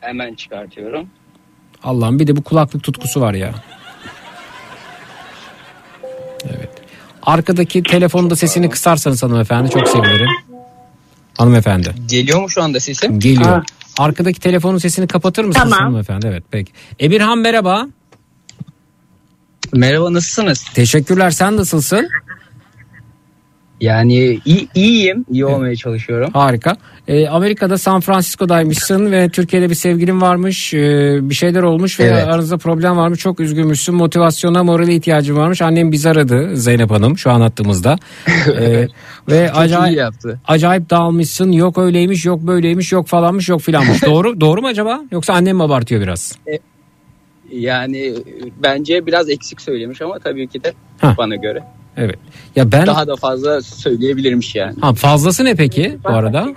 Hemen çıkartıyorum. Allah'ım bir de bu kulaklık tutkusu var ya. Evet. Arkadaki telefonda sesini kısarsanız hanımefendi çok sevinirim. Hanımefendi. Geliyor mu şu anda sesim? Geliyor. Arkadaki telefonun sesini kapatır mısınız Tamam. hanımefendi? Evet peki. Emirhan merhaba. Merhaba nasılsınız? Teşekkürler sen nasılsın? Yani iyi, iyiyim. İyi olmaya çalışıyorum. Harika. Ee, Amerika'da San Francisco'daymışsın ve Türkiye'de bir sevgilin varmış. Ee, bir şeyler olmuş ve Evet. aranızda problem varmış. Çok üzgünmüşsün. Motivasyona, morale ihtiyacın varmış. Annem bizi aradı Zeynep Hanım şu an attığımızda. Ee, ve Çok acayip yaptı. acayip dağılmışsın. Yok öyleymiş, yok böyleymiş, yok falanmış, yok filanmış. doğru doğru mu acaba? Yoksa annem mi abartıyor biraz? Yani bence biraz eksik söylemiş ama tabii ki de Ha. bana göre. Evet. Ya ben Daha da fazla söyleyebilirmiş yani. ha, fazlası ne peki bu arada?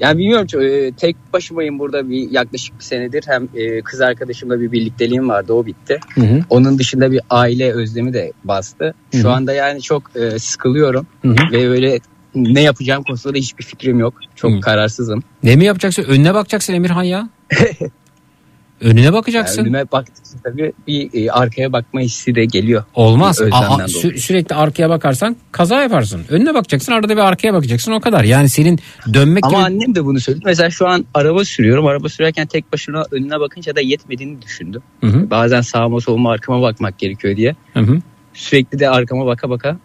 Yani bilmiyorum e, tek başımayım burada bir yaklaşık bir senedir. Hem e, kız arkadaşımla bir birlikteliğim vardı o bitti. Hı hı. Onun dışında bir aile özlemi de bastı. Hı Şu hı. anda yani çok e, sıkılıyorum Hı hı. ve böyle ne yapacağım konusunda da hiçbir fikrim yok. Çok kararsızım. Ne mi yapacaksın? Önüne bakacaksın Emirhan ya. Önüne bakacaksın. Yani önüme baktıkça tabii bir e, arkaya bakma hissi de geliyor. Olmaz. Aa, sü- sürekli arkaya bakarsan kaza yaparsın. Önüne bakacaksın arada bir arkaya bakacaksın o kadar. Yani senin dönmek Ama gibi... annem de bunu söyledi. Mesela şu an araba sürüyorum. Araba sürerken tek başına önüne bakınca da yetmediğini düşündüm. Hı hı. Bazen sağıma soluma arkama bakmak gerekiyor diye. Hı hı. Sürekli de arkama baka baka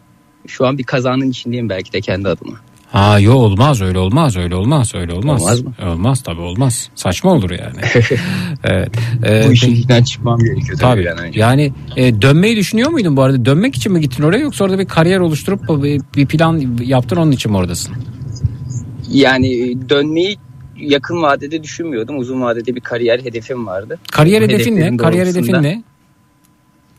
şu an bir kazanın içindeyim belki de kendi adıma. Ha yo olmaz öyle olmaz öyle olmaz öyle olmaz. Olmaz mı? Olmaz tabii olmaz. Saçma olur yani. evet. Bu işin içinden çıkmam gerekiyor tabii, Tabii. önce. Yani e, dönmeyi düşünüyor muydun bu arada? Dönmek için mi gittin oraya yoksa orada bir kariyer oluşturup bir, bir plan yaptın onun için mi oradasın? Yani dönmeyi yakın vadede düşünmüyordum. Uzun vadede bir kariyer hedefim vardı. Kariyer hedefin ne? Kariyer hedefin ne?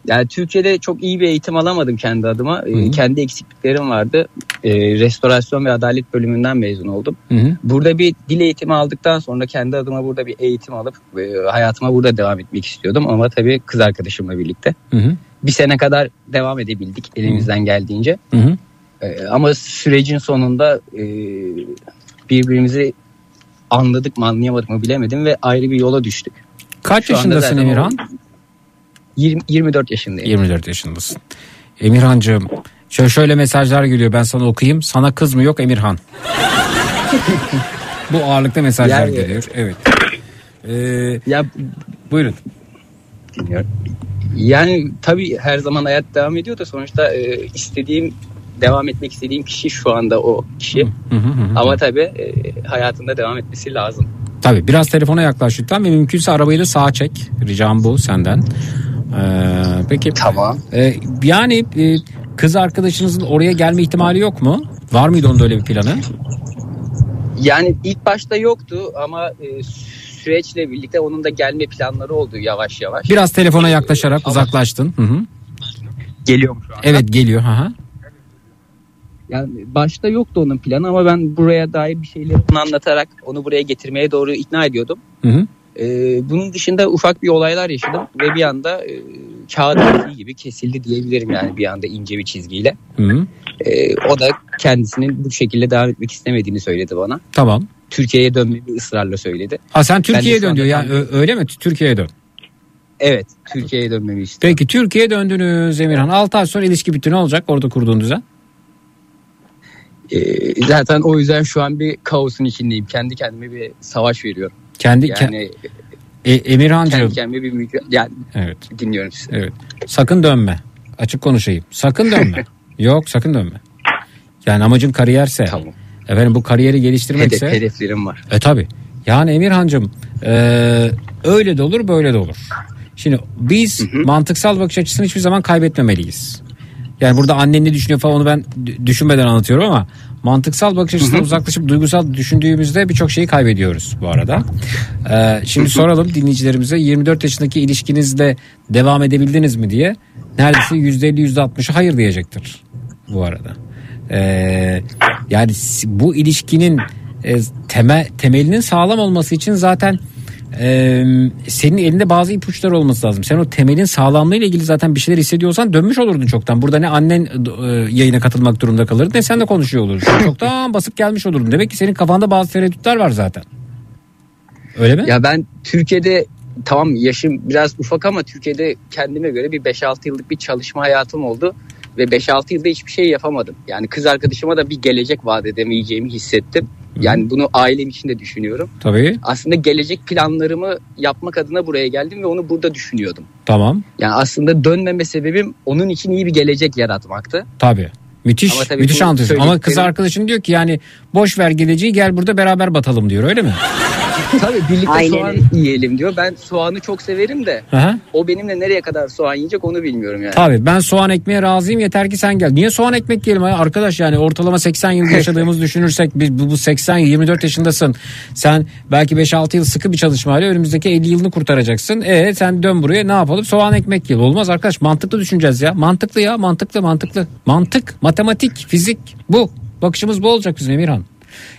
Yani Türkiye'de çok iyi bir eğitim alamadım kendi adıma. Ee, Hı hı. kendi eksikliklerim vardı. Ee, restorasyon ve adalet bölümünden mezun oldum. Hı hı. Burada bir dil eğitimi aldıktan sonra kendi adıma burada bir eğitim alıp e, hayatıma burada devam etmek istiyordum. Ama tabii kız arkadaşımla birlikte. Hı hı. Bir sene kadar devam edebildik elimizden geldiğince. Hı hı. Ee, ama sürecin sonunda e, birbirimizi anladık mı anlayamadık mı bilemedim ve ayrı bir yola düştük. Kaç Şu yaşındasın Emirhan? 20, 24 yaşındayım. 24 yaşındasın. Emirhancığım şöyle, şöyle mesajlar geliyor ben sana okuyayım. Sana kız mı yok Emirhan. Bu ağırlıkta mesajlar Yani- geliyor. Evet. Ee, ya buyurun. Dinliyorum. Yani tabii her zaman hayat devam ediyor da sonuçta e, istediğim devam etmek istediğim kişi şu anda o kişi. Hı hı hı. Ama tabii e, hayatında devam etmesi lazım. Tabii biraz telefona yaklaş lütfen ve mümkünse arabayı da sağa çek. Ricam bu senden. Ee, peki. Tamam. Ee, yani e, kız arkadaşınızın oraya gelme ihtimali yok mu? Var mıydı onda öyle bir planı? Yani ilk başta yoktu ama e, süreçle birlikte onun da gelme planları oldu yavaş yavaş. Biraz telefona yaklaşarak uzaklaştın. Hı hı. Geliyor mu şu an? Evet geliyor. Hı hı. Yani başta yoktu onun planı ama ben buraya dair bir şeyleri anlatarak onu buraya getirmeye doğru ikna ediyordum. Hı hı. Ee, bunun dışında ufak bir olaylar yaşadım ve bir anda e, kağıt gibi kesildi diyebilirim yani bir anda ince bir çizgiyle. Hı hı. Ee, o da kendisinin bu şekilde devam etmek istemediğini söyledi bana. Tamam. Türkiye'ye dönmemi ısrarla söyledi. Ha sen Türkiye'ye dön diyor. Yani öyle mi? Türkiye'ye dön. Evet Türkiye'ye dönmemi istiyor. Peki Türkiye'ye döndünüz Emirhan. 6 ay sonra ilişki bitti ne olacak orada kurduğun düzen? Ee, zaten o yüzden şu an bir kaosun içindeyim. Kendi kendime bir savaş veriyorum. Kendi Yani E, Emirhancığım. kendi kendime bir mücadele... Yani Evet. dinliyorum sizi. Evet. Sakın dönme. Açık konuşayım. Sakın dönme. Yok sakın dönme. Yani amacın kariyerse. Tamam. Efendim bu kariyeri Hedef, geliştirmekse. hedeflerim var. E tabi. Yani Emirhancığım e, öyle de olur böyle de olur. Şimdi biz mantıksal bakış açısını hiçbir zaman kaybetmemeliyiz. Yani burada annen ne düşünüyor falan onu ben düşünmeden anlatıyorum ama mantıksal bakış açısından uzaklaşıp duygusal düşündüğümüzde birçok şeyi kaybediyoruz bu arada. Ee, şimdi soralım dinleyicilerimize 24 yaşındaki ilişkinizde devam edebildiniz mi diye. Neredeyse %50 %60'ı hayır diyecektir bu arada. Ee, yani bu ilişkinin e, temel temelinin sağlam olması için zaten e, senin elinde bazı ipuçları olması lazım. Sen o temelin sağlamlığı ile ilgili zaten bir şeyler hissediyorsan dönmüş olurdun çoktan. Burada ne annen e, yayına katılmak durumunda kalırdı ne sen de konuşuyor olurdun. çoktan basıp gelmiş olurdun. Demek ki senin kafanda bazı tereddütler var zaten. Öyle mi? Ya ben Türkiye'de tamam yaşım biraz ufak ama Türkiye'de kendime göre bir 5-6 yıllık bir çalışma hayatım oldu. Ve 5-6 yılda hiçbir şey yapamadım. Yani kız arkadaşıma da bir gelecek vaat edemeyeceğimi hissettim. Yani bunu ailem için de düşünüyorum. Tabii. Aslında gelecek planlarımı yapmak adına buraya geldim ve onu burada düşünüyordum. Tamam. Yani aslında dönmeme sebebim onun için iyi bir gelecek yaratmaktı. Tabii. Müthiş, Ama müthiş anlatıyorsun. Ama kız arkadaşın diyor ki yani boş ver geleceği gel burada beraber batalım diyor öyle mi? Tabii birlikte Aynen soğan yiyelim diyor. Ben soğanı çok severim de Aha. o benimle nereye kadar soğan yiyecek onu bilmiyorum yani. Tabii ben soğan ekmeğe razıyım yeter ki sen gel. Niye soğan ekmek yiyelim arkadaş yani ortalama 80 yıl yaşadığımız düşünürsek biz bu, bu 80 yıl 24 yaşındasın. Sen belki 5-6 yıl sıkı bir çalışmayla önümüzdeki 50 yılını kurtaracaksın. E sen dön buraya ne yapalım? Soğan ekmek yiyelim. Olmaz arkadaş mantıklı düşüneceğiz ya. Mantıklı ya mantıklı mantıklı. Mantık, matematik, fizik bu. Bakışımız bu olacak bizim Emirhan.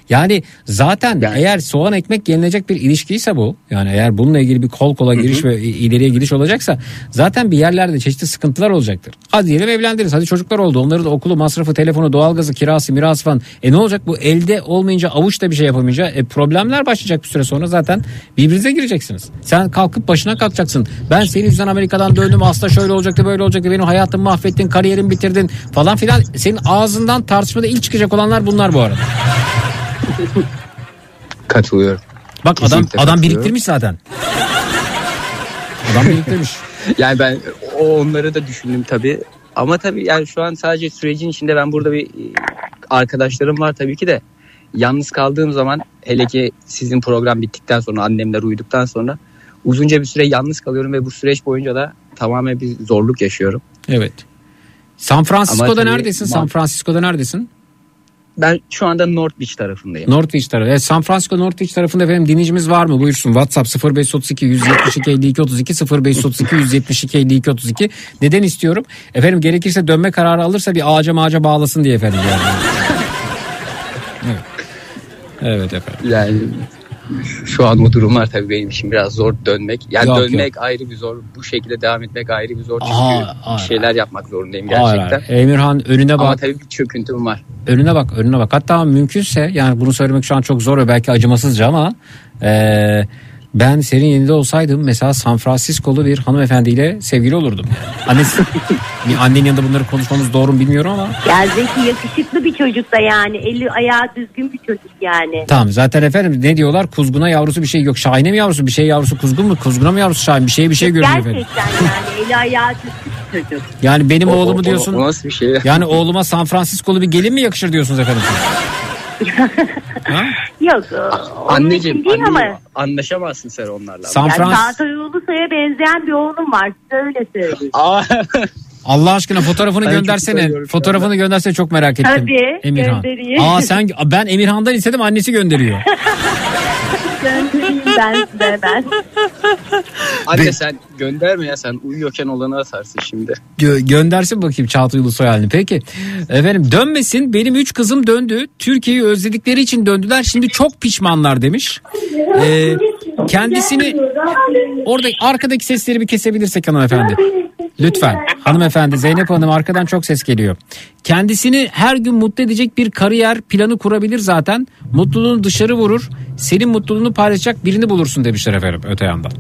Yani zaten eğer soğan ekmek yenilecek bir ilişkiyse bu yani eğer bununla ilgili bir kol kola giriş ve ileriye gidiş olacaksa zaten bir yerlerde çeşitli sıkıntılar olacaktır. Hadi diyelim evlendiririz hadi çocuklar oldu onların da okulu masrafı telefonu doğalgazı kirası mirası falan e ne olacak bu elde olmayınca avuçta bir şey yapamayınca e, problemler başlayacak bir süre sonra zaten birbirinize gireceksiniz. Sen kalkıp başına kalkacaksın ben senin yüzünden Amerika'dan döndüm aslında şöyle olacaktı böyle olacaktı benim hayatımı mahvettin kariyerimi bitirdin falan filan senin ağzından tartışmada ilk çıkacak olanlar bunlar bu arada. Katılıyorum. Bak adam Kesinlikle adam katılıyorum. biriktirmiş zaten. Adam biriktirmiş. Yani ben o onları da düşündüm tabii. Ama tabii yani şu an sadece sürecin içinde ben burada bir e, arkadaşlarım var tabii ki de yalnız kaldığım zaman hele ki sizin program bittikten sonra annemler uyuduktan sonra uzunca bir süre yalnız kalıyorum ve bu süreç boyunca da tamamen bir zorluk yaşıyorum. Evet. San Francisco'da tabii neredesin? San Francisco'da neredesin? Ben şu anda North Beach tarafındayım. Northwich tarafı. Evet, San Francisco Northwich tarafında efendim dinleyicimiz var mı? Buyursun. WhatsApp 0532 172 52 32 0532 172 52 32. Neden istiyorum? Efendim gerekirse dönme kararı alırsa bir ağaca mağaca bağlasın diye efendim yani. evet. Evet efendim. Yani şu an o durumlar tabii benim için biraz zor dönmek. Yani Yok, dönmek ayrı bir zor. Bu şekilde devam etmek ayrı bir zor. Çünkü Aa, bir şeyler yapmak zorundayım Hayır, gerçekten. hayır. Emirhan önüne Ama bak. tabii bir çöküntüm var. Önüne bak, önüne bak. Hatta mümkünse yani bunu söylemek şu an çok zor ve belki acımasızca ama eee, ben senin yerinde olsaydım mesela San Francisco'lu bir hanımefendiyle sevgili olurdum. Annesi, bir annenin yanında bunları konuşmamız doğru mu bilmiyorum ama. Ya Zeki yakışıklı bir çocuk da yani. Eli ayağı düzgün bir çocuk yani. Tamam zaten efendim ne diyorlar kuzguna yavrusu bir şey yok. Şahine mi yavrusu bir şey yavrusu kuzgun mu? Kuzguna mı yavrusu şahin bir şeye bir şey görünüyor efendim. Gerçekten yani eli ayağı düzgün bir çocuk. Yani benim O- o- oğlumu o- diyorsun. o nasıl bir şey? Yani oğluma San Francisco'lu bir gelin mi yakışır diyorsunuz efendim? Yok. e, Anneciğim, değil anneciğim ama. anlaşamazsın sen onlarla. San Yani Frans- Çağatay Ulusoy'a benzeyen bir oğlum var. Öyle söyleyeyim. Allah aşkına fotoğrafını Ben göndersene. Fotoğrafını göndersene çok merak ettim. Tabii, Emirhan. göndereyim. Aa sen ben Emirhan'dan istedim annesi gönderiyor. Ben size ben. Anne sen gönderme ya sen uyuyorken olanı atarsın şimdi. Gö- göndersin bakayım Çağatay Ulusoy halini. Peki efendim dönmesin benim üç kızım döndü. Türkiye'yi özledikleri için döndüler. Şimdi çok pişmanlar demiş. Ee, kendisini orada arkadaki sesleri bir kesebilirsek hanımefendi. Lütfen hanımefendi Zeynep Hanım arkadan çok ses geliyor. Kendisini her gün mutlu edecek bir kariyer planı kurabilir zaten. Mutluluğunu dışarı vurur. Senin mutluluğunu paylaşacak birini bulursun demişler efendim öte yandan.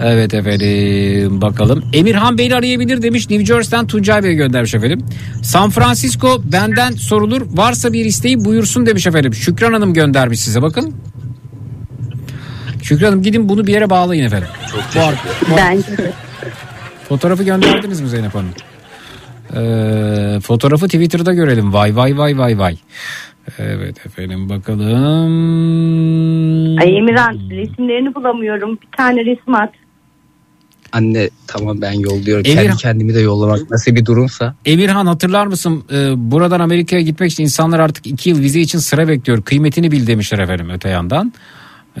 Evet efendim bakalım. Emirhan Bey'i arayabilir demiş. New Jersey'den Tuncay Bey göndermiş efendim. San Francisco benden sorulur. Varsa bir isteği buyursun demiş efendim. Şükran Hanım göndermiş size bakın. Şükran Hanım gidin bunu bir yere bağlayın efendim. Bu ar- bu ar- Bence. Fotoğrafı gönderdiniz mi Zeynep Hanım? Ee, fotoğrafı Twitter'da görelim. Vay vay vay vay vay. Evet efendim bakalım. Ay Emirhan resimlerini bulamıyorum. Bir tane resim at. Anne tamam ben yolluyorum. Emir- Kendi kendimi de yollamak nasıl bir durumsa. Emirhan hatırlar mısın? Ee, buradan Amerika'ya gitmek için insanlar artık iki yıl vize için sıra bekliyor. Kıymetini bil demişler efendim öte yandan. Ee,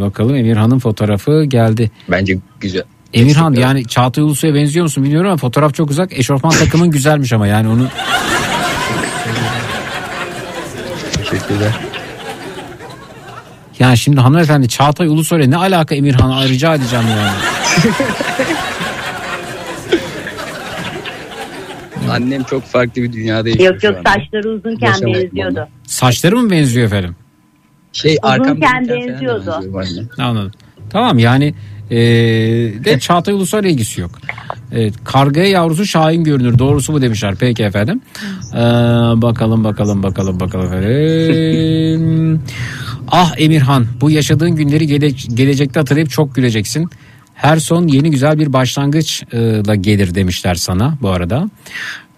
bakalım Emirhan'ın fotoğrafı geldi. Bence güzel. Emirhan yani Çağatay Ulusoy'a benziyor musun bilmiyorum ama fotoğraf çok uzak. Eşofman takımın güzelmiş ama yani onu Teşekkürler. yani şimdi hanımefendi Çağatay Ulusoy'la ne alaka Emirhan'a rica edeceğim yani. Annem çok farklı bir dünyada yaşıyor Yok şu yok anda. saçları uzunken Yaşamak benziyordu. Saçları mı benziyor efendim? Şey Uzunken benziyordu. Anladım. Tamam yani e, de Çağatay Ulusoy'la ilgisi yok. Evet, kargaya yavrusu Şahin görünür. Doğrusu bu demişler. Peki efendim. Ee, bakalım bakalım bakalım bakalım efendim. ah Emirhan bu yaşadığın günleri gele- gelecekte hatırlayıp çok güleceksin. Her son yeni güzel bir başlangıçla gelir demişler sana bu arada.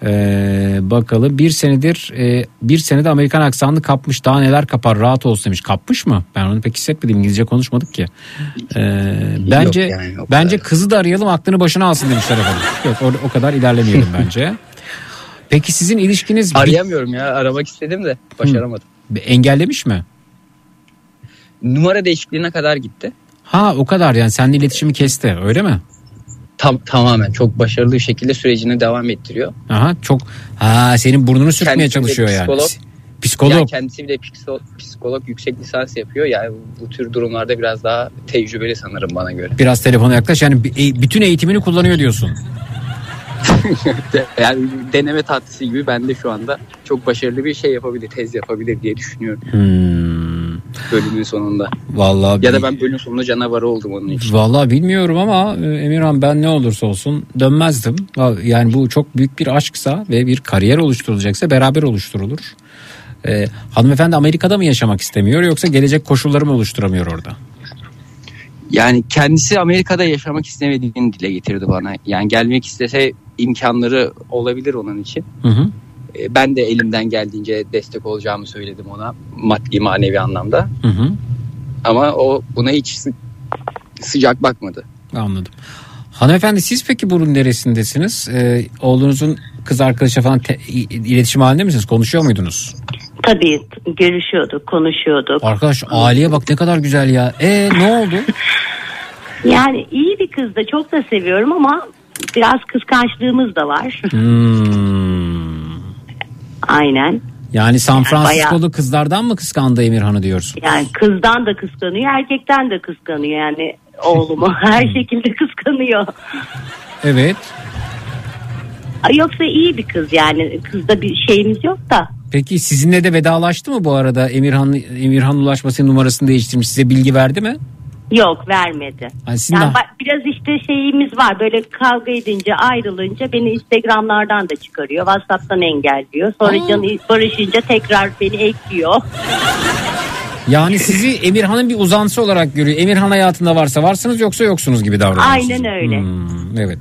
Ee, bakalım. Bir senedir e, bir senede Amerikan aksanını kapmış. Daha neler kapar? Rahat olsun demiş. Kapmış mı? Ben onu pek hissetmedim. İngilizce konuşmadık ki. Ee, bence yani, o bence kızı da arayalım aklını başına alsın demişler efendim. Yok o, o kadar ilerlemeyelim bence. Peki sizin ilişkiniz Arayamıyorum ya. Aramak istedim de başaramadım. engellemiş mi? Numara değişikliğine kadar gitti. ha o kadar. Yani seninle iletişimi kesti. Öyle mi Tam tamamen çok başarılı bir şekilde sürecine devam ettiriyor. Aha çok ha senin burnunu sürtmeye Kendisi çalışıyor yani psikolog. psikolog Yani kendisi bir de psikolog, psikolog yüksek lisans yapıyor. Yani bu tür durumlarda biraz daha tecrübeli sanırım bana göre. biraz telefona yaklaş yani e, bütün eğitimini kullanıyor diyorsun yani deneme tatlısı gibi ben de şu anda çok başarılı bir şey yapabilir, tez yapabilir diye düşünüyorum Hmm. Bölümün sonunda. Vallahi Ya da ben bölüm sonunda canavarı oldum onun için. Vallahi bilmiyorum ama e, Emirhan ben ne olursa olsun dönmezdim. Yani bu çok büyük bir aşksa ve bir kariyer oluşturulacaksa beraber oluşturulur. Ee, hanımefendi Amerika'da mı yaşamak istemiyor yoksa gelecek koşulları mı oluşturamıyor orada? Yani kendisi Amerika'da yaşamak istemediğini dile getirdi bana. Yani gelmek istese imkanları olabilir onun için. Hı hı. E, Ben de elimden geldiğince destek olacağımı söyledim ona maddi manevi anlamda. Hı hı. Ama o buna hiç sı- sıcak bakmadı. Anladım. Hanımefendi siz peki bunun neresindesiniz? Ee, oğlunuzun kız arkadaşı falan te- iletişim halinde misiniz? Konuşuyor muydunuz? Tabii görüşüyorduk, konuşuyorduk. Arkadaş Aliye bak ne kadar güzel ya. E ne oldu? Yani iyi bir kız da çok da seviyorum ama biraz kıskançlığımız da var. Hmm. Aynen. Yani San Yani Francisco'lu bayağı- kızlardan mı kıskandı Emirhan'ı diyorsun? Yani kızdan da kıskanıyor, erkekten de kıskanıyor yani oğlumu. Her şekilde kıskanıyor. Evet. Yoksa iyi bir kız yani. Kızda bir şeyimiz yok da. Peki sizinle de vedalaştı mı bu arada? Emirhan Emirhan ulaşmasının numarasını değiştirmiş. Size bilgi verdi mi? Yok vermedi. Sizin Yani biraz işte şeyimiz var. Böyle kavga edince ayrılınca beni Instagram'lardan da çıkarıyor. WhatsApp'tan engelliyor. Sonra Aa. canı barışınca tekrar beni ekliyor. Yani sizi Emirhan'ın bir uzantısı olarak görüyor. Emirhan hayatında varsa varsınız yoksa yoksunuz gibi davranıyorsunuz. Aynen öyle. Hmm, evet.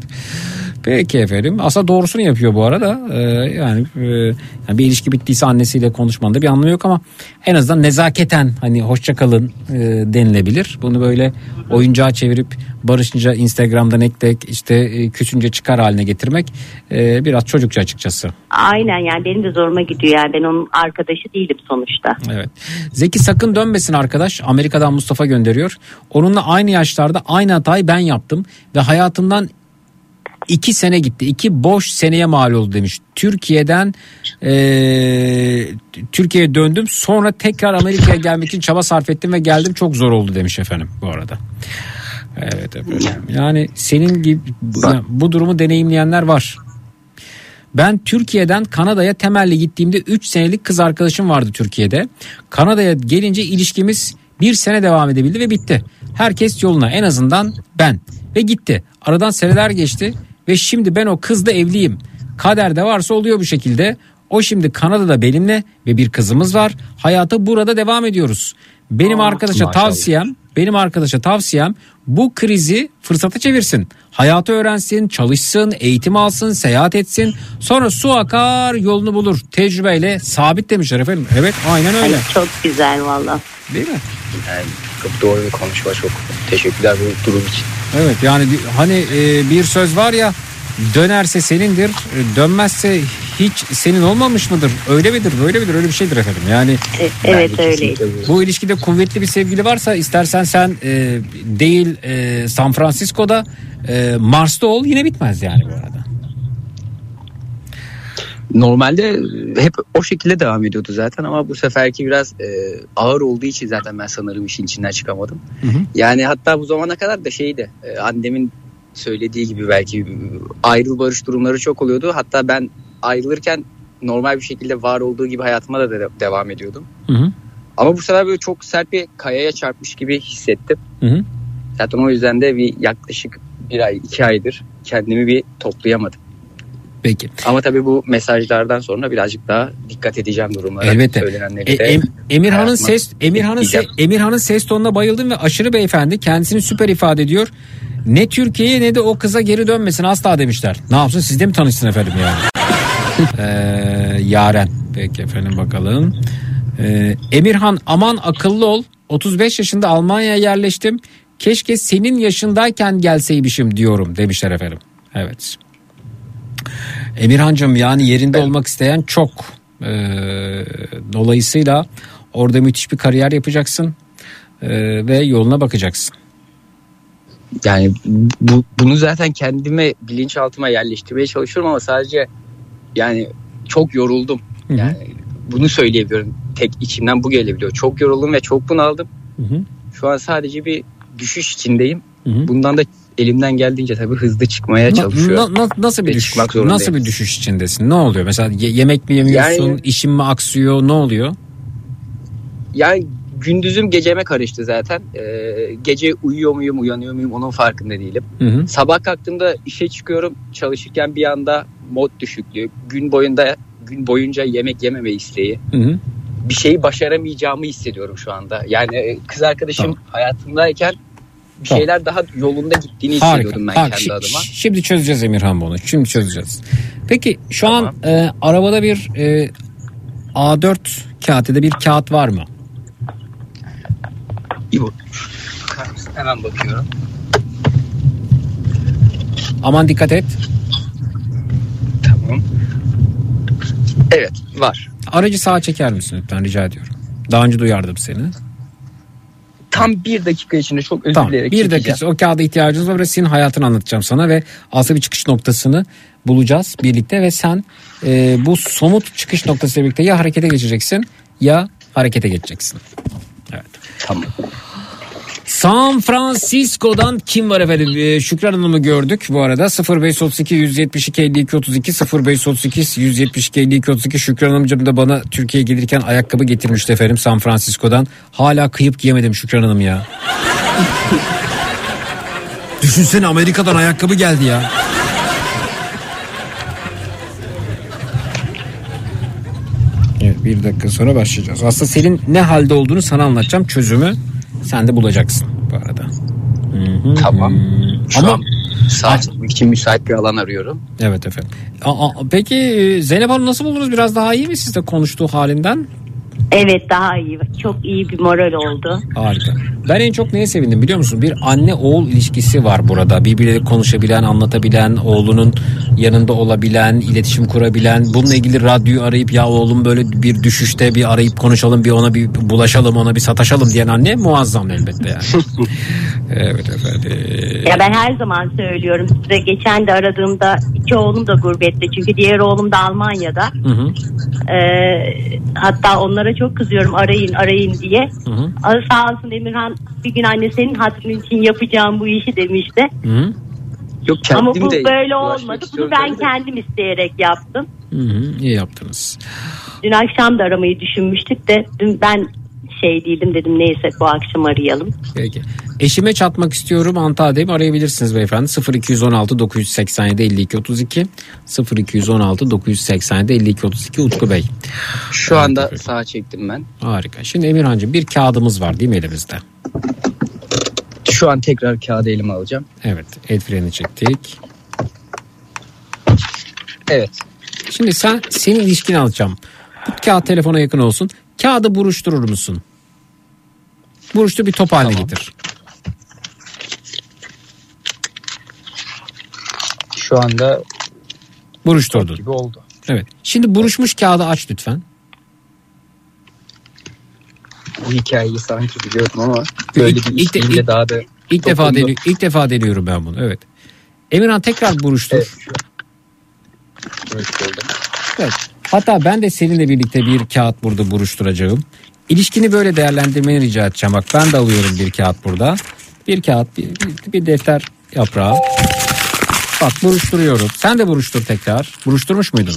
Peki efendim. Aslında doğrusunu yapıyor bu arada. Ee, yani, e, yani bir ilişki bittiyse annesiyle konuşmanda bir anlamı yok ama en azından nezaketen hani hoşça kalın e, denilebilir. Bunu böyle oyuncağa çevirip barışınca Instagram'dan ektek işte e, küsünce çıkar haline getirmek e, biraz çocukça açıkçası. Aynen yani benim de zoruma gidiyor yani ben onun arkadaşı değilim sonuçta. Evet. Zeki sakın dönmesin arkadaş. Amerika'dan Mustafa gönderiyor. Onunla aynı yaşlarda aynı hatayı ben yaptım ve hayatımdan iki sene gitti. İki boş seneye mal oldu demiş. Türkiye'den eee, Türkiye'ye döndüm. Sonra tekrar Amerika'ya gelmek için çaba sarf ettim ve geldim. Çok zor oldu demiş efendim bu arada. Evet efendim. Yani senin gibi bu, yani bu durumu deneyimleyenler var. Ben Türkiye'den Kanada'ya temelli gittiğimde 3 senelik kız arkadaşım vardı Türkiye'de. Kanada'ya gelince ilişkimiz bir sene devam edebildi ve bitti. Herkes yoluna en azından ben ve gitti. Aradan seneler geçti ve şimdi ben o kızla evliyim. Kaderde varsa oluyor bu şekilde. O şimdi Kanada'da benimle ve bir kızımız var. Hayata burada devam ediyoruz. Benim arkadaşa maşallah. tavsiyem, benim arkadaşa tavsiyem bu krizi fırsata çevirsin. Hayatı öğrensin, çalışsın, eğitim alsın, seyahat etsin. Sonra su akar yolunu bulur. Tecrübeyle sabit demişler efendim. Evet aynen öyle. Ay, çok güzel valla. Değil mi? Yani çok doğru bir konuşma çok teşekkürler bu durum için. Evet yani hani e, bir söz var ya dönerse senindir, e, dönmezse hiç senin olmamış mıdır? Öyle midir? Böyle midir? Öyle bir şeydir efendim. Yani E, evet öyleydi. bu ilişkide kuvvetli bir sevgili varsa istersen sen e, değil e, San Francisco'da e, Mars'ta ol yine bitmez yani bu arada. Normalde hep o şekilde devam ediyordu zaten ama bu seferki biraz e, ağır olduğu için zaten ben sanırım işin içinden çıkamadım. Yani hatta bu zamana kadar da şeydi e, annemin söylediği gibi belki e, ayrıl barış durumları çok oluyordu. Hatta ben ayrılırken normal bir şekilde var olduğu gibi hayatıma da de- devam ediyordum. Hı hı. Ama bu sefer böyle çok sert bir kayaya çarpmış gibi hissettim. Hı hı. Zaten o yüzden de bir yaklaşık bir ay iki aydır kendimi bir toplayamadım. Peki. Ama tabii bu mesajlardan sonra birazcık daha dikkat edeceğim durumlara. Elbette. Söylenenleri E, Em- Emirhan'ın ses Emirhan'ın se-. Emirhan'ın ses tonuna bayıldım ve aşırı beyefendi kendisini süper ifade ediyor. Ne Türkiye'ye ne de o kıza geri dönmesin asla demişler. Ne yapsın siz de mi tanışsın efendim yani? Ee, Yaren. Peki efendim bakalım. Ee, Emirhan aman akıllı ol. 35 yaşında Almanya'ya yerleştim. Keşke senin yaşındayken gelseymişim diyorum demişler efendim. Evet. Emirhancığım yani yerinde olmak isteyen çok. Ee, dolayısıyla orada müthiş bir kariyer yapacaksın Ee, ve yoluna bakacaksın. Yani bu, bunu zaten kendime bilinçaltıma yerleştirmeye çalışıyorum ama sadece yani çok yoruldum. Yani bunu söyleyebiliyorum. Tek içimden bu gelebiliyor. Çok yoruldum ve çok bunaldım. Hı hı. Şu an sadece bir düşüş içindeyim. Hı hı. Bundan da elimden geldiğince tabii hızlı çıkmaya çalışıyorum. na- na- nasıl bir düşüş? Nasıl bir düşüş içindesin? Ne oluyor? Mesela ye- yemek mi yemiyorsun? Yani- işin mi aksıyor? Ne oluyor? Yani gündüzüm geceme karıştı zaten. Ee, gece uyuyor muyum, uyanıyor muyum onun farkında değilim. Hı hı. Sabah kalktığımda işe çıkıyorum. Çalışırken bir anda mod düşüklüğü. Gün boyunda gün boyunca yemek yememe isteği. Hı hı. Bir şeyi başaramayacağımı hissediyorum şu anda. Yani e, kız arkadaşım hayatımdayken bir Tamam. şeyler daha yolunda gittiğini Harika. hissediyordum ben Harika. kendi adıma. şi- Şimdi çözeceğiz Emirhan bunu. Şimdi çözeceğiz. Peki şu an e, arabada bir e, A4 kağıtıda bir kağıt var mı? Bak. Hemen bakıyorum. Aman dikkat et. Tamam. Evet var. Aracı sağa çeker misin lütfen rica ediyorum. Daha önce duyardım seni. Tam bir dakika içinde çok özür Tamam. dileyerek Bir dakika o kağıda ihtiyacınız var ve senin hayatını anlatacağım sana ve aslında bir çıkış noktasını bulacağız birlikte ve sen e, bu somut çıkış noktasıyla birlikte ya harekete geçeceksin ya harekete geçeceksin. Evet. Tamam. San Francisco'dan kim var efendim? Ee, Şükran Hanım'ı gördük bu arada. 0532 172 52 32 0532 172 52 32 Şükran Hanımcığım da bana Türkiye'ye gelirken ayakkabı getirmişti efendim San Francisco'dan. Hala kıyıp giyemedim Şükran Hanım ya. Düşünsene Amerika'dan ayakkabı geldi ya. Evet bir dakika sonra başlayacağız. Aslında senin ne halde olduğunu sana anlatacağım çözümü sen de bulacaksın bu arada. Tamam. Şu Ama an çekmek için müsait bir alan arıyorum. evet efendim. Aa, aa, peki e, Zeynep Hanım nasıl buldunuz? Biraz daha iyi mi sizde konuştuğu halinden? Evet daha iyi. Çok iyi bir moral oldu. Harika. Ben en çok neye sevindim biliyor musun? Bir anne oğul ilişkisi var burada. Birbiriyle konuşabilen, anlatabilen, oğlunun yanında olabilen, iletişim kurabilen. Bununla ilgili radyoyu arayıp ya oğlum böyle bir düşüşte bir arayıp konuşalım, bir ona bir bulaşalım, ona bir sataşalım diyen anne muazzam elbette yani. evet efendim. Ya ben her zaman söylüyorum size geçen de aradığımda iki oğlum da gurbette çünkü diğer oğlum da Almanya'da. Hı hı. Ee, hatta onlara çok kızıyorum arayın arayın diye. Hı hı. Ama Sağ olsun Emirhan bir gün anne senin hatırın için yapacağım bu işi demişti. Hı hı. Yok Ama kendim bu de böyle olmadı. Bunu ben de. kendim isteyerek yaptım. Hı hı. İyi yaptınız. Dün akşam da aramayı düşünmüştük de dün ben şey değildim dedim neyse bu akşam arayalım. Peki. Eşime çatmak istiyorum Antalya'dayım arayabilirsiniz beyefendi 0216 987 52 32 0216 987 52 32 Utku Bey. Şu anda sağa çektim ben. Harika. Şimdi Emirhancığım bir kağıdımız var değil mi elimizde? Şu an tekrar kağıdı elime alacağım. Evet el freni çektik. Evet. Şimdi sen senin ilişkini alacağım. Bu kağıt telefona yakın olsun. Kağıdı buruşturur musun? Buruştur bir top haline getir. Şu anda Buruşturdun. gibi oldu. Evet. Şimdi buruşmuş kağıdı aç lütfen. Bu hikayeyi sanki biliyorum ama böyle İlk- bir ilk ilk- daha da İlk defa deni- ilk defa deniyorum ben bunu. Evet. Emirhan tekrar buruştur. Evet. Hatta ben de seninle birlikte bir kağıt burada buruşturacağım. İlişkini böyle değerlendirmeni rica edeceğim. Bak ben de alıyorum bir kağıt burada. Bir kağıt, bir- bir defter yaprağı. Bak buruşturuyorum. Sen de buruştur tekrar. Buruşturmuş muydun?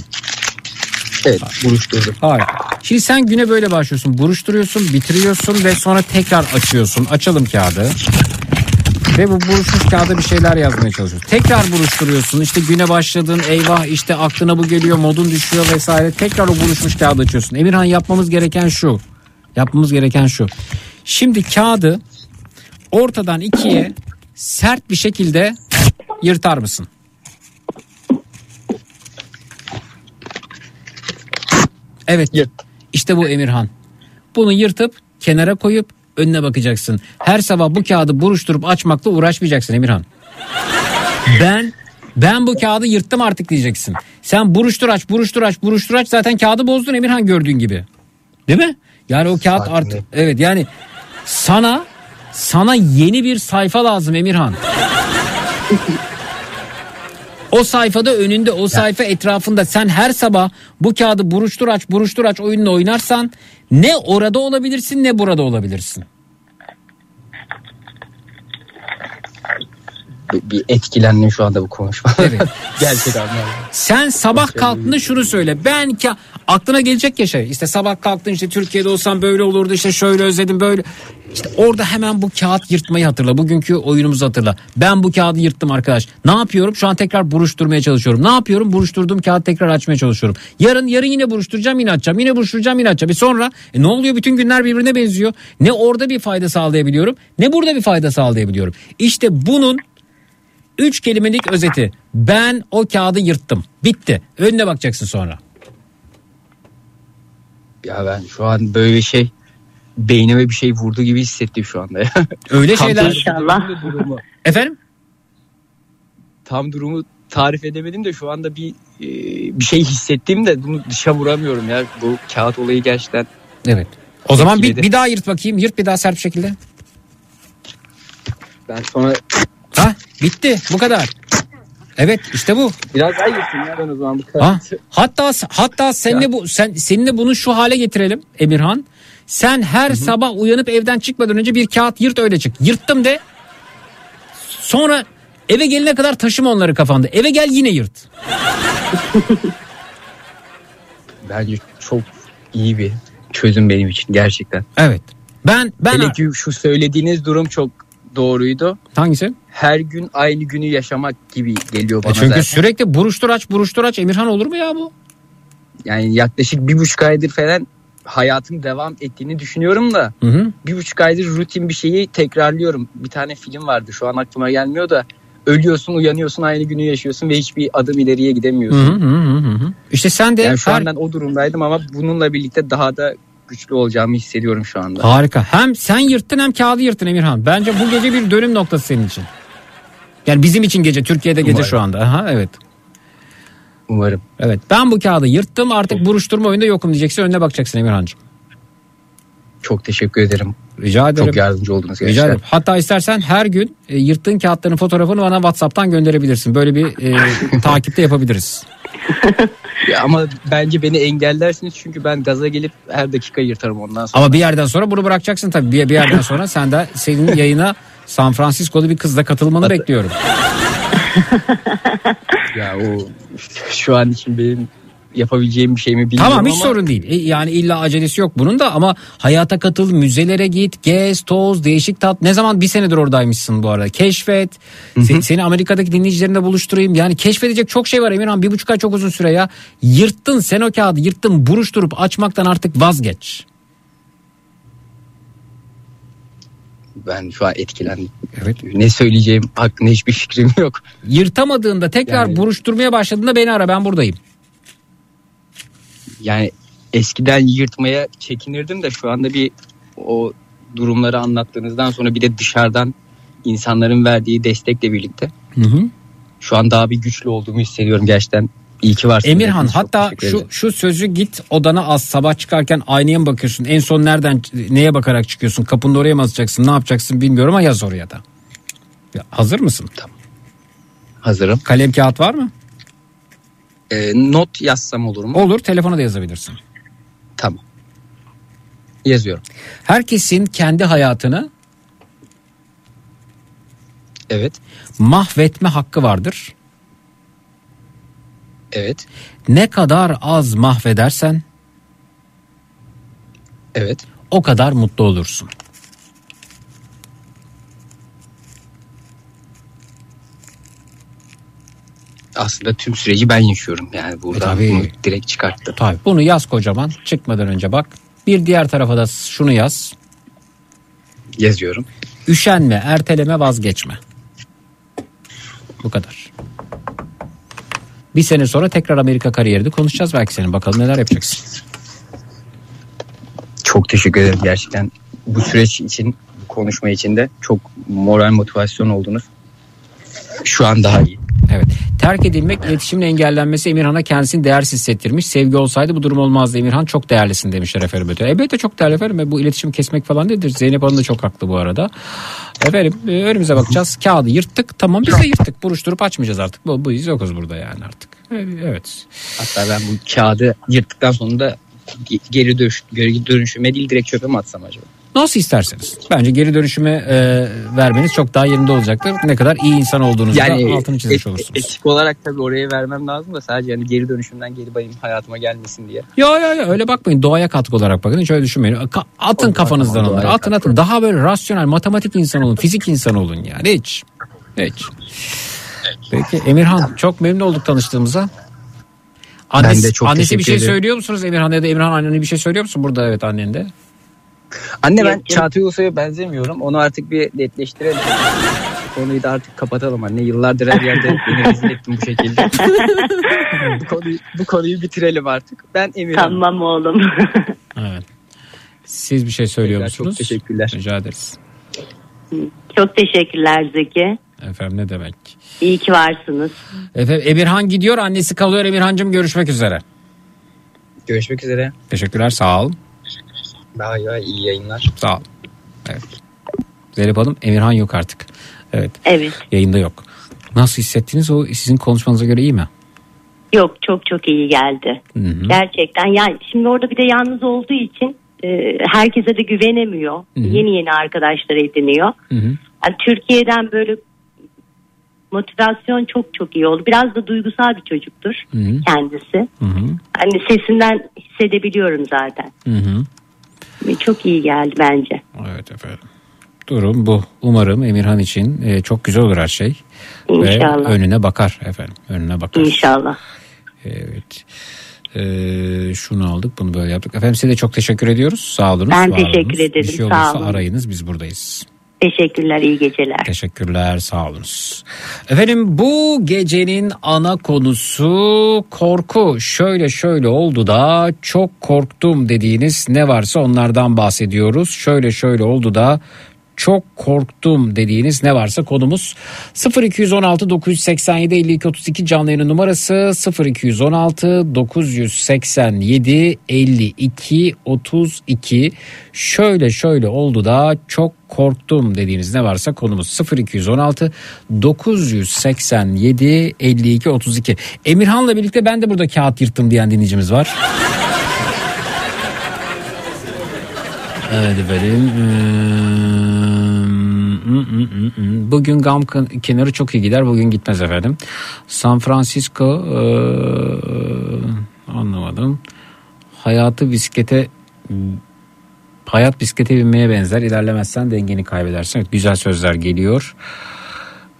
Evet buruşturdum. Hayır. Şimdi sen güne böyle başlıyorsun. Buruşturuyorsun, bitiriyorsun ve sonra tekrar açıyorsun. Açalım kağıdı. Ve bu buruşmuş kağıda bir şeyler yazmaya çalışıyorsun. Tekrar buruşturuyorsun. İşte güne başladın. Eyvah işte aklına bu geliyor. Modun düşüyor vesaire. Tekrar o buruşmuş kağıdı açıyorsun. Emirhan yapmamız gereken şu. Yapmamız gereken şu. Şimdi kağıdı ortadan ikiye sert bir şekilde yırtar mısın? Evet. İşte bu Emirhan. Bunu yırtıp kenara koyup önüne bakacaksın. Her sabah bu kağıdı buruşturup açmakla uğraşmayacaksın Emirhan. Ben ben bu kağıdı yırttım artık diyeceksin. Sen buruştur aç, buruştur aç, buruştur aç zaten kağıdı bozdun Emirhan gördüğün gibi. Değil mi? Yani o kağıt artık evet yani sana sana yeni bir sayfa lazım Emirhan. O sayfada önünde o sayfa etrafında sen her sabah bu kağıdı buruştur aç buruştur aç oyununu oynarsan ne orada olabilirsin ne burada olabilirsin. Bir, bir etkilendim şu anda bu konuşma. Gerçekten. Sen sabah kalktığında şunu söyle. Ben ki aklına gelecek ya şey. İşte sabah kalktın işte Türkiye'de olsam böyle olurdu işte şöyle özledim böyle. İşte orada hemen bu kağıt yırtmayı hatırla. Bugünkü oyunumuzu hatırla. Ben bu kağıdı yırttım arkadaş. Ne yapıyorum? Şu an tekrar buruşturmaya çalışıyorum. Ne yapıyorum? Buruşturduğum kağıt tekrar açmaya çalışıyorum. Yarın yarın yine buruşturacağım yine açacağım. Yine buruşturacağım yine açacağım. E sonra e ne oluyor? Bütün günler birbirine benziyor. Ne orada bir fayda sağlayabiliyorum ne burada bir fayda sağlayabiliyorum. İşte bunun üç kelimelik özeti. Ben o kağıdı yırttım. Bitti. Önüne bakacaksın sonra. Ya ben şu an böyle bir şey beynime bir şey vurdu gibi hissettim şu anda ya. Öyle Tam şeyler. durumu. Efendim? Tam durumu tarif edemedim de şu anda bir e, bir şey hissettim de bunu dışa vuramıyorum ya. Bu kağıt olayı gerçekten Evet. O zaman bir, bir daha yırt bakayım. Yırt bir daha sert bir şekilde. ben sonra bitti bu kadar. Evet işte bu. biraz daha yırtayım ya ben o zaman bu Ha, kağıtı. hatta hatta seninle bu sen seninle bunu şu hale getirelim Emirhan. Sen her sabah uyanıp evden çıkmadan önce bir kağıt yırt öyle çık. Yırttım de. Sonra eve gelene kadar taşıma onları kafanda. Eve gel yine yırt. Bence çok iyi bir çözüm benim için gerçekten. Evet. Ben ben Hele ki şu söylediğiniz durum çok doğruydu. hangisi? Her gün aynı günü yaşamak gibi geliyor bana E çünkü zaten. sürekli buruştur aç buruştur aç Emirhan olur mu ya bu? Yani yaklaşık bir buçuk aydır falan hayatım devam ettiğini düşünüyorum da Hı hı. bir buçuk aydır rutin bir şeyi tekrarlıyorum. Bir tane film vardı şu an aklıma gelmiyor da ölüyorsun uyanıyorsun aynı günü yaşıyorsun ve hiçbir adım ileriye gidemiyorsun. hı hı hı hı. İşte sen de Yani şu her- an ben o durumdaydım ama bununla birlikte daha da güçlü olacağımı hissediyorum şu anda. Harika. Hem sen yırttın hem kağıdı yırttın Emirhan. Bence bu gece bir dönüm noktası senin için. Yani bizim için gece, Türkiye'de gece Umarım. şu anda. Aha, evet. Umarım. Evet. Ben bu kağıdı yırttım artık buruşturma oyunda yokum diyeceksin. Önüne bakacaksın Emirhan'cığım. Çok teşekkür ederim. Rica ederim. Çok yardımcı oldunuz Rica gerçekten. ederim. Hatta istersen her gün e, yırttığın kağıtların fotoğrafını bana WhatsApp'tan gönderebilirsin. Böyle bir e, takipte yapabiliriz. Ya ama bence beni engellersiniz çünkü ben gaza gelip her dakika yırtarım ondan sonra. Ama bir yerden sonra bunu bırakacaksın tabii. Bir, bir yerden sonra sen de senin yayına San Francisco'lu bir kızla katılmanı bekliyorum. Ya o şu an için benim yapabileceğim bir şey mi bilmiyorum Tamam hiç ama sorun değil. E, Yani illa acelesi yok bunun da ama hayata katıl, müzelere git, gez, toz, değişik tat. Ne zaman bir senedir oradaymışsın bu arada. Keşfet. Se- seni Amerika'daki dinleyicilerine buluşturayım. Yani keşfedecek çok şey var Emirhan. Bir buçuk ay çok uzun süre ya. Yırttın sen o kağıdı yırttın buruşturup açmaktan artık vazgeç. ben şu an etkilendim. Evet. Ne söyleyeceğim hakkında hiçbir fikrim yok. Yırtamadığında tekrar Yani- buruşturmaya başladığında beni ara ben buradayım. Yani eskiden yırtmaya çekinirdim de şu anda bir o durumları anlattığınızdan sonra bir de dışarıdan insanların verdiği destekle birlikte Hı hı. şu an daha bir güçlü olduğumu hissediyorum gerçekten. İyi ki varsınız. Emirhan çok hatta şu şu sözü git odana az sabah çıkarken aynaya mı bakıyorsun? En son nereden neye bakarak çıkıyorsun? Kapının oraya mı asacaksın? Ne yapacaksın bilmiyorum ama yaz oraya da. Ya, hazır mısın? hazırım. Kalem kağıt var mı? Ee, not yazsam olur mu? Olur telefona da yazabilirsin. Tamam. Yazıyorum. Herkesin kendi hayatını Evet. mahvetme hakkı vardır. Evet. Ne kadar az mahvedersen Evet. o kadar mutlu olursun. Aslında tüm süreci ben yaşıyorum. Yani buradan E, tabii. bunu direkt çıkarttım. Tabii bunu yaz kocaman çıkmadan önce bak. Bir diğer tarafa da şunu yaz. Yazıyorum. Üşenme, erteleme, vazgeçme. Bu kadar. Bir sene sonra tekrar Amerika kariyerini konuşacağız belki senin. Bakalım neler yapacaksın. Çok teşekkür ederim gerçekten. Bu süreç için, bu konuşma için de çok moral motivasyon oldunuz. Şu an daha iyi. Evet. Terk edilmek, iletişimin engellenmesi Emirhan'a kendisini değersiz hissettirmiş. Sevgi olsaydı bu durum olmazdı. Emirhan çok değerlisin demişler efendim. Elbette çok değerli efendim. Bu iletişim kesmek falan değildir. Zeynep Hanım da çok haklı bu arada. Efendim e, önümüze bakacağız. Kağıdı yırttık. Tamam biz de yırttık. Buruşturup açmayacağız artık. Bu, bu yokuz burada yani artık. Evet. Hatta ben bu kağıdı yırttıktan sonra da ge- geri, dönüş, geri dönüşüme değil direkt çöpe mi atsam acaba? Nasıl isterseniz. Bence geri dönüşüme e, vermeniz çok daha yerinde olacaktır. Ne kadar iyi insan olduğunuzu Yani da altını çizmiş et- olursunuz. etik olarak tabii oraya vermem lazım da sadece yani geri dönüşümden geri benim hayatıma gelmesin diye. Ya ya ya öyle bakmayın doğaya katkı olarak bakın hiç öyle düşünmeyin. Ka- atın kafanızdan tamam, onları atın atın daha böyle rasyonel matematik insan olun fizik insan olun yani hiç. Hiç. Peki Emirhan çok memnun olduk tanıştığımıza. Annesi, de çok annesi bir şey ederim. söylüyor musunuz Emirhan ya da Emirhan annene bir şey söylüyor musun burada evet annen de? Anne ben Çağatay Ulusoy'a benzemiyorum. Onu artık bir netleştirelim. Konuyu da artık kapatalım anne. Yıllardır her yerde beni rezil ettin bu şekilde. bu, konuyu, bu konuyu bitirelim artık. Ben Emirhan. Tamam oğlum. Evet. Siz bir şey söylüyor Tekrar çok musunuz? teşekkürler. Rica ederiz. Çok teşekkürler Zeki. Efendim ne demek. İyi ki varsınız. Efendim Emirhan gidiyor annesi kalıyor Emirhancığım görüşmek üzere. Görüşmek üzere. Teşekkürler sağ olun. Bay bay iyi yayınlar. Sağ ol. Evet. Zeynep Hanım Emirhan yok artık. Evet. Evet. Yayında yok. Nasıl hissettiniz o sizin konuşmanıza göre iyi mi? Yok çok çok iyi geldi. Hı hı. Gerçekten yani şimdi orada bir de yalnız olduğu için e, herkese de güvenemiyor. Hı hı. Yeni yeni arkadaşlar ediniyor. Hı hı. Yani Türkiye'den böyle motivasyon çok çok iyi oldu. Biraz da duygusal bir çocuktur Hı hı. kendisi. Hı hı. Hani sesinden hissedebiliyorum zaten. Hı hı. Ve Çok iyi geldi bence. Evet efendim. Durum bu. Umarım Emirhan için e, çok güzel olur her şey. İnşallah. Ve önüne bakar efendim. Önüne bakar. İnşallah. Evet. Ee, şunu aldık bunu böyle yaptık. Efendim size de çok teşekkür ediyoruz. Sağ olunuz. Ben teşekkür olunuz. ederim, Bir şey sağ olursa olun. arayınız biz buradayız. Teşekkürler, iyi geceler. Teşekkürler sağ. Efendim bu gecenin ana konusu korku. Şöyle şöyle oldu da çok korktum dediğiniz ne varsa onlardan bahsediyoruz. Şöyle şöyle oldu da çok korktum dediğiniz ne varsa konumuz 0216 987 52 32 canlı yayının numarası 0216 987 52 32 şöyle şöyle oldu da çok korktum dediğiniz ne varsa konumuz 0216 987 52 32 Emirhan'la birlikte ben de burada kağıt yırttım diyen dinleyicimiz var. Evet efendim. Ee, Bugün gam kenarı çok iyi gider. Bugün gitmez efendim. San Francisco ee, anlamadım. Hayatı bisiklete hayat bisiklete binmeye benzer. İlerlemezsen dengeni kaybedersin. Evet, güzel sözler geliyor.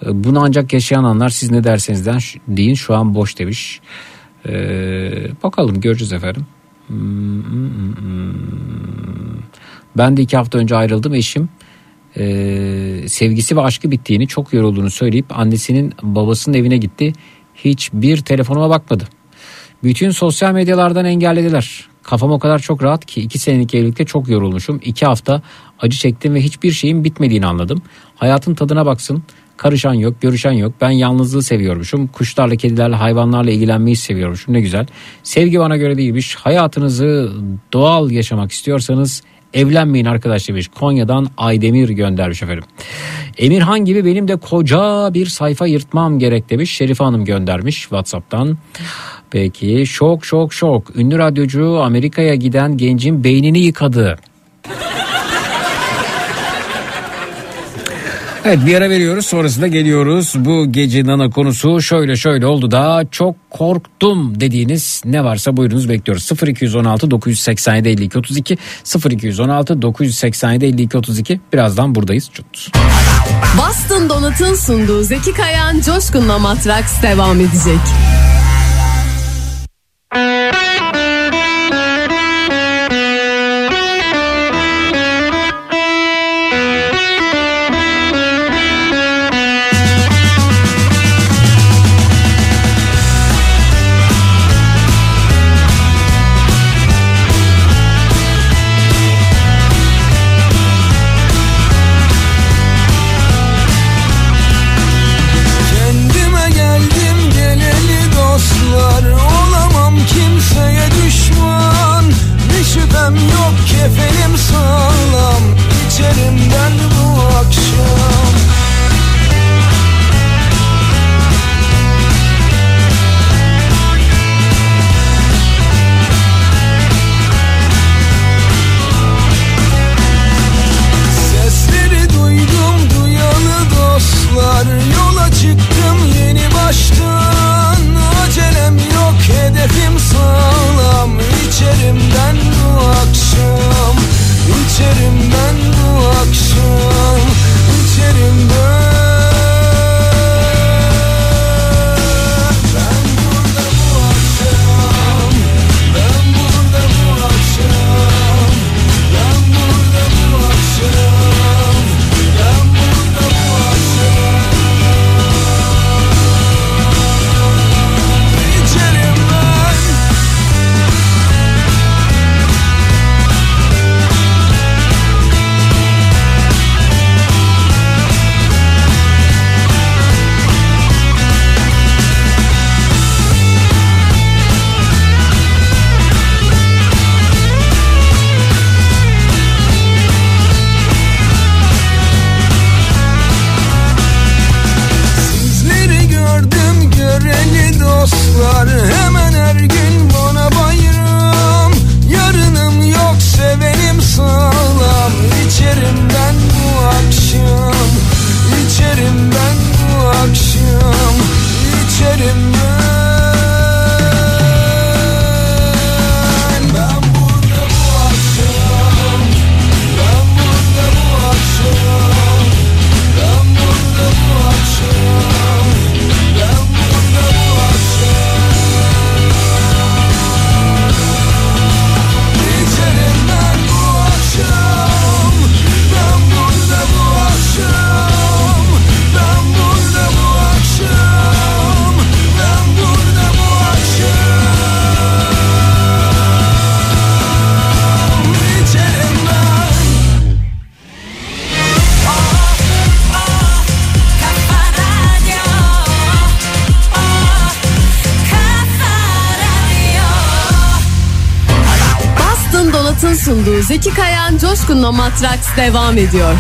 Bunu ancak yaşayan anlar siz ne dersenizden ş- deyin şu an boş demiş. Ee, bakalım göreceğiz efendim. Hmm, hmm, hmm. Ben de iki hafta önce ayrıldım eşim. E, sevgisi ve aşkı bittiğini çok yorulduğunu söyleyip annesinin babasının evine gitti. Hiçbir telefonuma bakmadı. Bütün sosyal medyalardan engellediler. Kafam o kadar çok rahat ki iki senelik evlilikte çok yorulmuşum. İki hafta acı çektim ve hiçbir şeyin bitmediğini anladım. Hayatın tadına baksın. Karışan yok, görüşen yok. Ben yalnızlığı seviyormuşum. Kuşlarla, kedilerle, hayvanlarla ilgilenmeyi seviyormuşum. Ne güzel. Sevgi bana göre değilmiş. Hayatınızı doğal yaşamak istiyorsanız evlenmeyin arkadaş demiş. Konya'dan Aydemir göndermiş efendim. Emirhan gibi benim de koca bir sayfa yırtmam gerek demiş. Şerife Hanım göndermiş WhatsApp'tan. Peki şok şok şok. Ünlü radyocu Amerika'ya giden gencin beynini yıkadı. Evet bir ara veriyoruz sonrasında geliyoruz. Bu gecenin ana konusu şöyle şöyle oldu da çok korktum dediğiniz ne varsa buyurunuz bekliyoruz. 0216 987 52 32 0216 987 52 32 birazdan buradayız. Çut. Boston Donat'ın sunduğu Zeki Kayan Coşkun'la Matraks devam edecek. Zeki Kayan Coşkun'la Matraks devam ediyor.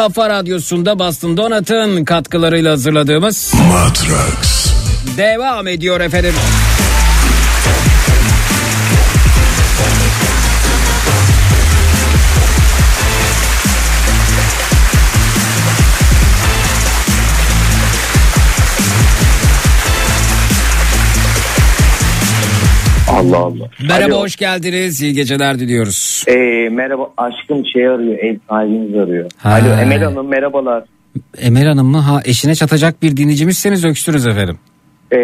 Kafa radyosunda Bastın Donat'ın katkılarıyla hazırladığımız Matrax devam ediyor efendim. Allah Allah. Merhaba Alo. hoş geldiniz. İyi geceler diliyoruz. Ee, merhaba aşkım şey arıyor ev sahibimiz arıyor. Ha. Alo Emel Hanım merhabalar. Emel Hanım mı? Ha eşine çatacak bir dinleyicimizseniz öksürünüz efendim. Ee,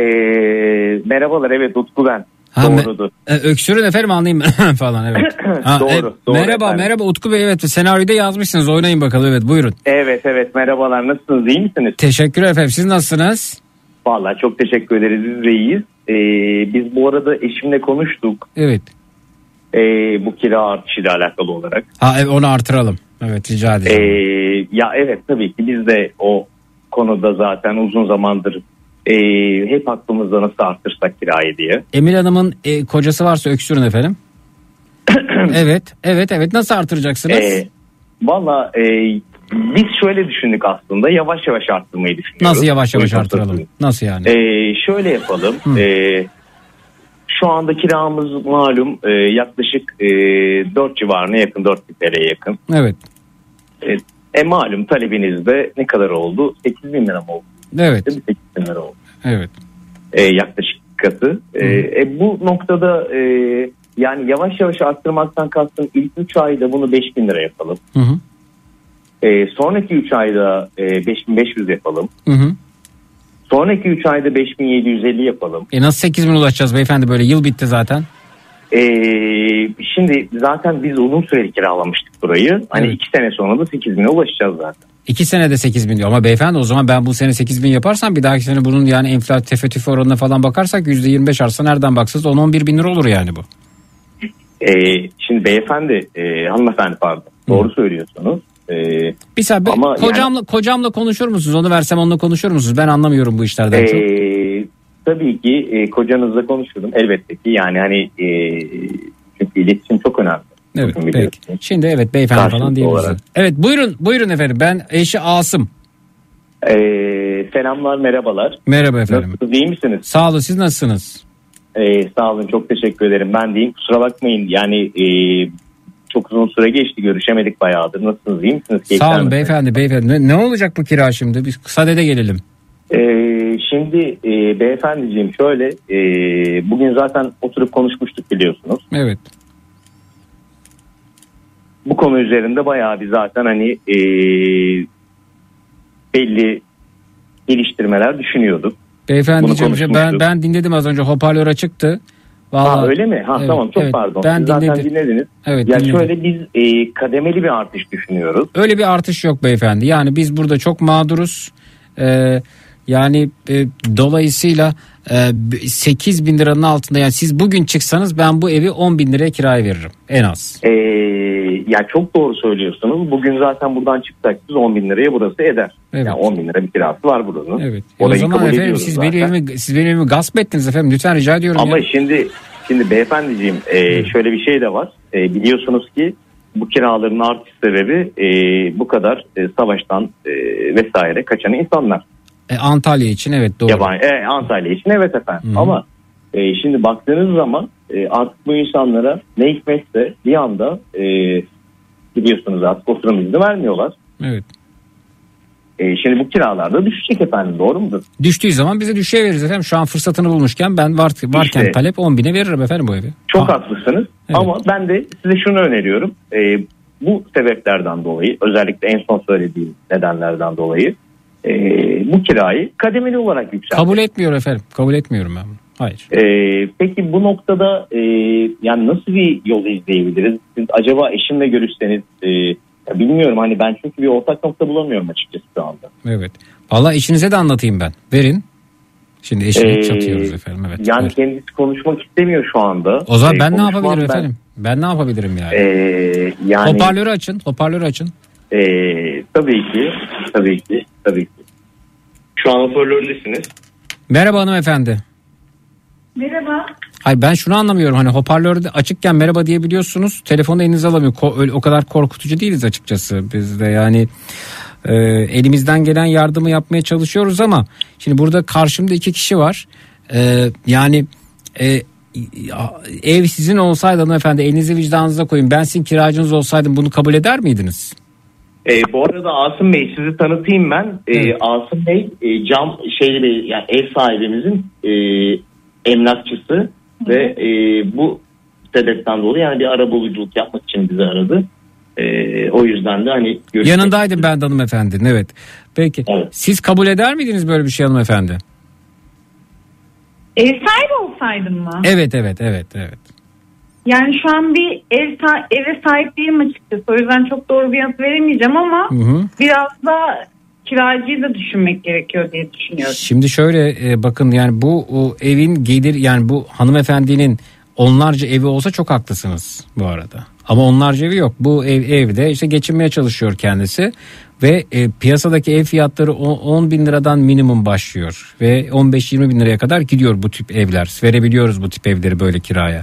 merhabalar evet Utku ben. Ha, me- Doğrudur. e, öksürün efendim anlayayım falan evet. Ha, Doğru, e, doğru merhaba efendim. merhaba Utku Bey evet senaryoda yazmışsınız oynayın bakalım evet buyurun. Evet evet merhabalar nasılsınız iyi misiniz? Teşekkür efendim siz nasılsınız? Vallahi çok teşekkür ederiz biz de iyiyiz. Ee, biz bu arada eşimle konuştuk. Evet. Ee, bu kira artışıyla alakalı olarak. Ha onu artıralım. Evet rica Ee, ederim. ya evet tabii ki biz de o konuda zaten uzun zamandır ee, hep aklımızda nasıl artırsak kirayı diye. Emil Hanım'ın e, kocası varsa öksürün efendim. evet evet evet nasıl artıracaksınız? Ee, Valla e, biz şöyle düşündük aslında yavaş yavaş arttırmayı düşünüyoruz. nasıl yavaş yavaş Uygun artıralım? satın. Nasıl yani? Ee, şöyle yapalım. Ee, şu anda kiramız malum e, yaklaşık e, 4 civarına yakın 4 bin TL'ye yakın. Evet. E, e, malum talebiniz de ne kadar oldu? 8 bin lira mı oldu? Evet. Değil mi? 8 bin lira oldu. Evet. E, yaklaşık katı. E, e, bu noktada e, yani yavaş yavaş arttırmaktan kastım ilk 3 ayda bunu 5 bin lira yapalım. Hı hı. E, sonraki 3 ayda e, 5500 yapalım. Hı hı. Sonraki 3 ayda 5750 yapalım. E nasıl 8 bin ulaşacağız beyefendi böyle yıl bitti zaten. E, şimdi zaten biz uzun süreli kiralamıştık burayı. Hani Evet. 2 sene sonra da 8 bine ulaşacağız zaten. 2 senede 8 bin diyor ama beyefendi o zaman ben bu sene 8 bin yaparsam bir dahaki sene bunun yani enflasyon tefettüfe oranına falan bakarsak %25 artsa nereden baksanız 10-11 bin lira olur yani bu. E, şimdi beyefendi, e, hanımefendi pardon. Doğru söylüyorsunuz. E, Bir saniye Ama yani- kocamla kocamla konuşur musunuz? Onu versem onunla konuşur musunuz? Ben anlamıyorum bu işlerden çok. Ee, tabii ki e, kocanızla konuşurum elbette ki yani hani e, çünkü iletişim çok önemli. Evet peki. Şimdi evet beyefendi Karşılıklı falan diyebiliriz. Evet buyurun buyurun efendim ben eşi Asım. Ee, selamlar merhabalar. Merhaba efendim. Nasılsınız iyi misiniz? Sağ olun siz nasılsınız? Ee, sağ olun çok teşekkür ederim. Ben deyim kusura bakmayın yani e, çok uzun süre geçti görüşemedik bayağıdır. Nasılsınız iyi misiniz? Keyifler Sağ olun misiniz? beyefendi beyefendi. Ne, ne olacak bu kira şimdi? Biz sadede gelelim. Ee, şimdi e, beyefendiciğim şöyle e, bugün zaten oturup konuşmuştuk biliyorsunuz. Evet. bu konu üzerinde bayağı bir zaten hani e, belli geliştirmeler düşünüyorduk. Beyefendiciğim ben ben dinledim az önce hoparlör açıktı. Vallahi, ha öyle mi? Ha Evet, tamam çok evet. pardon. Ben Siz zaten dinledim. dinlediniz. Evet, ya dinledim. şöyle biz e, kademeli bir artış düşünüyoruz. Öyle bir artış yok beyefendi. Yani biz burada çok mağduruz. Ee, yani e, dolayısıyla e, 8 bin liranın altında yani siz bugün çıksanız ben bu evi 10 bin liraya kiraya veririm en az. E, ya çok doğru söylüyorsunuz. Bugün zaten buradan çıksak biz 10 bin liraya burası eder. Evet. Yani 10 bin lira bir kirası var buranın. Evet. E o Orayı zaman efendim siz zaten. benim, evimi, siz benim evimi gasp ettiniz efendim. Lütfen rica ediyorum. Ama ya. şimdi şimdi beyefendiciğim e, şöyle bir şey de var. E, biliyorsunuz ki bu kiraların artış sebebi e, bu kadar e, savaştan e, vesaire kaçan insanlar. E, Antalya için evet doğru. Yabancı, e, Antalya için evet efendim. Hı. Ama e, şimdi baktığınız zaman e, artık bu insanlara ne hikmetse bir anda e, biliyorsunuz artık oturum izni vermiyorlar. Evet. E, şimdi bu kiralar da düşecek efendim doğru mudur? Düştüğü zaman bize düşeye veririz efendim. Şu an fırsatını bulmuşken ben var, varken İşte. talep 10 bine veririm efendim bu evi. Çok haklısınız ama ben de size şunu öneriyorum. E, bu sebeplerden dolayı özellikle en son söylediğim nedenlerden dolayı e, bu kirayı kademeli olarak yükseltin. Kabul etmiyor efendim. Kabul etmiyorum ben bunu. Hayır. Ee, peki bu noktada e, yani nasıl bir yol izleyebiliriz? Siz acaba eşimle görüşseniz e, bilmiyorum hani ben çünkü bir ortak nokta bulamıyorum açıkçası şu anda. Evet. Valla eşinize de anlatayım ben. Verin. Şimdi eşini Ee, çatıyoruz efendim. Evet. yani buyurun. kendisi konuşmak istemiyor şu anda. O zaman Ee, ben ne yapabilirim ben- efendim? Ben ne yapabilirim yani? Ee, yani Hoparlörü açın. Hoparlörü açın. e, tabii ki tabii ki tabii ki. Şu an hoparlördesiniz. Merhaba hanımefendi. Merhaba. Hayır ben şunu anlamıyorum. Hani hoparlörde açıkken merhaba diyebiliyorsunuz. Telefonu elinize alamıyor. Ko- öyle- o kadar korkutucu değiliz açıkçası. Biz de yani e, elimizden gelen yardımı yapmaya çalışıyoruz ama şimdi burada karşımda iki kişi var. E, yani e, ev sizin olsaydı hanımefendi elinizi vicdanınıza koyun. Ben sizin kiracınız olsaydım bunu kabul eder miydiniz? Ee, bu arada Asım Bey sizi tanıtayım ben. Ee, Asım Bey e, cam şeyli yani ev sahibimizin e, emlakçısı ve e, bu sebepten dolayı yani bir arabuluculuk yapmak için bizi aradı. E, o yüzden de hani görüşmek- Yanındaydım ben de hanımefendinin evet. Peki siz kabul eder miydiniz böyle bir şey hanımefendi? Ev sahibi olsaydım mı? Evet evet evet evet. Yani şu an bir ev sa- eve sahip değilim açıkçası. O yüzden çok doğru bir yanıt veremeyeceğim ama Hı hı. biraz da kiracıyı da düşünmek gerekiyor diye düşünüyorum. Şimdi şöyle e, bakın yani bu o evin gelir yani bu hanımefendinin onlarca evi olsa çok haklısınız bu arada. Ama onlarca evi yok. Bu ev evde işte geçinmeye çalışıyor kendisi ve e, piyasadaki ev fiyatları o- 10 bin liradan minimum başlıyor ve 15-20 bin liraya kadar gidiyor bu tip evler. Verebiliyoruz bu tip evleri böyle kiraya.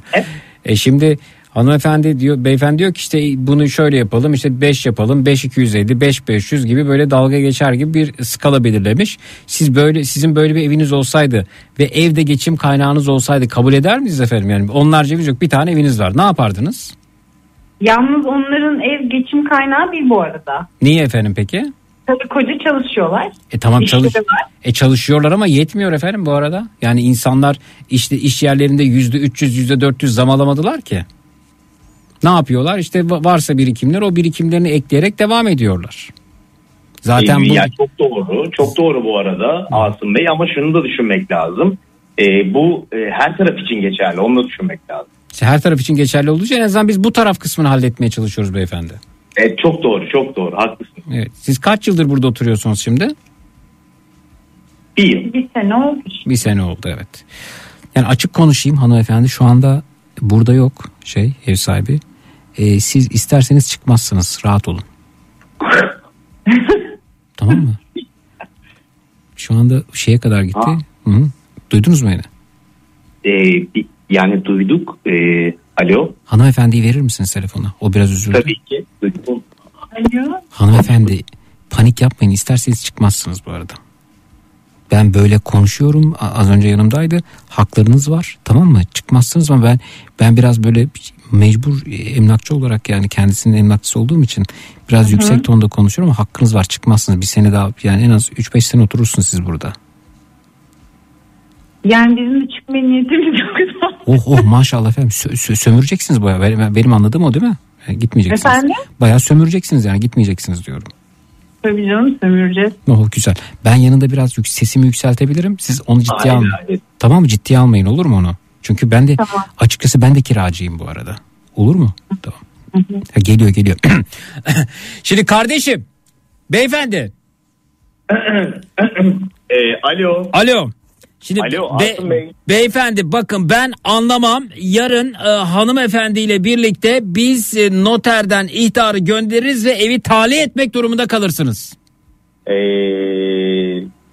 E şimdi hanımefendi diyor beyefendi diyor ki işte bunu şöyle yapalım işte 5 yapalım 5 250 5 500 gibi böyle dalga geçer gibi bir skala belirlemiş. Siz böyle sizin böyle bir eviniz olsaydı ve evde geçim kaynağınız olsaydı kabul eder miyiz efendim yani onlarca eviniz yok bir tane eviniz var ne yapardınız? Yalnız onların ev geçim kaynağı değil bu arada. Niye efendim peki? Tabii koca çalışıyorlar. E tamam çalış e çalışıyorlar ama yetmiyor efendim bu arada. Yani insanlar işte iş yerlerinde yüzde 300 yüzde 400 zam alamadılar ki. Ne yapıyorlar? İşte va- varsa birikimler o birikimlerini ekleyerek devam ediyorlar. Zaten Ee, bu ya çok doğru. Çok doğru bu arada Asım Bey ama şunu da düşünmek lazım. E, bu e, her taraf için geçerli. Onu da düşünmek lazım. işte her taraf için geçerli olduğu için en azından biz bu taraf kısmını halletmeye çalışıyoruz beyefendi. Evet çok doğru. Çok doğru. Haklısın. Evet. Siz kaç yıldır burada oturuyorsunuz şimdi? Bir yıl. Bir sene oldu. Bir sene oldu evet. Yani açık konuşayım hanımefendi şu anda burada yok şey ev sahibi. Ee, siz isterseniz çıkmazsınız rahat olun. tamam mı? Şu anda şeye kadar gitti. Hı -hı. Duydunuz mu beni? E, bir- yani duyduk. E, alo. Hanımefendiyi verir misiniz telefona? O biraz üzüldü. Tabii ki. Duydum. Alo. Hanımefendi panik yapmayın isterseniz çıkmazsınız bu arada. Ben böyle konuşuyorum az önce yanımdaydı haklarınız var tamam mı çıkmazsınız ama ben ben biraz böyle mecbur e, emlakçı olarak yani kendisinin emlakçısı olduğum için biraz Hı hı. yüksek tonda konuşuyorum ama hakkınız var çıkmazsınız bir sene daha yani en az 3-5 sene oturursunuz siz burada. Yani bizim de çıkmaya niyetimiz yok. Oh oh maşallah efendim Sö- sö- sömüreceksiniz bayağı benim, benim anladığım o değil mi? Yani gitmeyeceksiniz. Efendim? Bayağı sömüreceksiniz yani gitmeyeceksiniz diyorum. Tabii canım sömüreceğiz. Oh güzel. Ben yanında biraz yük- sesimi yükseltebilirim. Siz onu ciddiye almayın. Tamam mı? Ciddiye almayın olur mu onu? Çünkü ben de Tamam. açıkçası ben de kiracıyım bu arada. Olur mu? Tamam. Ha, geliyor geliyor. Şimdi kardeşim. Beyefendi. E, alo. Alo. Şimdi Alo, be- Asım Bey. beyefendi bakın ben anlamam. Yarın e, hanımefendiyle birlikte biz e, noterden ihtarı göndeririz ve evi tahliye etmek durumunda kalırsınız. E,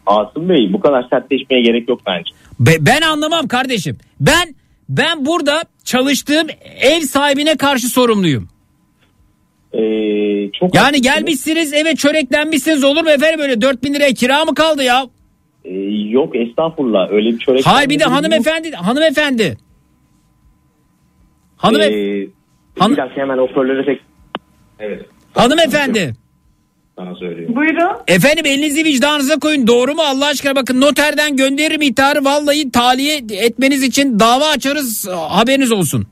Asım Bey bu kadar sertleşmeye gerek yok bence. Be- ben anlamam kardeşim. Ben ben burada çalıştığım ev sahibine karşı sorumluyum. Ee, çok Yani gelmişsiniz eve çöreklenmişsiniz olur mu efendim öyle 4000 liraya kira mı kaldı ya? Ee, yok estağfurullah öyle bir çörek. Hayır bir de hanımefendi hanımefendi. Hanım Ee, bir dakika hemen hoparlöre tek. Evet hanımefendi. Sana söylüyorum. Buyurun. Efendim elinizi vicdanınıza koyun doğru mu Allah aşkına bakın noterden gönderirim ihtarı vallahi tahliye etmeniz için dava açarız haberiniz olsun.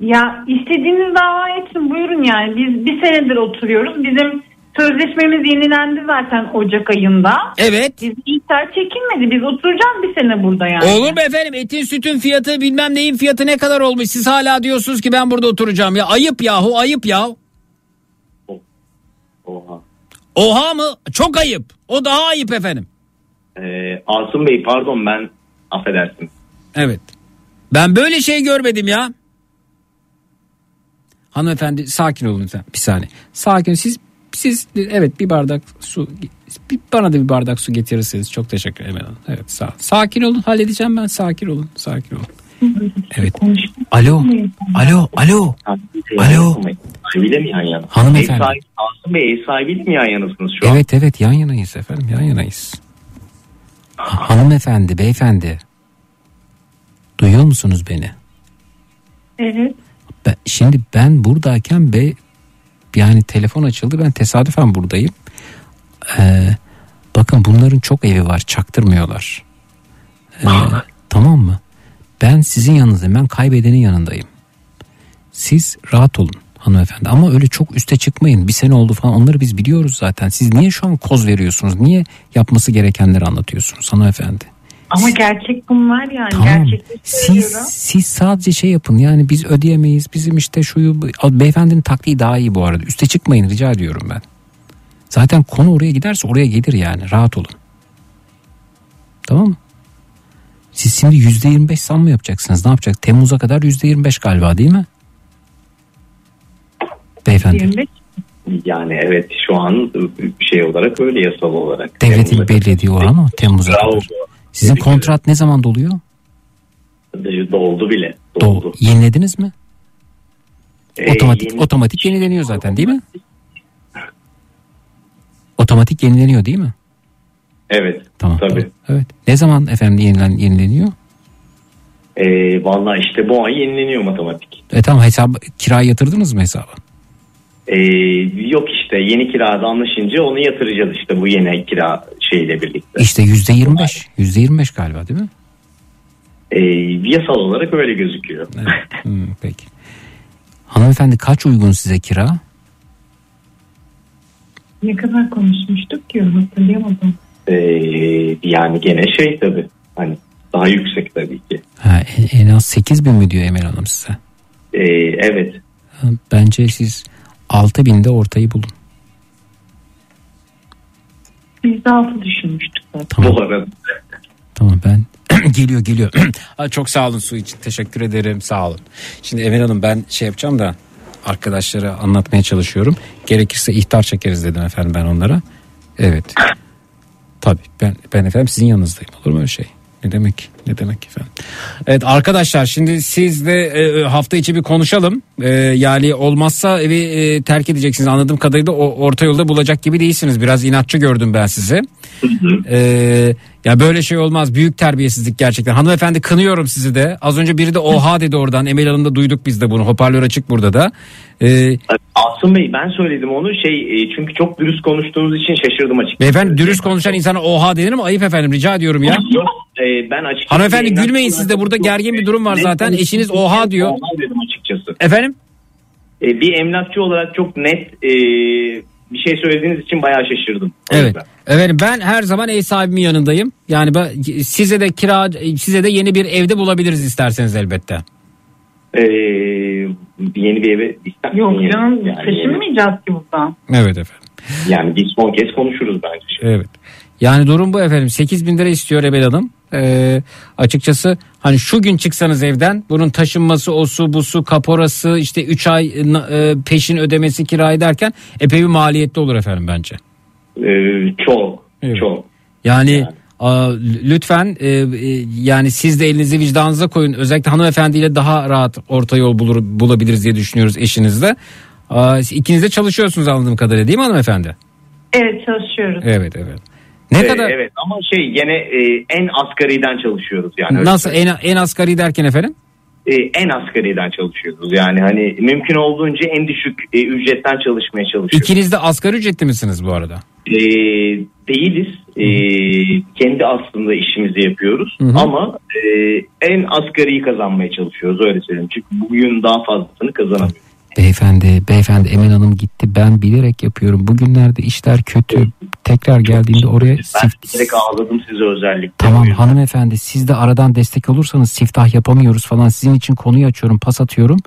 Ya istediğiniz dava için buyurun yani. Biz bir senedir oturuyoruz. Bizim sözleşmemiz yenilendi zaten Ocak ayında. Evet. Biz ihtar çekilmedi. Biz oturacağız bir sene burada yani. Olur mu efendim etin sütün fiyatı bilmem neyin fiyatı ne kadar olmuş siz hala diyorsunuz ki ben burada oturacağım ya ayıp yahu ayıp ya. Oha. Oha mı? Çok ayıp. O daha ayıp efendim. Ee, Asım Bey pardon ben affedersin. Evet. Ben böyle şey görmedim ya. Hanımefendi sakin olun lütfen. Bir saniye. Sakin siz siz evet bir bardak su bir, bana da bir bardak su getirirseniz çok teşekkür ederim. Evet sağ Sakin olun halledeceğim ben sakin olun sakin olun. Evet. Alo. Alo. Alo. Alo. Sahibiyle mi yan yana? Hanımefendi. Ev sahibi, Asım Bey ev sahibiyle mi yan yanasınız şu an? Evet evet yan yanayız efendim yan yanayız. Ha- Hanımefendi beyefendi. Duyuyor musunuz beni? Evet. Ben, şimdi ben buradayken be yani telefon açıldı ben tesadüfen buradayım. Ee, bakın bunların çok evi var çaktırmıyorlar. Ee, tamam mı? Ben sizin yanınızdayım ben kaybedenin yanındayım. Siz rahat olun hanımefendi ama öyle çok üste çıkmayın bir sene oldu falan onları biz biliyoruz zaten. Siz niye şu an koz veriyorsunuz niye yapması gerekenleri anlatıyorsunuz hanımefendi? Ama gerçek bunlar yani. Tamam. Siz, siz sadece şey yapın yani biz ödeyemeyiz bizim işte şuyu beyefendinin taktiği daha iyi bu arada üste çıkmayın rica ediyorum ben. Zaten konu oraya giderse oraya gelir yani rahat olun. Tamam mı? Siz şimdi yüzde yirmi beş zam mı yapacaksınız ne yapacak? Temmuz'a kadar yüzde yirmi beş galiba değil mi? Beyefendi. Yani evet şu an bir şey olarak öyle yasal olarak. Devletin belli ediyor o Temmuz'a kadar. Sizin kontrat ne zaman doluyor? Doldu bile. Dol. Yenilediniz mi? Ee, Otomatik yeni- otomatik yenileniyor zaten değil mi? Otomatik yenileniyor değil mi? Evet. Tamam. Tabii. tamam. Evet. Ne zaman efendim yenilen yenileniyor? Ee, Valla işte bu ay yenileniyor matematik. E tamam hesap kirayı yatırdınız mı hesaba? Ee, yok işte yeni kirada anlaşınca onu yatıracağız işte bu yeni kira şeyle birlikte. İşte yüzde yirmi beş. Yüzde yirmi beş galiba değil mi? Ee, yasal olarak öyle gözüküyor. Hmm, peki. Hanımefendi kaç uygun size kira? Ne kadar konuşmuştuk ki hatırlayamadım. Ee, yani gene şey tabii hani daha yüksek tabii ki. Ha, en, en az 8 bin mi diyor Emel Hanım size? Ee, evet Ha, Bence siz 6 binde ortayı bulun. Biz de altı düşünmüştük zaten. Tamam. bu arada. Tamam ben geliyor geliyor. Aa, çok sağ olun su için teşekkür ederim sağ olun. Şimdi Emel Hanım ben şey yapacağım da arkadaşlara anlatmaya çalışıyorum. Gerekirse ihtar çekeriz dedim efendim ben onlara. Evet. Tabii ben, ben efendim sizin yanınızdayım olur mu öyle şey? Ne demek ne demek efendim. Evet arkadaşlar şimdi siz de e, hafta içi bir konuşalım. E, yani olmazsa evi e, terk edeceksiniz anladığım kadarıyla o orta yolda bulacak gibi değilsiniz. Biraz inatçı gördüm ben sizi. E, ya böyle şey olmaz büyük terbiyesizlik gerçekten. Hanımefendi kınıyorum sizi de. Az önce biri de oha dedi oradan. Emel Hanım'da duyduk biz de bunu. Hoparlör açık burada da. E, Asım Bey ben söyledim onu şey e, çünkü çok dürüst konuştuğunuz için şaşırdım açıkçası. beyefendi dürüst konuşan insana oha denir mi? Ayıp efendim rica ediyorum ya. Yok e, ben açıkçası. Hanımefendi gülmeyin siz de burada gergin bir durum var zaten. Eşiniz oha diyor. Oha dedim açıkçası. Efendim? E, bir emlakçı olarak çok net e, bir şey söylediğiniz için bayağı şaşırdım. Evet. Efendim ben her zaman ev sahibimin yanındayım. Yani ben, size de kira size de yeni bir evde bulabiliriz isterseniz elbette. E, yeni bir eve ister Yok canım Yani, taşınmayacağız ki buradan. Evet efendim. yani biz son kez konuşuruz bence. Evet. Yani durum bu efendim. 8 bin lira istiyor Emel Hanım. Ee, açıkçası hani şu gün çıksanız evden bunun taşınması, o su, bu su, kaporası işte 3 ay e, peşin ödemesi kirayı derken epey bir maliyetli olur efendim bence. E, çok çok. Yani a, lütfen e, e, yani siz de elinizi vicdanınıza koyun. Özellikle hanımefendiyle daha rahat orta yol bulur, bulabiliriz diye düşünüyoruz eşinizle. İkiniz de çalışıyorsunuz anladığım kadarıyla değil mi hanımefendi? Evet çalışıyoruz. Evet evet. Ne Ee, kadar Evet ama şey gene e, en asgariden çalışıyoruz yani. Nasıl en, en asgari derken efendim? e, en asgariden çalışıyoruz. Yani hani mümkün olduğunca en düşük e, ücretten çalışmaya çalışıyoruz. İkiniz de asgari ücretli misiniz bu arada? E, değiliz. E, kendi aslında işimizi yapıyoruz. Hı hı. Ama e, en asgariyi kazanmaya çalışıyoruz öyle söyleyeyim. Çünkü bugün daha fazlasını kazanamıyoruz. Beyefendi, beyefendi Emel Hanım gitti. Ben bilerek yapıyorum. Bugünlerde işler kötü. Tekrar geldiğimde oraya Ben sift... direkt ağladım size özellikle. Tamam hanımefendi siz de aradan destek olursanız siftah yapamıyoruz falan. Sizin için konuyu açıyorum, pas atıyorum.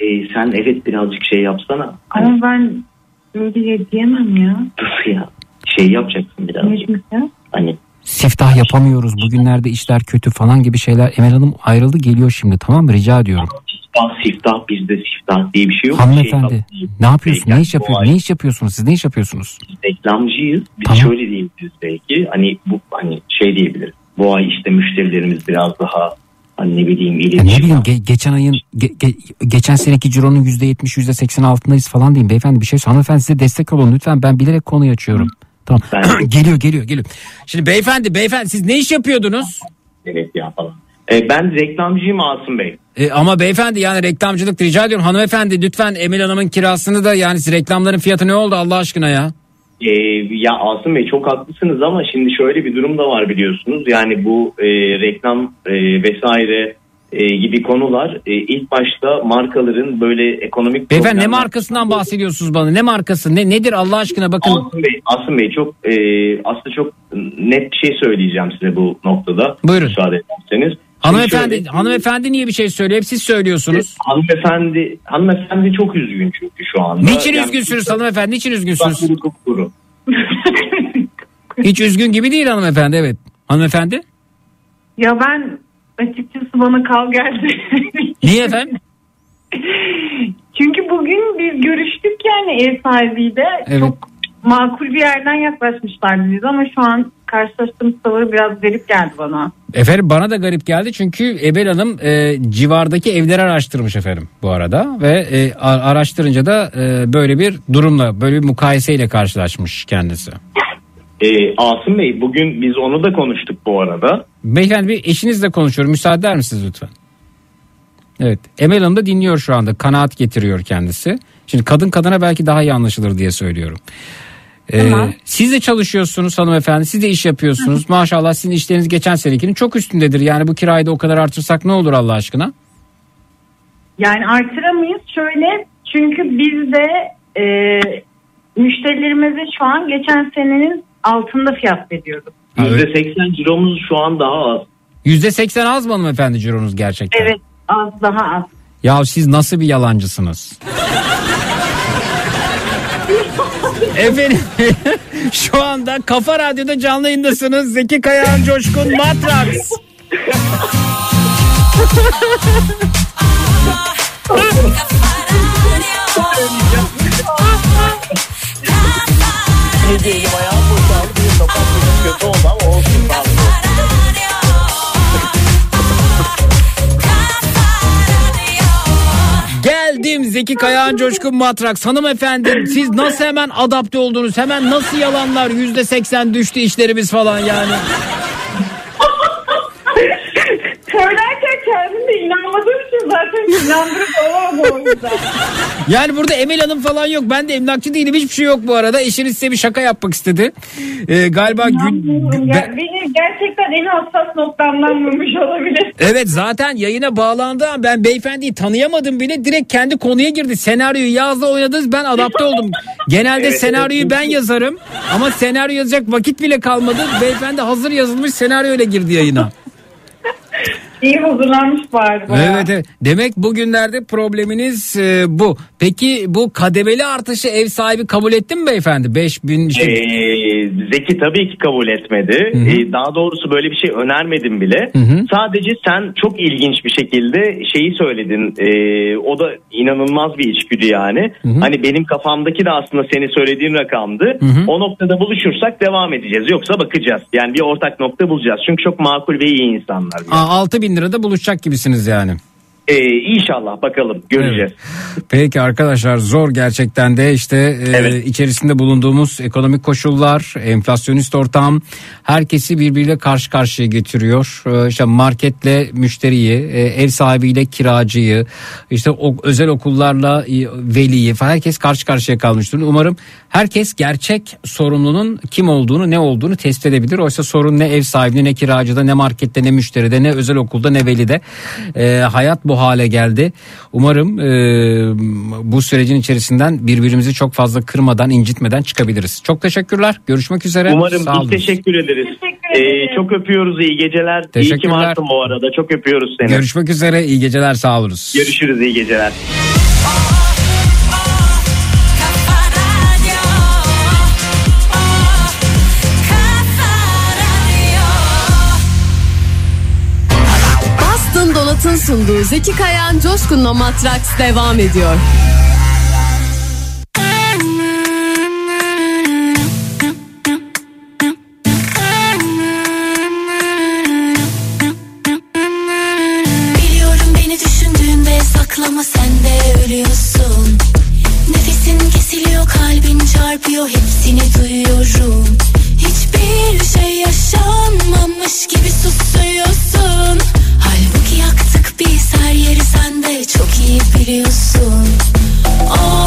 E, sen evet birazcık şey yapsana. Ama ben öyle diyemem ya. Dur ya. Şey yapacaksın birazcık. ya? Hani Siftah yapamıyoruz. Bugünlerde işler kötü falan gibi şeyler. Emel Hanım ayrıldı geliyor şimdi tamam mı? Rica ediyorum. Siftah siftah bizde siftah diye bir şey yok. Hanımefendi Şey, ne yapıyorsun? Ne iş Bu yapıyorsun? ay- Ne iş yapıyorsunuz? Siz ne iş yapıyorsunuz? reklamcıyız. Biz Tamam. şöyle diyebiliriz belki. Hani bu hani şey diyebiliriz. Bu ay işte müşterilerimiz biraz daha hani ne bileyim Ya iletişim. ne bileyim ge- geçen ayın ge- ge- geçen seneki cironun %70 %80 altındayız falan diyeyim. Beyefendi bir şey. Hanımefendi size destek olun lütfen. Ben bilerek konuyu açıyorum. Tamam. geliyor geliyor geliyor. Şimdi beyefendi beyefendi siz ne iş yapıyordunuz? Evet ya falan. E, ben reklamcıyım Asım Bey. E, ama beyefendi yani reklamcılık rica ediyorum. Hanımefendi lütfen Emel Hanım'ın kirasını da yani siz reklamların fiyatı ne oldu Allah aşkına ya? E, ya Asım Bey çok haklısınız ama şimdi şöyle bir durum da var biliyorsunuz. Yani bu e, reklam e, vesaire e, gibi konular e, ilk başta markaların böyle ekonomik Beyefendi ne markasından bahsediyorsunuz bana? Ne markası? Ne nedir Allah aşkına bakın. Asım Bey, Asım Bey çok e, aslında çok net bir şey söyleyeceğim size bu noktada. Buyurun. Müsaade ederseniz. Hanımefendi şöyle, hanımefendi niye bir şey söylüyor? Hep siz söylüyorsunuz. hanımefendi hanımefendi çok üzgün çünkü şu anda. Niçin Yani- üzgünsünüz hanımefendi? Niçin üzgünsünüz? Saçları kupkuru. Hiç üzgün gibi değil hanımefendi evet. Hanımefendi? Ya ben açıkçası bana kal geldi. Niye efendim? Çünkü bugün biz görüştük yani ev sahibiyle. Evet. Çok makul bir yerden yaklaşmışlardı biz ama şu an karşılaştığımız tavır biraz garip geldi bana. Efendim bana da garip geldi çünkü Ebel Hanım e, civardaki evleri araştırmış efendim bu arada ve e, araştırınca da e, böyle bir durumla böyle bir mukayeseyle karşılaşmış kendisi. E, Asım Bey bugün biz onu da konuştuk bu arada. Beyefendi bir eşinizle konuşuyorum müsaade eder misiniz lütfen? Evet Emel Hanım da dinliyor şu anda kanaat getiriyor kendisi. Şimdi kadın kadına belki daha iyi anlaşılır diye söylüyorum. Ee, Tamam. siz de çalışıyorsunuz hanımefendi siz de iş yapıyorsunuz maşallah sizin işleriniz geçen senekinin çok üstündedir yani bu kirayı da o kadar artırsak ne olur Allah aşkına? Yani artıramayız şöyle çünkü biz de e, müşterilerimize şu an geçen senenin altında fiyat veriyoruz. %80 ciromuz şu an daha az. %80 az mı hanımefendi cironuz gerçekten? Evet az daha az. Ya siz nasıl bir yalancısınız? Efendim şu anda Kafa Radyo'da canlı yayındasınız. Zeki Kayağan Coşkun Matrax. Elim ayağım boşaldı bir kapak kötü oldu ama olsun. Geldim Zeki Kayağan Coşkun Matrax. Hanımefendi siz nasıl hemen adapte oldunuz? Hemen nasıl yalanlar yüzde seksen düştü işlerimiz falan yani. Söylerken kendim de inanmadığım için zaten inandırıp olamadım o yüzden. Yani burada Emel Hanım falan yok. Ben de emlakçı değilim. Hiçbir şey yok bu arada. Eşiniz size bir şaka yapmak istedi. Ee, galiba gün, ben- beni gerçekten en hassas noktamdan vurmuş olabilir. Evet zaten yayına bağlandı ama ben beyefendiyi tanıyamadım bile. Direkt kendi konuya girdi. Senaryoyu yazdı oynadınız ben adapte oldum. Genelde Evet, senaryoyu evet. ben yazarım ama senaryo yazacak vakit bile kalmadı. Beyefendi hazır yazılmış senaryoyla girdi yayına. İyi hazırlanmış bari. Evet, evet. Demek bugünlerde probleminiz e, bu. Peki bu kademeli artışı ev sahibi kabul etti mi beyefendi? 5000 işte... ee, Zeki tabii ki kabul etmedi. Ee, daha doğrusu böyle bir şey önermedim bile. Hı-hı. Sadece sen çok ilginç bir şekilde şeyi söyledin. Ee, o da inanılmaz bir içgüdü yani. Hı-hı. Hani benim kafamdaki de aslında senin söylediğin rakamdı. Hı-hı. O noktada buluşursak devam edeceğiz. Yoksa bakacağız. Yani bir ortak nokta bulacağız. Çünkü çok makul ve iyi insanlar. Yani. 6 bin lirada buluşacak gibisiniz yani. Ee, inşallah bakalım göreceğiz. Peki arkadaşlar zor gerçekten de işte e, Evet. içerisinde bulunduğumuz ekonomik koşullar, enflasyonist ortam herkesi birbiriyle karşı karşıya getiriyor. E, işte marketle müşteriyi, e, ev sahibiyle kiracıyı, işte o, özel okullarla e, veliyi falan herkes karşı karşıya kalmış durumda. Umarım herkes gerçek sorumlunun kim olduğunu, ne olduğunu tespit edebilir. Oysa sorun ne ev sahibinde, ne kiracıda, ne markette, ne müşteride, ne özel okulda, ne velide. E, hayat bu hale geldi. Umarım e, bu sürecin içerisinden birbirimizi çok fazla kırmadan, incitmeden çıkabiliriz. Çok teşekkürler. Görüşmek üzere. Umarım Sağ biz olun. teşekkür ederiz. Ee, çok öpüyoruz iyi geceler. İyi ki Teşekkürler. varsın bu arada çok öpüyoruz seni. Görüşmek üzere. İyi geceler. Sağ olunuz. Görüşürüz iyi geceler. Donat'ın sunduğu Zeki Kayan Coşkun'la Matraks devam ediyor. Duyuyorum. Hiçbir şey yaşanmamış gibi susuyorsun iyi biliyorsun Of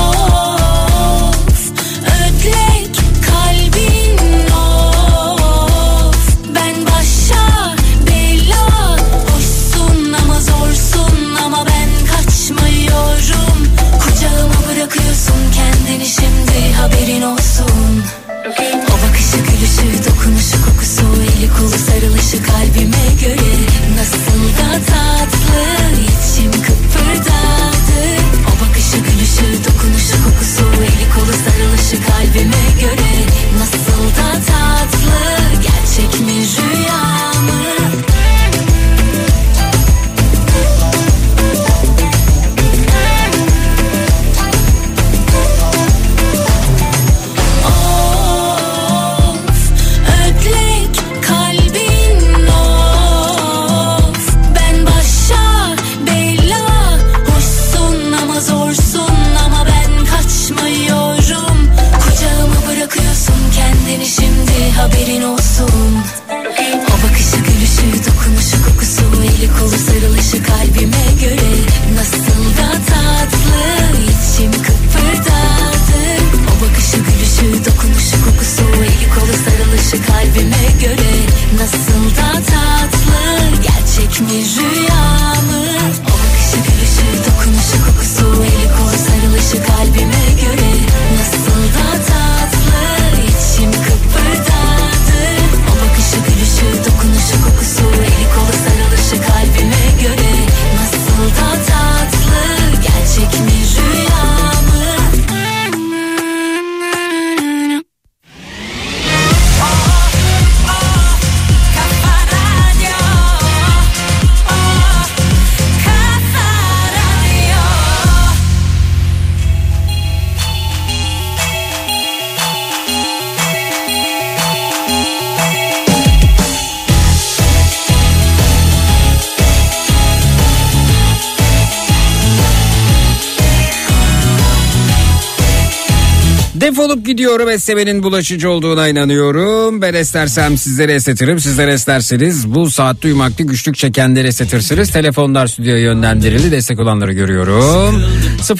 gidiyorum esnemenin bulaşıcı olduğuna inanıyorum. Ben esnersem sizlere esnetirim. Sizler esnerseniz bu saatte uyumakta güçlük çekenleri esnetirsiniz. Telefonlar stüdyoya yönlendirildi. Destek olanları görüyorum.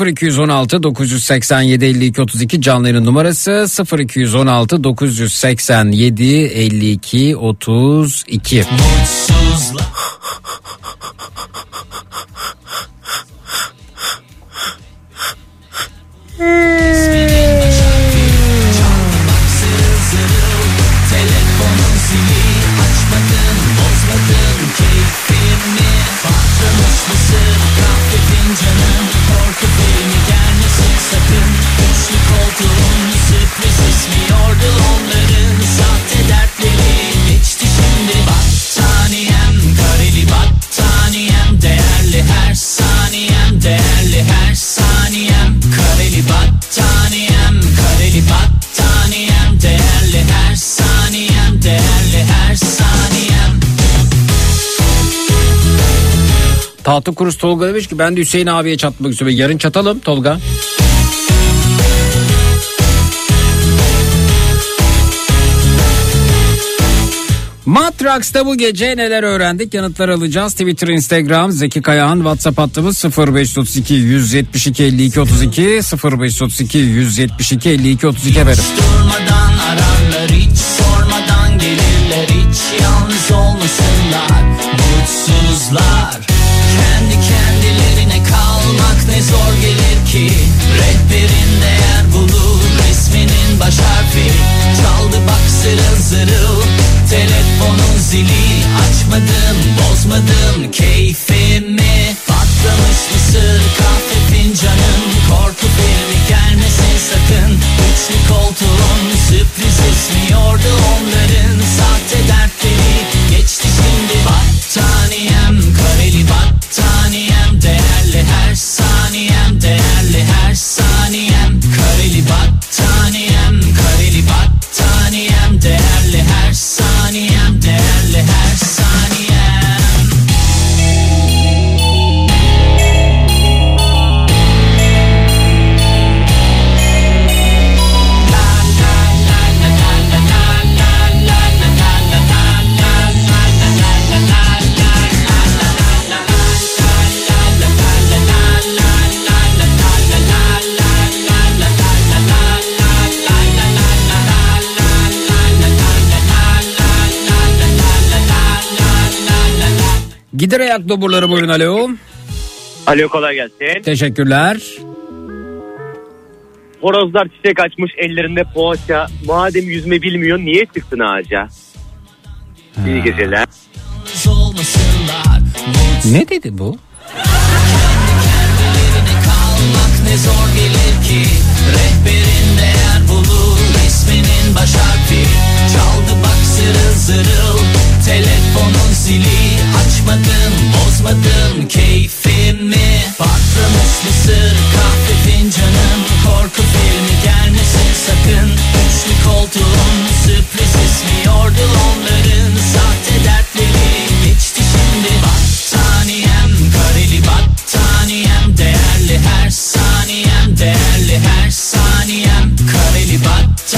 0216 987 52 32 canlı yayın numarası 0216 987 52 32. Telefonun mısır Kahvedin korku filmi gelmesin sakın Üçlü koltuğun sürpriz onların Sahte dertleri geçti şimdi Battaniyem kareli battaniyem Değerli her saniyem değerli her saniyem Kareli battaniyem Tahta Kurus Tolga demiş ki ben de Hüseyin abiye çatmak istiyorum. Yarın çatalım Tolga. Matrax'ta bu gece neler öğrendik yanıtlar alacağız. Twitter, Instagram, Zeki Kayağan, WhatsApp hattımız 0532 172 52 32 0532 172 52 32 efendim. Durmadan ararlar hiç sormadan gelirler hiç yalnız olmasınlar mutsuzlar gelir ki rehberin değer bulur resminin baş harfi. Çaldı bak zırıl zırıl telefonun zili. Açmadım bozmadım keyfimi. Patlamış mısır kahve fincanım. Korku filmi gelmesin sakın. Üçlü koltuğun sürpriz esmiyordu onların. Sahte dertleri geçti şimdi battaniyem. Kareli battaniyem değerli her saniyem değerli her saniyem. Kareli battaniyem kareli battaniyem değerli her saniyem Gider ayak doburları buyurun alo. Alo kolay gelsin. Teşekkürler. Horozlar çiçek açmış ellerinde poğaça. Madem yüzme bilmiyor niye çıktın ağaca? İyi geceler. Ne dedi bu? ne zor gelir ki Rehberin değer bulur isminin baş harfi. Çaldı bak zırıl zırıl Telefonun zili. Açmadım bozmadım keyfimi. Patlamış mısır kahve fincanım Korku filmi gelmesin sakın. Üçlü koltuğun sürpriz esmiyordu onların Sahte dertleri. Geçti şimdi Battaniyem. Kareli battaniyem. Değerli her saniyem. Değerli her saniyem. Kareli battaniyem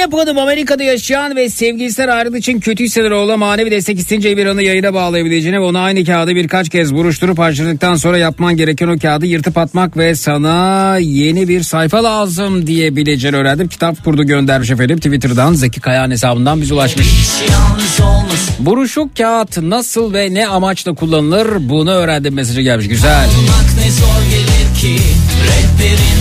Zeynep Hanım Amerika'da yaşayan ve sevgilisinden ayrıldığı için kötü hisseden oğla manevi destek isteyince Emirhan'ı yayına bağlayabileceğini ve ona aynı kağıdı birkaç kez buruşturup harcadıktan sonra yapman gereken o kağıdı yırtıp atmak ve sana yeni bir sayfa lazım diyebileceğini öğrendim. Kitap kurdu göndermiş efendim Twitter'dan Zeki Kayağan hesabından biz ulaşmış. Buruşuk kağıt nasıl ve ne amaçla kullanılır bunu öğrendim mesajı gelmiş güzel. Ne zor gelir ki isminin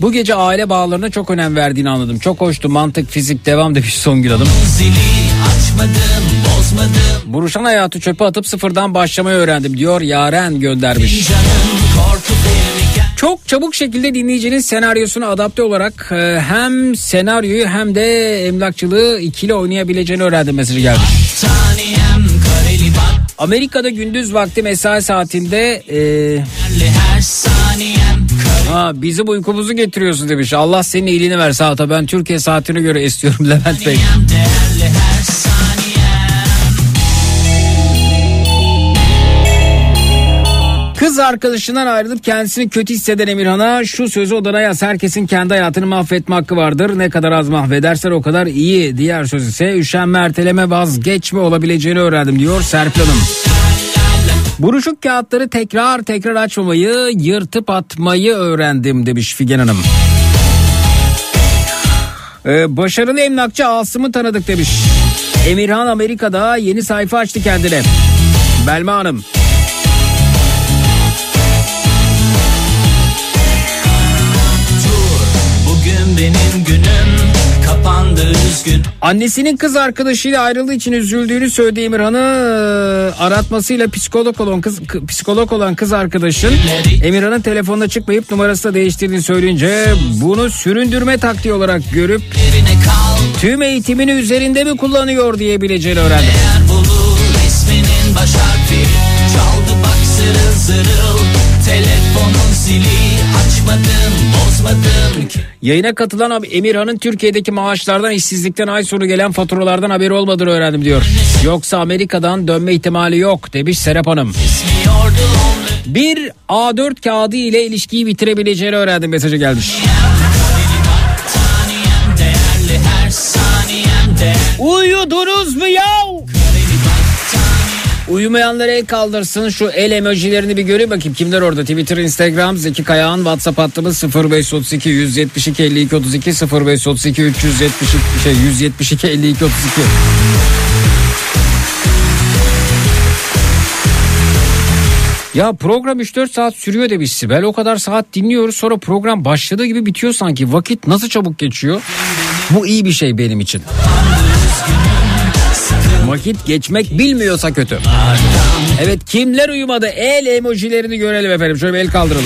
Bu gece aile bağlarına çok önem verdiğini anladım. Çok hoştu mantık fizik devam demiş Songül Hanım. açmadım Buruşan hayatı çöpe atıp sıfırdan başlamayı öğrendim diyor Yaren göndermiş. Canım Çok çabuk şekilde dinleyicinin senaryosuna adapte olarak e, hem senaryoyu hem de emlakçılığı ikili oynayabileceğini öğrendim mesajı gelmiş. Taniyem Amerika'da gündüz vakti mesai saatinde e, ha, bizim uykumuzu getiriyorsun demiş. Allah senin iyiliğini ver saate ben Türkiye saatine göre istiyorum Levent Bey. Kız arkadaşından ayrılıp kendisini kötü hisseden Emirhan'a şu sözü odana yaz. Herkesin kendi hayatını mahvetme hakkı vardır. Ne kadar az mahvedersen o kadar iyi. Diğer söz ise üşenme erteleme vazgeçme olabileceğini öğrendim diyor Serpil Hanım. Buruşuk kağıtları tekrar tekrar açmamayı, yırtıp atmayı öğrendim demiş Figen Hanım. Ee, başarılı emlakçı Asım'ı tanıdık demiş. Emirhan Amerika'da yeni sayfa açtı kendine. Belma Hanım. Benim günüm Kapandı üzgün. Annesinin kız arkadaşıyla ayrıldığı için üzüldüğünü söylediği Emirhan'ı aratmasıyla psikolog olan kız psikolog olan kız arkadaşın Emirhan'ın telefonuna çıkmayıp numarasını değiştirdiğini söyleyince bunu süründürme taktiği olarak görüp tüm eğitimini üzerinde mi kullanıyor diyebileceğini öğrendim. baş harfi Çaldı bak zırıl zırıl Telefonun zili Yayına katılan abi Emirhan'ın Türkiye'deki maaşlardan işsizlikten ay sonu gelen faturalardan haberi olmadığını öğrendim diyor. Yoksa Amerika'dan dönme ihtimali yok demiş Serap Hanım. Bir A4 kağıdı ile ilişkiyi bitirebileceğini öğrendim mesajı gelmiş. Uyudunuz mu ya? Uyumayanlar el kaldırsın şu el emojilerini bir göreyim bakayım kimler orada Twitter Instagram Zeki Kayağan WhatsApp hattımız 0532 172 52 32 0532 372 şey 172 52 32 Ya program 3-4 saat sürüyor demiş Sibel. O kadar saat dinliyoruz sonra program başladığı gibi bitiyor sanki. Vakit nasıl çabuk geçiyor? Bu iyi bir şey benim için. Vakit geçmek bilmiyorsa kötü. Evet kimler uyumadı? El emojilerini görelim efendim. Şöyle bir el kaldıralım.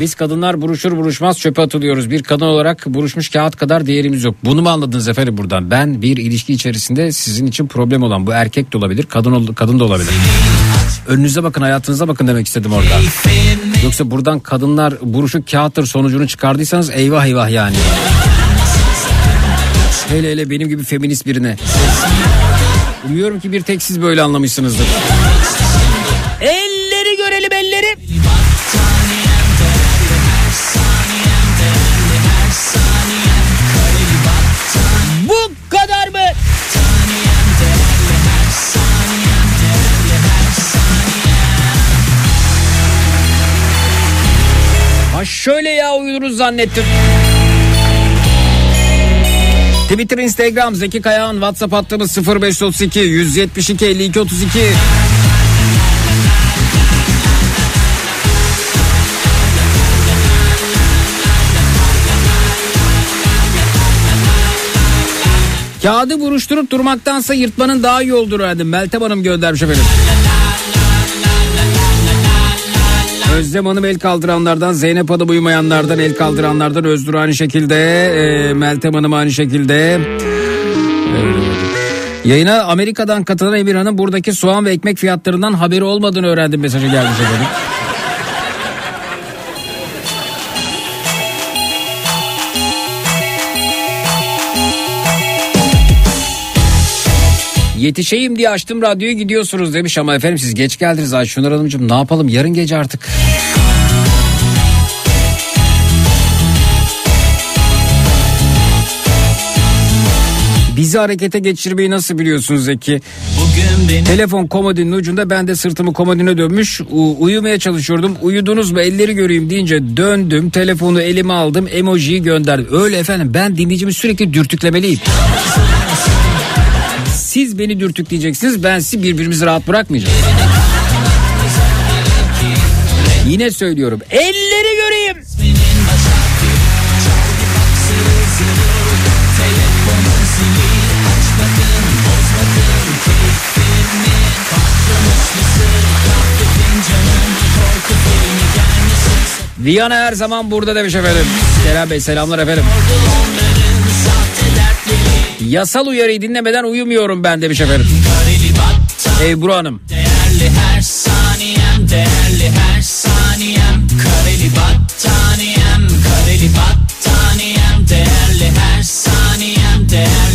Biz kadınlar buruşur buruşmaz çöpe atılıyoruz. Bir kadın olarak buruşmuş kağıt kadar değerimiz yok. Bunu mu anladınız efendim buradan? Ben bir ilişki içerisinde sizin için problem olan bu erkek de olabilir, kadın kadın da olabilir. Önünüze bakın, hayatınıza bakın demek istedim orada. Yoksa buradan kadınlar buruşuk kağıttır sonucunu çıkardıysanız eyvah eyvah yani. Hele hele benim gibi feminist birine. Umuyorum ki bir tek siz böyle anlamışsınızdır. Şöyle ya uyudunuz zannettim. Twitter, Instagram, Zeki Kayağan, WhatsApp hattımız 0532 172 52 32. Kağıdı buruşturup durmaktansa yırtmanın daha iyi olduğunu öğrendim. Meltem Hanım göndermiş efendim. Özlem Hanım el kaldıranlardan, Zeynep Hanım uyumayanlardan, el kaldıranlardan, Özgür aynı şekilde, e, Meltem Hanım aynı şekilde. Yayına Amerika'dan katılan Emirhan'ın buradaki soğan ve ekmek fiyatlarından haberi olmadığını öğrendim mesajı gelmiş efendim. Yetişeyim diye açtım radyoyu gidiyorsunuz demiş ama efendim siz geç geldiniz Ayşunur Hanımcığım ne yapalım yarın gece artık. Bizi harekete geçirmeyi nasıl biliyorsunuz Zeki? Telefon komodinin ucunda ben de sırtımı komodine dönmüş u- uyumaya çalışıyordum. Uyudunuz mu elleri göreyim deyince döndüm telefonu elime aldım emojiyi gönderdim. Öyle efendim ben dinleyicimi sürekli dürtüklemeliyim. Siz beni dürtükleyeceksiniz ben sizi birbirimizi rahat bırakmayacağız. Yine söylüyorum elleri göreyim. Viyana her zaman burada demiş efendim. Kerem Bey selamlar efendim. Yasal uyarıyı dinlemeden uyumuyorum ben demiş efendim. Ebru Hanım. Değerli her saniyem Değerli her saniyem Kareli battaniyem Kareli battaniyem Değerli her saniyem Değerli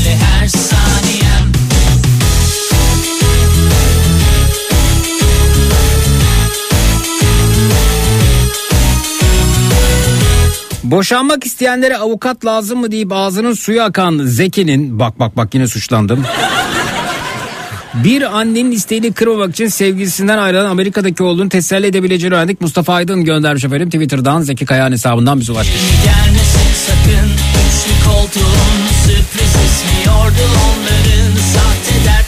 Boşanmak isteyenlere avukat lazım mı deyip ağzının suyu akan Zeki'nin bak bak bak yine suçlandım. Bir annenin isteğini kırmamak için sevgilisinden ayrılan Amerika'daki olduğunu teselli edebileceğini öğrendik. Mustafa Aydın göndermiş efendim Twitter'dan Zeki Kayağan hesabından bize ulaşmış. Gelmesin sakın Üçlü koltuğun Sürpriz onların Sahte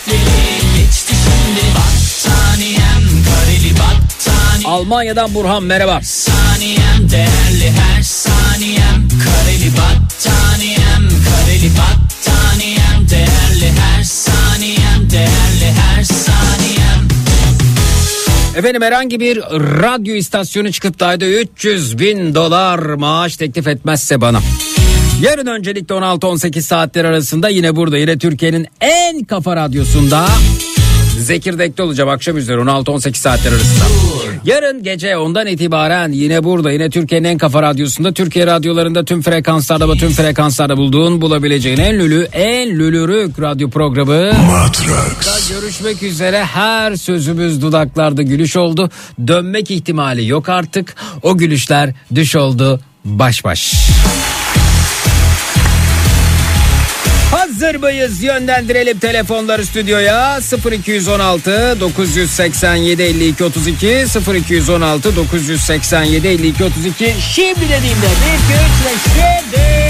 Almanya'dan Burhan merhaba. saniyem Değerli her saniyem Kareli battaniyem Kareli battaniyem Değerli her saniyem Değerli her saniyem Efendim herhangi bir radyo istasyonu çıkıp da ayda 300 bin dolar maaş teklif etmezse bana Yarın öncelikle 16-18 saatler arasında yine burada yine Türkiye'nin en kafa radyosunda Zekirdek'te olacağım akşam üzeri 16-18 saatler arasında. Yarın gece ondan itibaren yine burada yine Türkiye'nin en kafa radyosunda Türkiye radyolarında tüm frekanslarda ve tüm frekanslarda bulduğun bulabileceğin en lülü en lülürük radyo programı. Matrax. Görüşmek üzere her sözümüz dudaklarda gülüş oldu. Dönmek ihtimali yok artık. O gülüşler düş oldu baş baş. Hazır mıyız? Yönlendirelim telefonları stüdyoya. 0216 987 52 32 0216 987 52 32 Şimdi dediğimde 1 2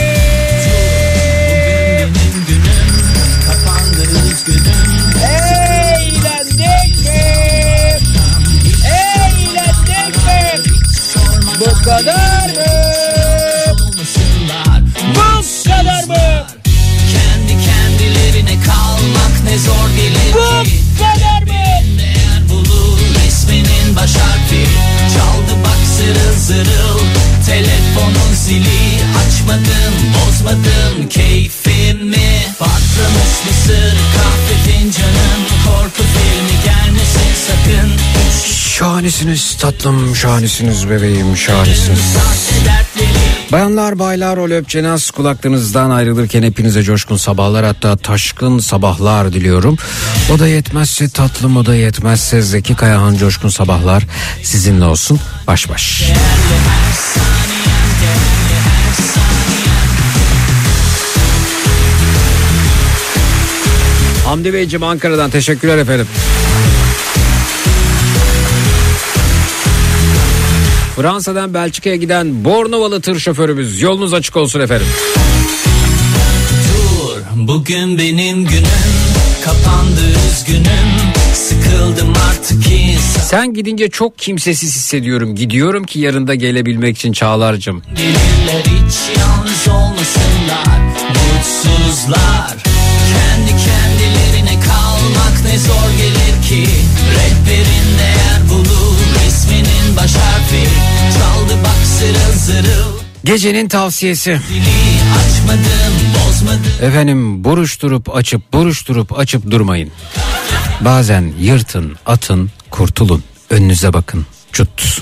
Bu kadar mı? Resminin baş harfi. Çaldı bak zırıl zırıl Telefonun zili. Açmadım bozmadım keyfimi. Patlamış mısır kahve fincanın Korku filmi. Gelmesin sakın Şahanesiniz tatlım, şahanesiniz bebeğim, şahanesiniz. Bayanlar baylar o löpçenaz kulaklarınızdan ayrılırken hepinize coşkun sabahlar hatta taşkın sabahlar diliyorum. O da yetmezse tatlım o da yetmezse Zeki Kayahan coşkun sabahlar sizinle olsun baş baş. Hamdi Beyciğim Ankara'dan teşekkürler efendim. Fransa'dan Belçika'ya giden Bornovalı tır şoförümüz. Yolunuz açık olsun efendim. Dur bugün benim günüm. Kapandı üzgünüm. Sıkıldım artık ki Sen gidince çok kimsesiz hissediyorum. Gidiyorum ki yarında gelebilmek için Çağlar'cığım. Gelirler hiç yalnız olmasınlar. Mutsuzlar. Kendi kendilerine kalmak ne zor gelir ki. Rehberin değer bulur resminin baş Çaldı bak zırıl zırıl Gecenin tavsiyesi. Açmadım Efendim buruşturup açıp buruşturup açıp durmayın. Bazen yırtın, atın, kurtulun. Önünüze bakın. Çut.